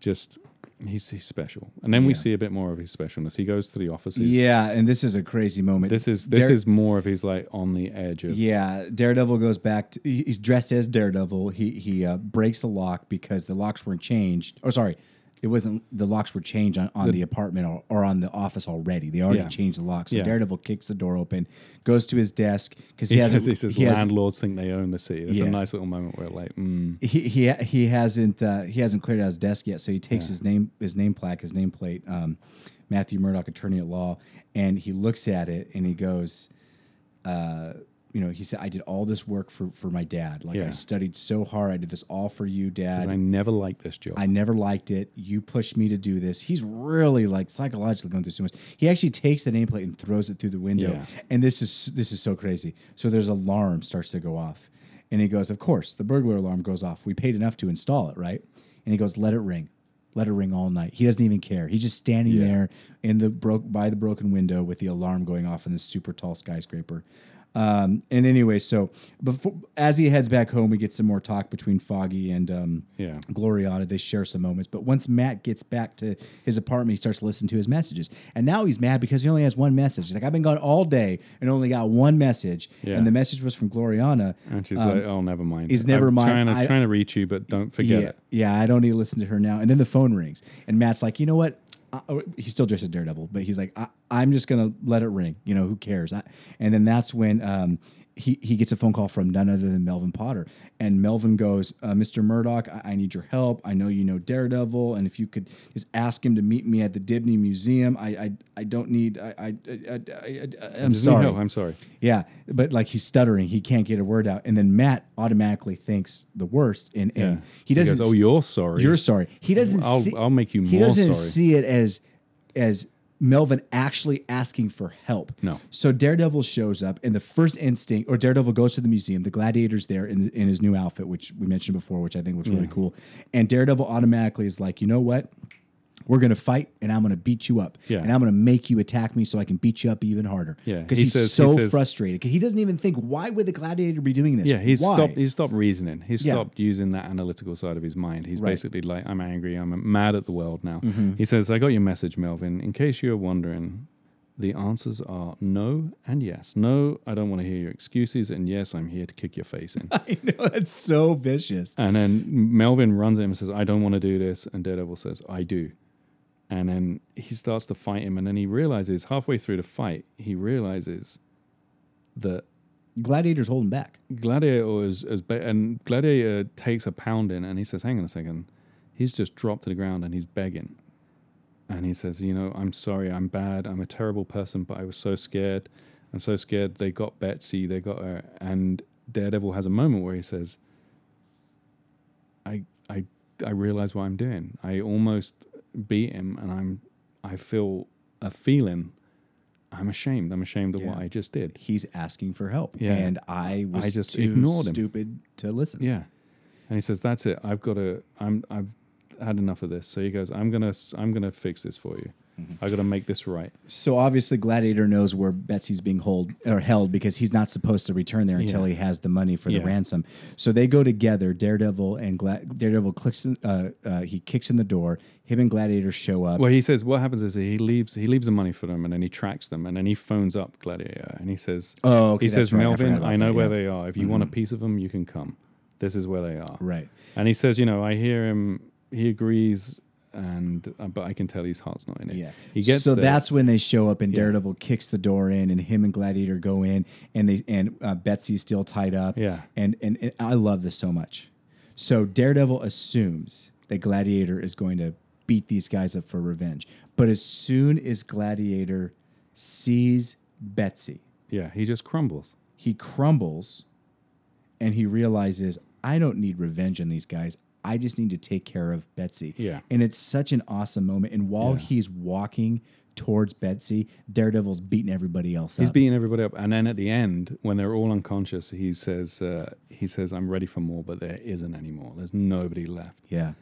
just, he's, he's special. And then we see a bit more of his specialness. He goes to the offices. Yeah, and this is a crazy moment. This is, this Dare- is more of his like on the edge of, Yeah, Daredevil goes back. To, he's dressed as Daredevil. He he uh, breaks the lock because the locks weren't changed. Or sorry, it wasn't. The locks were changed on, on the, apartment or, or on the office already. They already Yeah. changed the locks. So Yeah. Daredevil kicks the door open, goes to his desk because he, he, hasn't. says, he says he, landlords think they own the city. It's Yeah. a nice little moment where like, mm, he he he hasn't uh, he hasn't cleared out his desk yet. So he takes his name his name plaque his nameplate um, Matthew Murdock, attorney at law, and he looks at it and he goes, uh, you know, he said, "I did all this work for for my dad. Like I studied so hard. I did this all for you, says, Dad. I never liked this job. I never liked it. You pushed me to do this. He's really like psychologically going through so much. He actually takes the nameplate and throws it through the window. Yeah. And this is this is so crazy. So there's alarm starts to go off. And he goes, Of course, the burglar alarm goes off. We paid enough to install it, right? And he goes, Let it ring. Let it ring all night. He doesn't even care. He's just standing Yeah. there in the broke by the broken window with the alarm going off in this super tall skyscraper. Um, and anyway, so before as he heads back home, we get some more talk between Foggy and um, Yeah. Glorianna. They share some moments, but once Matt gets back to his apartment, he starts listening to his messages, and now he's mad because he only has one message. He's like, "I've been gone all day and only got one message," Yeah. and the message was from Glorianna. and she's like, oh, never mind. Um, he's never I'm mind. Trying to, I- trying to reach you, but don't forget yeah, it. yeah, I don't need to listen to her now. And then the phone rings, and Matt's like, "You know what?" I, oh, he's still dressed as Daredevil, but he's like, I, "I'm just gonna let it ring. You know, who cares?" I, and then that's when um, he, he gets a phone call from none other than Melvin Potter. And Melvin goes, uh, Mr. Murdock, I, I need your help. I know you know Daredevil. And if you could just ask him to meet me at the Dibney Museum, I I, I don't need, I, I, I, I, am sorry. know? I'm sorry. Yeah, but like he's stuttering, he can't get a word out, and then Matt automatically thinks the worst, and, and Yeah. he doesn't. goes, oh, you're sorry. You're sorry. He doesn't. I'll- see, I'll make you He doesn't sorry. see it as as Melvin actually asking for help. No. So Daredevil shows up, and the first instinct, or Daredevil goes to the museum. The Gladiator's there in, in his new outfit, which we mentioned before, which I think looks really cool. And Daredevil automatically is like, you know what? We're gonna fight, and I'm gonna beat you up, Yeah. and I'm gonna make you attack me so I can beat you up even harder. Yeah, because he he's says- he so says- frustrated. he doesn't even think, why would the Gladiator be doing this? Yeah, he's Why? stopped. He's stopped reasoning. He's Yeah. stopped using that analytical side of his mind. He's Right. basically like, "I'm angry. I'm mad at the world now." Mm-hmm. He says, "I got your message, Melvin. In case you're wondering, the answers are no and yes. No, I don't want to hear your excuses, and yes, I'm here to kick your face in." I know that's so vicious. and then Melvin runs at him and says, "I don't want to do this," and Daredevil says, "I do." And then he starts to fight him, and then he realizes halfway through the fight, he realizes that Gladiator's holding back. Gladiator is, is ba- and Gladiator takes a pounding and he says, "Hang on a second, he's just dropped to the ground and he's begging." And he says, "You know, I'm sorry, I'm bad, I'm a terrible person, but I was so scared. I'm so scared. They got Betsy, they got her." And Daredevil has a moment where he says, "I, I, I realize what I'm doing. I almost beat him, and I'm, I feel a feeling." I'm ashamed. I'm ashamed of what I just did. He's asking for help, Yeah. and I was I just too ignored him. stupid to listen. Yeah, and he says, "That's it. I've got to. I'm. I've had enough of this." So he goes, "I'm gonna. I'm gonna fix this for you. Mm-hmm. I got to make this right." So obviously, Gladiator knows where Betsy's being hold or held because he's not supposed to return there until Yeah. he has the money for the Yeah. ransom. So they go together. Daredevil and Gla- Daredevil clicks. In, uh, uh, he kicks in the door. Him and Gladiator show up. Well, he says what happens is he leaves. He leaves the money for them, and then he tracks them, and then he phones up Gladiator, and he says, Oh, okay, he that's says, right. I Melvin, about I, know that, where yeah. Mm-hmm. they are. If you want a piece of them, you can come. This is where they are." Right. And he says, "You know, I hear him. He agrees." And uh, but I can tell his heart's not in it. Yeah. he gets so there. that's when they show up and Daredevil kicks the door in and him and Gladiator go in and they and uh, Betsy's still tied up. Yeah. And, and and I love this so much. So Daredevil assumes that Gladiator is going to beat these guys up for revenge. But as soon as Gladiator sees Betsy, yeah. He just crumbles. he crumbles and he realizes I don't need revenge on these guys. I just need to take care of Betsy. Yeah. And it's such an awesome moment. And while Yeah. he's walking towards Betsy, Daredevil's beating everybody else up. He's up. beating everybody up, and then at the end, when they're all unconscious, he says, uh, "He says I'm ready for more, but there isn't any more. There's nobody left." yeah.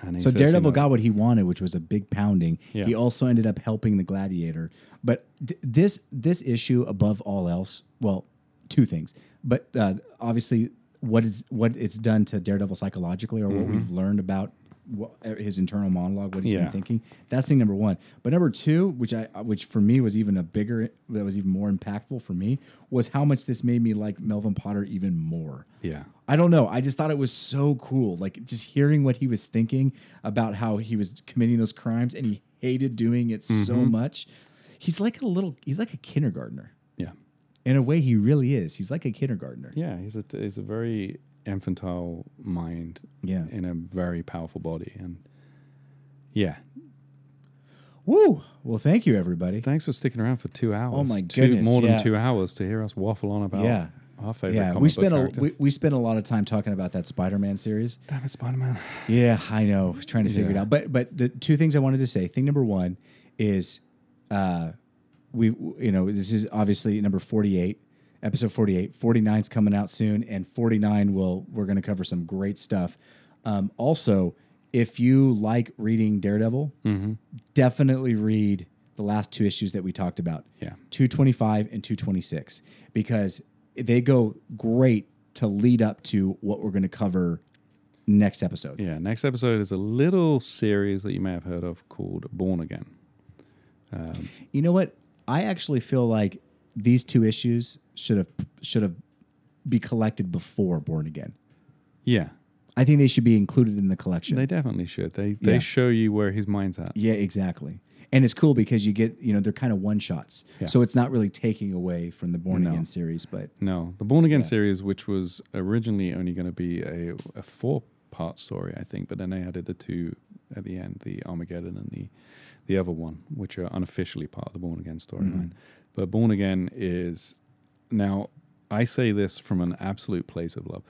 And he So says, you Daredevil know, got what he wanted, which was a big pounding. Yeah. He also ended up helping the Gladiator. But th- this this issue, above all else, well, two things. But uh, obviously, what is what it's done to Daredevil psychologically, or what we've learned about what, his internal monologue, what he's been Mm-hmm. Thinking. That's thing number one. But number two, which I which for me was even a bigger, that was even more impactful for me, was how much this made me like Melvin Potter even more. Yeah, I don't know. I just thought it was so cool. Like just hearing what he was thinking about how he was committing those crimes and he hated doing it so Mm-hmm. much. He's like a little, he's like a kindergartner. Yeah, In a way, he really is. He's like a kindergartner. yeah. He's a he's a very infantile mind Yeah. in a very powerful body, and yeah. Woo. Well, thank you, everybody. Thanks for sticking around for two hours. Oh my Two- goodness, more than yeah. two hours to hear us waffle on about Yeah. our favorite. Yeah, comic we spent a we, we spent a lot of time talking about that Spider-Man series. Damn it, Spider Man. Yeah, I know. Trying to figure it out. But but the two things I wanted to say. Thing number one is, uh, we you know this is obviously number forty eight, episode 48. 49 is coming out soon, and forty nine will we're going to cover some great stuff. Um, also, if you like reading Daredevil, Mm-hmm. definitely read the last two issues that we talked about. Yeah. 225 and 226 because they go great to lead up to what we're going to cover next episode. Yeah, next episode is a little series that you may have heard of called Born Again. You know what? I actually feel like these two issues should have should have be collected before Born Again. Yeah, I think they should be included in the collection. they definitely should. They they Yeah. show you where his mind's at. yeah, exactly. and it's cool because you get you know they're kind of one shots, Yeah. so it's not really taking away from the Born No. Again series. But No, the Born Again Yeah. series, which was originally only going to be a, a four part story, I think, but then they added the two at the end, the Armageddon and the the other one, which are unofficially part of the Born Again storyline. Mm-hmm. But Born Again is now. I say this from an absolute place of love.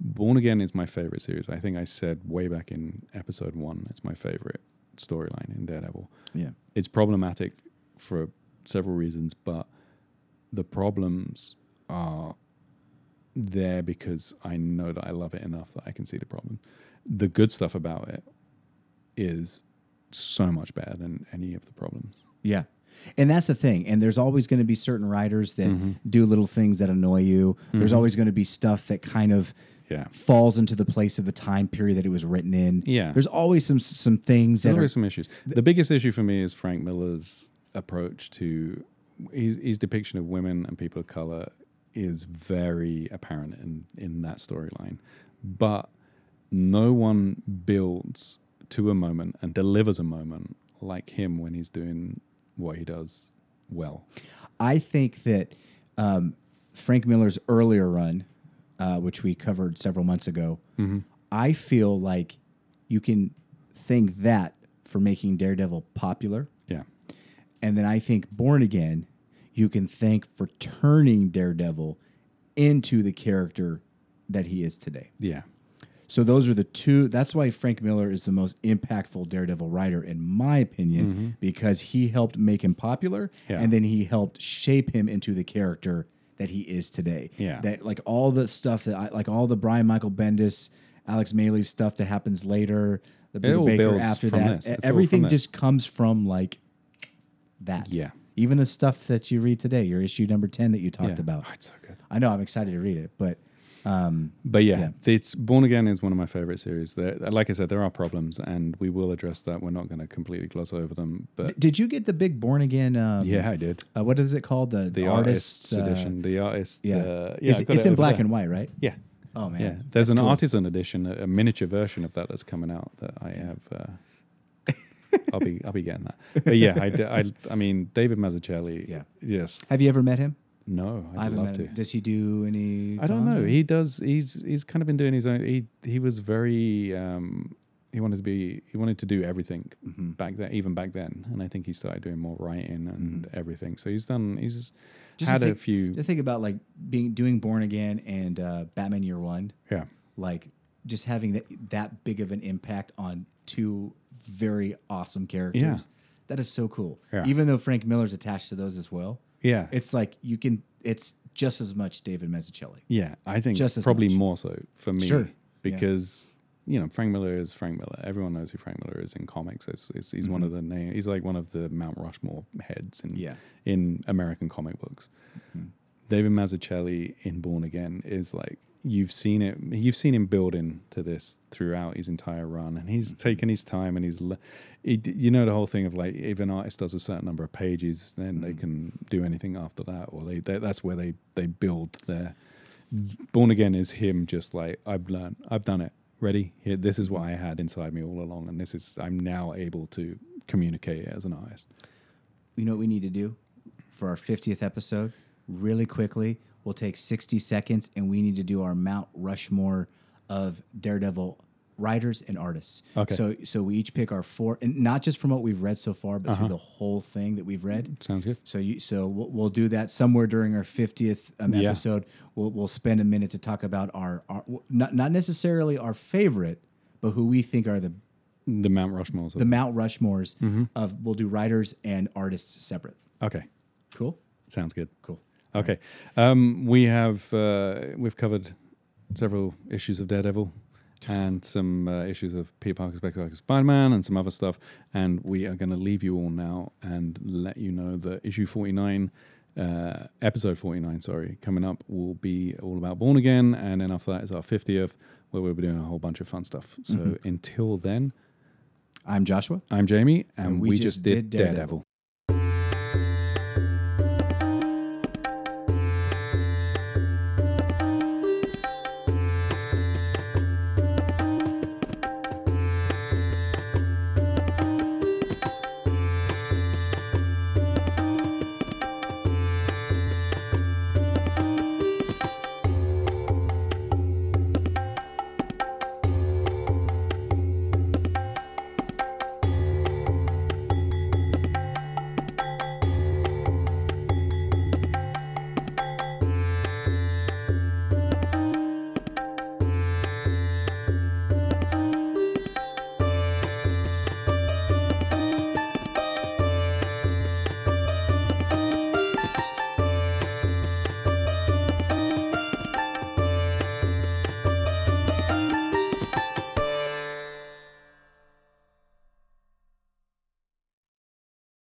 Born Again is my favorite series. I think I said way back in episode one, it's my favorite storyline in Daredevil yeah, it's problematic for several reasons, but the problems are there because I know that I love it enough that I can see the problem. The good stuff about it is so much better than any of the problems. yeah, and that's the thing. And there's always going to be certain writers that Mm-hmm. do little things that annoy you. There's always going to be stuff that kind of Yeah. falls into the place of the time period that it was written in. Yeah. there's always some some things There's that are some issues. The biggest issue for me is Frank Miller's approach to his, his depiction of women and people of color is very apparent in, in that storyline. But no one builds to a moment and delivers a moment like him when he's doing what he does well. I think that um, Frank Miller's earlier run, uh, which we covered several months ago, I feel like you can thank that for making Daredevil popular. Yeah. And then I think Born Again, you can thank for turning Daredevil into the character that he is today. Yeah. So those are the two. That's why Frank Miller is the most impactful Daredevil writer, in my opinion, mm-hmm. because he helped make him popular, Yeah. and then he helped shape him into the character that he is today. Yeah. that like all the stuff that I like, all the Brian Michael Bendis, Alex Maleev stuff that happens later, the Brubaker after that, this. It's all everything just comes from like that. Yeah. even the stuff that you read today, your issue number ten that you talked yeah. about. Oh, it's so good. I know I'm excited to read it, but um, But yeah, Yeah. it's Born Again is one of my favorite series. There, like I said, there are problems, and we will address that. We're not going to completely gloss over them, but did you get the big Born Again? Um, yeah, I did. Uh, what is it called? The The artists artists uh, edition, the artists. Yeah, uh, yeah, it's, it's it in black there. and white, right? Yeah, Oh man, yeah. There's That's an cool. artisan edition, a, a miniature version of that that's coming out that I have. Uh, I'll be I'll be getting that. But yeah, I, I, I mean David Mazzucchelli. Yeah. Just Have you ever met him? No, I I'd haven't love to. Does he do any? I don't know. He does. He's he's kind of been doing his own. He he was very. Um, he wanted to be. He wanted to do everything Mm-hmm. back then, even back then. And I think he started doing more writing and everything. So he's done. He's Mm-hmm. Just had to a few. To think about like being doing Born Again and uh, Batman Year One, Yeah, like just having that that big of an impact on two very awesome characters. Yeah. That is so cool. Yeah. Even though Frank Miller's attached to those as well, yeah, it's like you can. It's just as much David Mazzucchelli. yeah. I think just as probably much. more so for me. Sure. Yeah. because. You know, Frank Miller is Frank Miller. Everyone knows who Frank Miller is in comics. It's, it's, he's one of the name. He's like one of the Mount Rushmore heads in Mm-hmm. Yeah. in American comic books. David Mazzucchelli in Born Again is like you've seen it. You've seen him building to this throughout his entire run, and he's mm-hmm. taken his time and he's, he, you know, the whole thing of like if an artist does a certain number of pages, then they mm-hmm. can do anything after that, or they, they that's where they they build their. Born Again is him just like I've learned, I've done it. Ready? Here, this is what I had inside me all along, and this is I'm now able to communicate as an artist. you know what we need to do for our 50th episode really quickly we'll take 60 seconds and we need to do our mount rushmore of daredevil writers and artists Okay. so so we each pick our four and not just from what we've read so far but through the whole thing that we've read Sounds good. so you so we'll, we'll do that somewhere during our 50th um, Yeah. episode we'll, we'll spend a minute to talk about our, our not, not necessarily our favorite but who we think are the The Mount Rushmores. the mount rushmores Mm-hmm. of we'll do writers and artists separate okay, cool sounds good. cool Okay, um, we have uh, we've covered several issues of Daredevil and some uh, issues of Peter Parker's Spectacular Spider-Man and some other stuff, and we are going to leave you all now and let you know that issue forty-nine. Uh, episode 49 sorry coming up will be all about born again and then after that is our 50th where we'll be doing a whole bunch of fun stuff so until then i'm joshua i'm jamie and, we, just, did, daredevil.